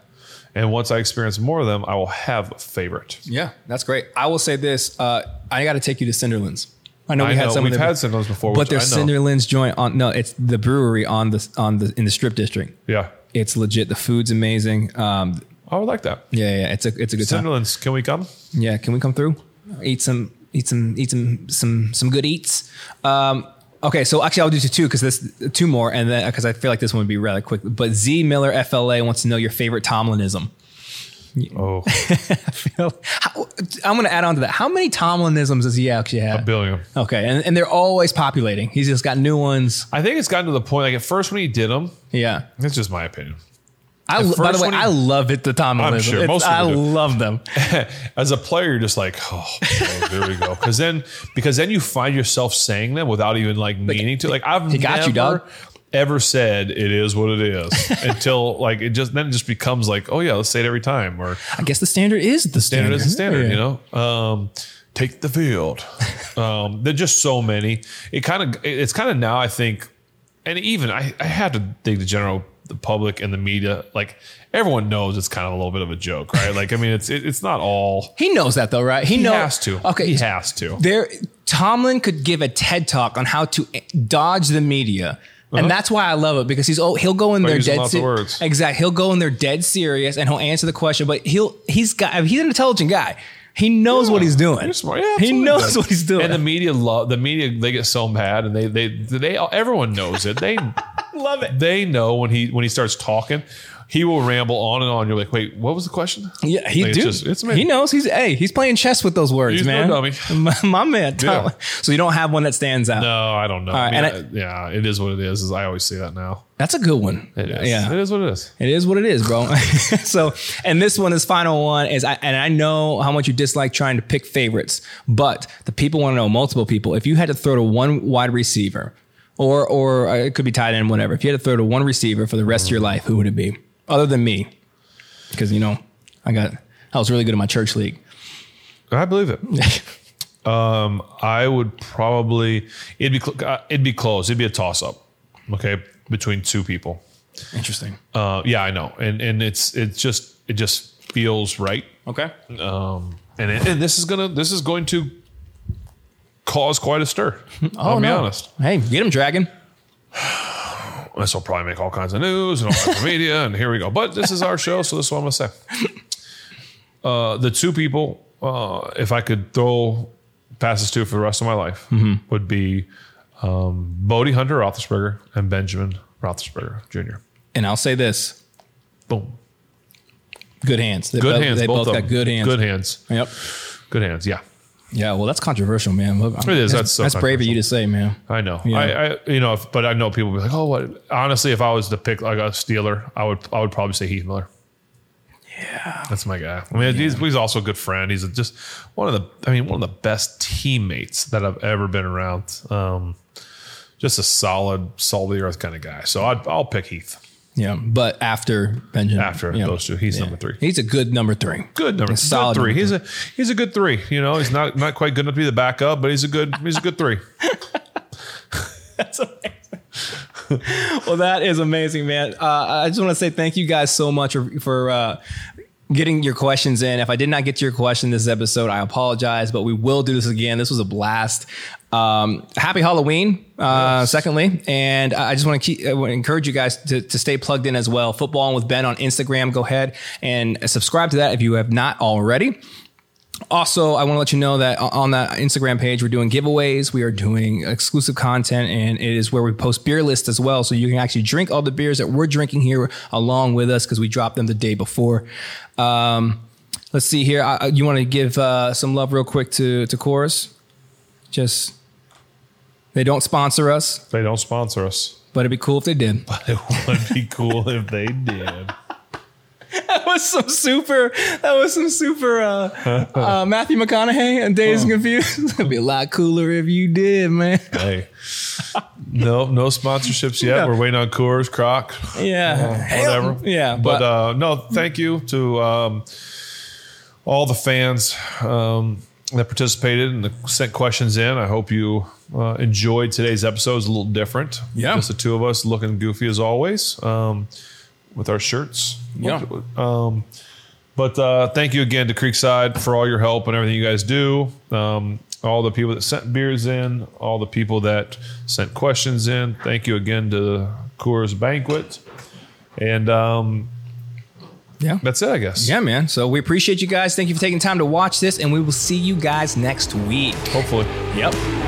And once I experience more of them, I will have a favorite. Yeah, that's great. I will say this: uh, I got to take you to Cinderlands. I know I we had know some. we've had Cinderlands before, but their Cinderlands joint on no, it's the brewery on the on the in the Strip District. Yeah, It's legit. The food's amazing. Um, I would like that. yeah, yeah, it's a it's a good time. Cinderlands, can we come? Yeah, can we come through? Eat some, eat some, eat some, some, some good eats. Um, okay, so actually, I'll do two because this two more, and then because I feel like this one would be rather quick. But Z Miller FLA wants to know your favorite Tomlinism. Oh, How, I'm going to add on to that. How many Tomlinisms does he actually have? a billion. Okay, and, and they're always populating. He's just got new ones. I think it's gotten to the point. Like at first, when he did them, Yeah. that's just my opinion. I, by the way, he- I love it. The Tomlinism. sure It's- most I love them. As a player, you're just like, oh, oh, there we go. Because then, because then you find yourself saying them without even like meaning to. Like I've he got never you, dog. ever said it is what it is until like it just then it just becomes like, oh yeah, let's say it every time or I guess the standard is the standard standard. is the standard. Yeah. You know, um, take the field. um, there's just so many. It kind of it's kind of now I think, and even I I had to think the general the public and the media like everyone knows it's kind of a little bit of a joke, right? Like I mean, it's it, it's not all. He knows that though, right? He, He knows. has to. Okay, he has to. there Tomlin could give a TED talk on how to dodge the media. And that's why I love it because he's oh he'll go in Uh-huh. There dead serious of se- words. exact he'll go in there dead serious and he'll answer the question but he'll he's got he's an intelligent guy he knows what he's doing You're smart. Yeah, he absolutely. knows what he's doing And the media love the media. They get so mad, and they they they everyone knows it. They love it they know when he when he starts talking, he will ramble on and on. You're like, wait, what was the question? yeah he Like, it's dude, just- it's he knows he's hey he's playing chess with those words He's no man dummy. my, my man Yeah. So you don't have one that stands out No, I don't know. right, I mean, I- yeah, it is what it is. Is I always say that now. that's a good one It is. yeah it is what it is. It is what it is, bro. so, and this one, this final one is, I, and I know how much you dislike trying to pick favorites, but the people want to know multiple people. If you had to throw to one wide receiver, or or uh, it could be tight end, whatever. If you had to throw to one receiver for the rest of your life, who would it be? Other than me, because you know, I got I was really good in my church league. I believe it. um, I would probably it'd be cl- uh, it'd be close. It'd be a toss up. Okay, between two people. Interesting. Uh, yeah, I know, and and it's it's just it just feels right. Okay. Um, and it, and this is gonna this is going to cause quite a stir. I'll be Oh, honest. Hey, get him, Dragon. This will probably make all kinds of news and all kinds of media, and here we go. But this is our show, so this is what I'm gonna say. Uh, the two people, uh, if I could throw passes to for the rest of my life, would be um, Bodie Hunter Roethlisberger and Benjamin Roethlisberger Jr. And I'll say this: Boom, good hands. They good both, hands. They both, of got good hands. Good hands. Yep. Good hands. Yeah, Yeah. Well, that's controversial, man. Look, It is. That's, That's so that's brave of you to say, man. I know. Yeah. I, I, you know, if, but I know people be like, oh, what? Honestly, if I was to pick like a Steeler, I would, I would probably say Heath Miller. Yeah, that's my guy. I mean, he's, he's also a good friend. He's just one of the, I mean, one of the best teammates that I've ever been around. Um, just a solid, solid the earth kind of guy. So I'd, I'll pick Heath Yeah, but after Benjamin, after yeah. those two. He's Yeah. number three. He's a good number three. Good number, A solid solid three. number He's a he's a good three. You know, he's not not quite good enough to be the backup, but he's a good he's a good three. That's amazing. well, that is amazing, man. Uh, I just want to say thank you guys so much for, for uh, getting your questions in. If I did not get to your question this episode, I apologize, but we will do this again. This was a blast. Um, happy Halloween, uh, secondly. And I just want to keep, I want to encourage you guys to, to stay plugged in as well. Footbahlin with Ben on Instagram. Go ahead and subscribe to that if you have not already. Also, I want to let you know that on that Instagram page, we're doing giveaways. We are doing exclusive content, and it is where we post beer lists as well. So you can actually drink all the beers that we're drinking here along with us because we dropped them the day before. Um, let's see here. I, you want to give uh, some love real quick to to Coors? Just they don't sponsor us, They don't sponsor us. but it'd be cool if they did. But it would be cool if they did. that was some super. That was some super. Uh, uh, Matthew McConaughey and Dazed and Confused. It'd be a lot cooler if you did, man. Hey, no, no sponsorships yet. We're waiting on Coors, Croc, Yeah, whatever. Yeah, But but, uh, no, thank you to um, all the fans um, that participated and sent questions in. I hope you uh, enjoyed today's episode. It's a little different. Yeah. Just the two of us looking goofy as always um, with our shirts. Yeah. Um, but uh, thank you again to Creekside for all your help and everything you guys do. Um, all the people that sent beers in, all the people that sent questions in. Thank you again to Coors Banquet. And um, Yeah. that's it, I guess. Yeah, man. So we appreciate you guys. Thank you for taking time to watch this, and we will see you guys next week. Hopefully. Yep.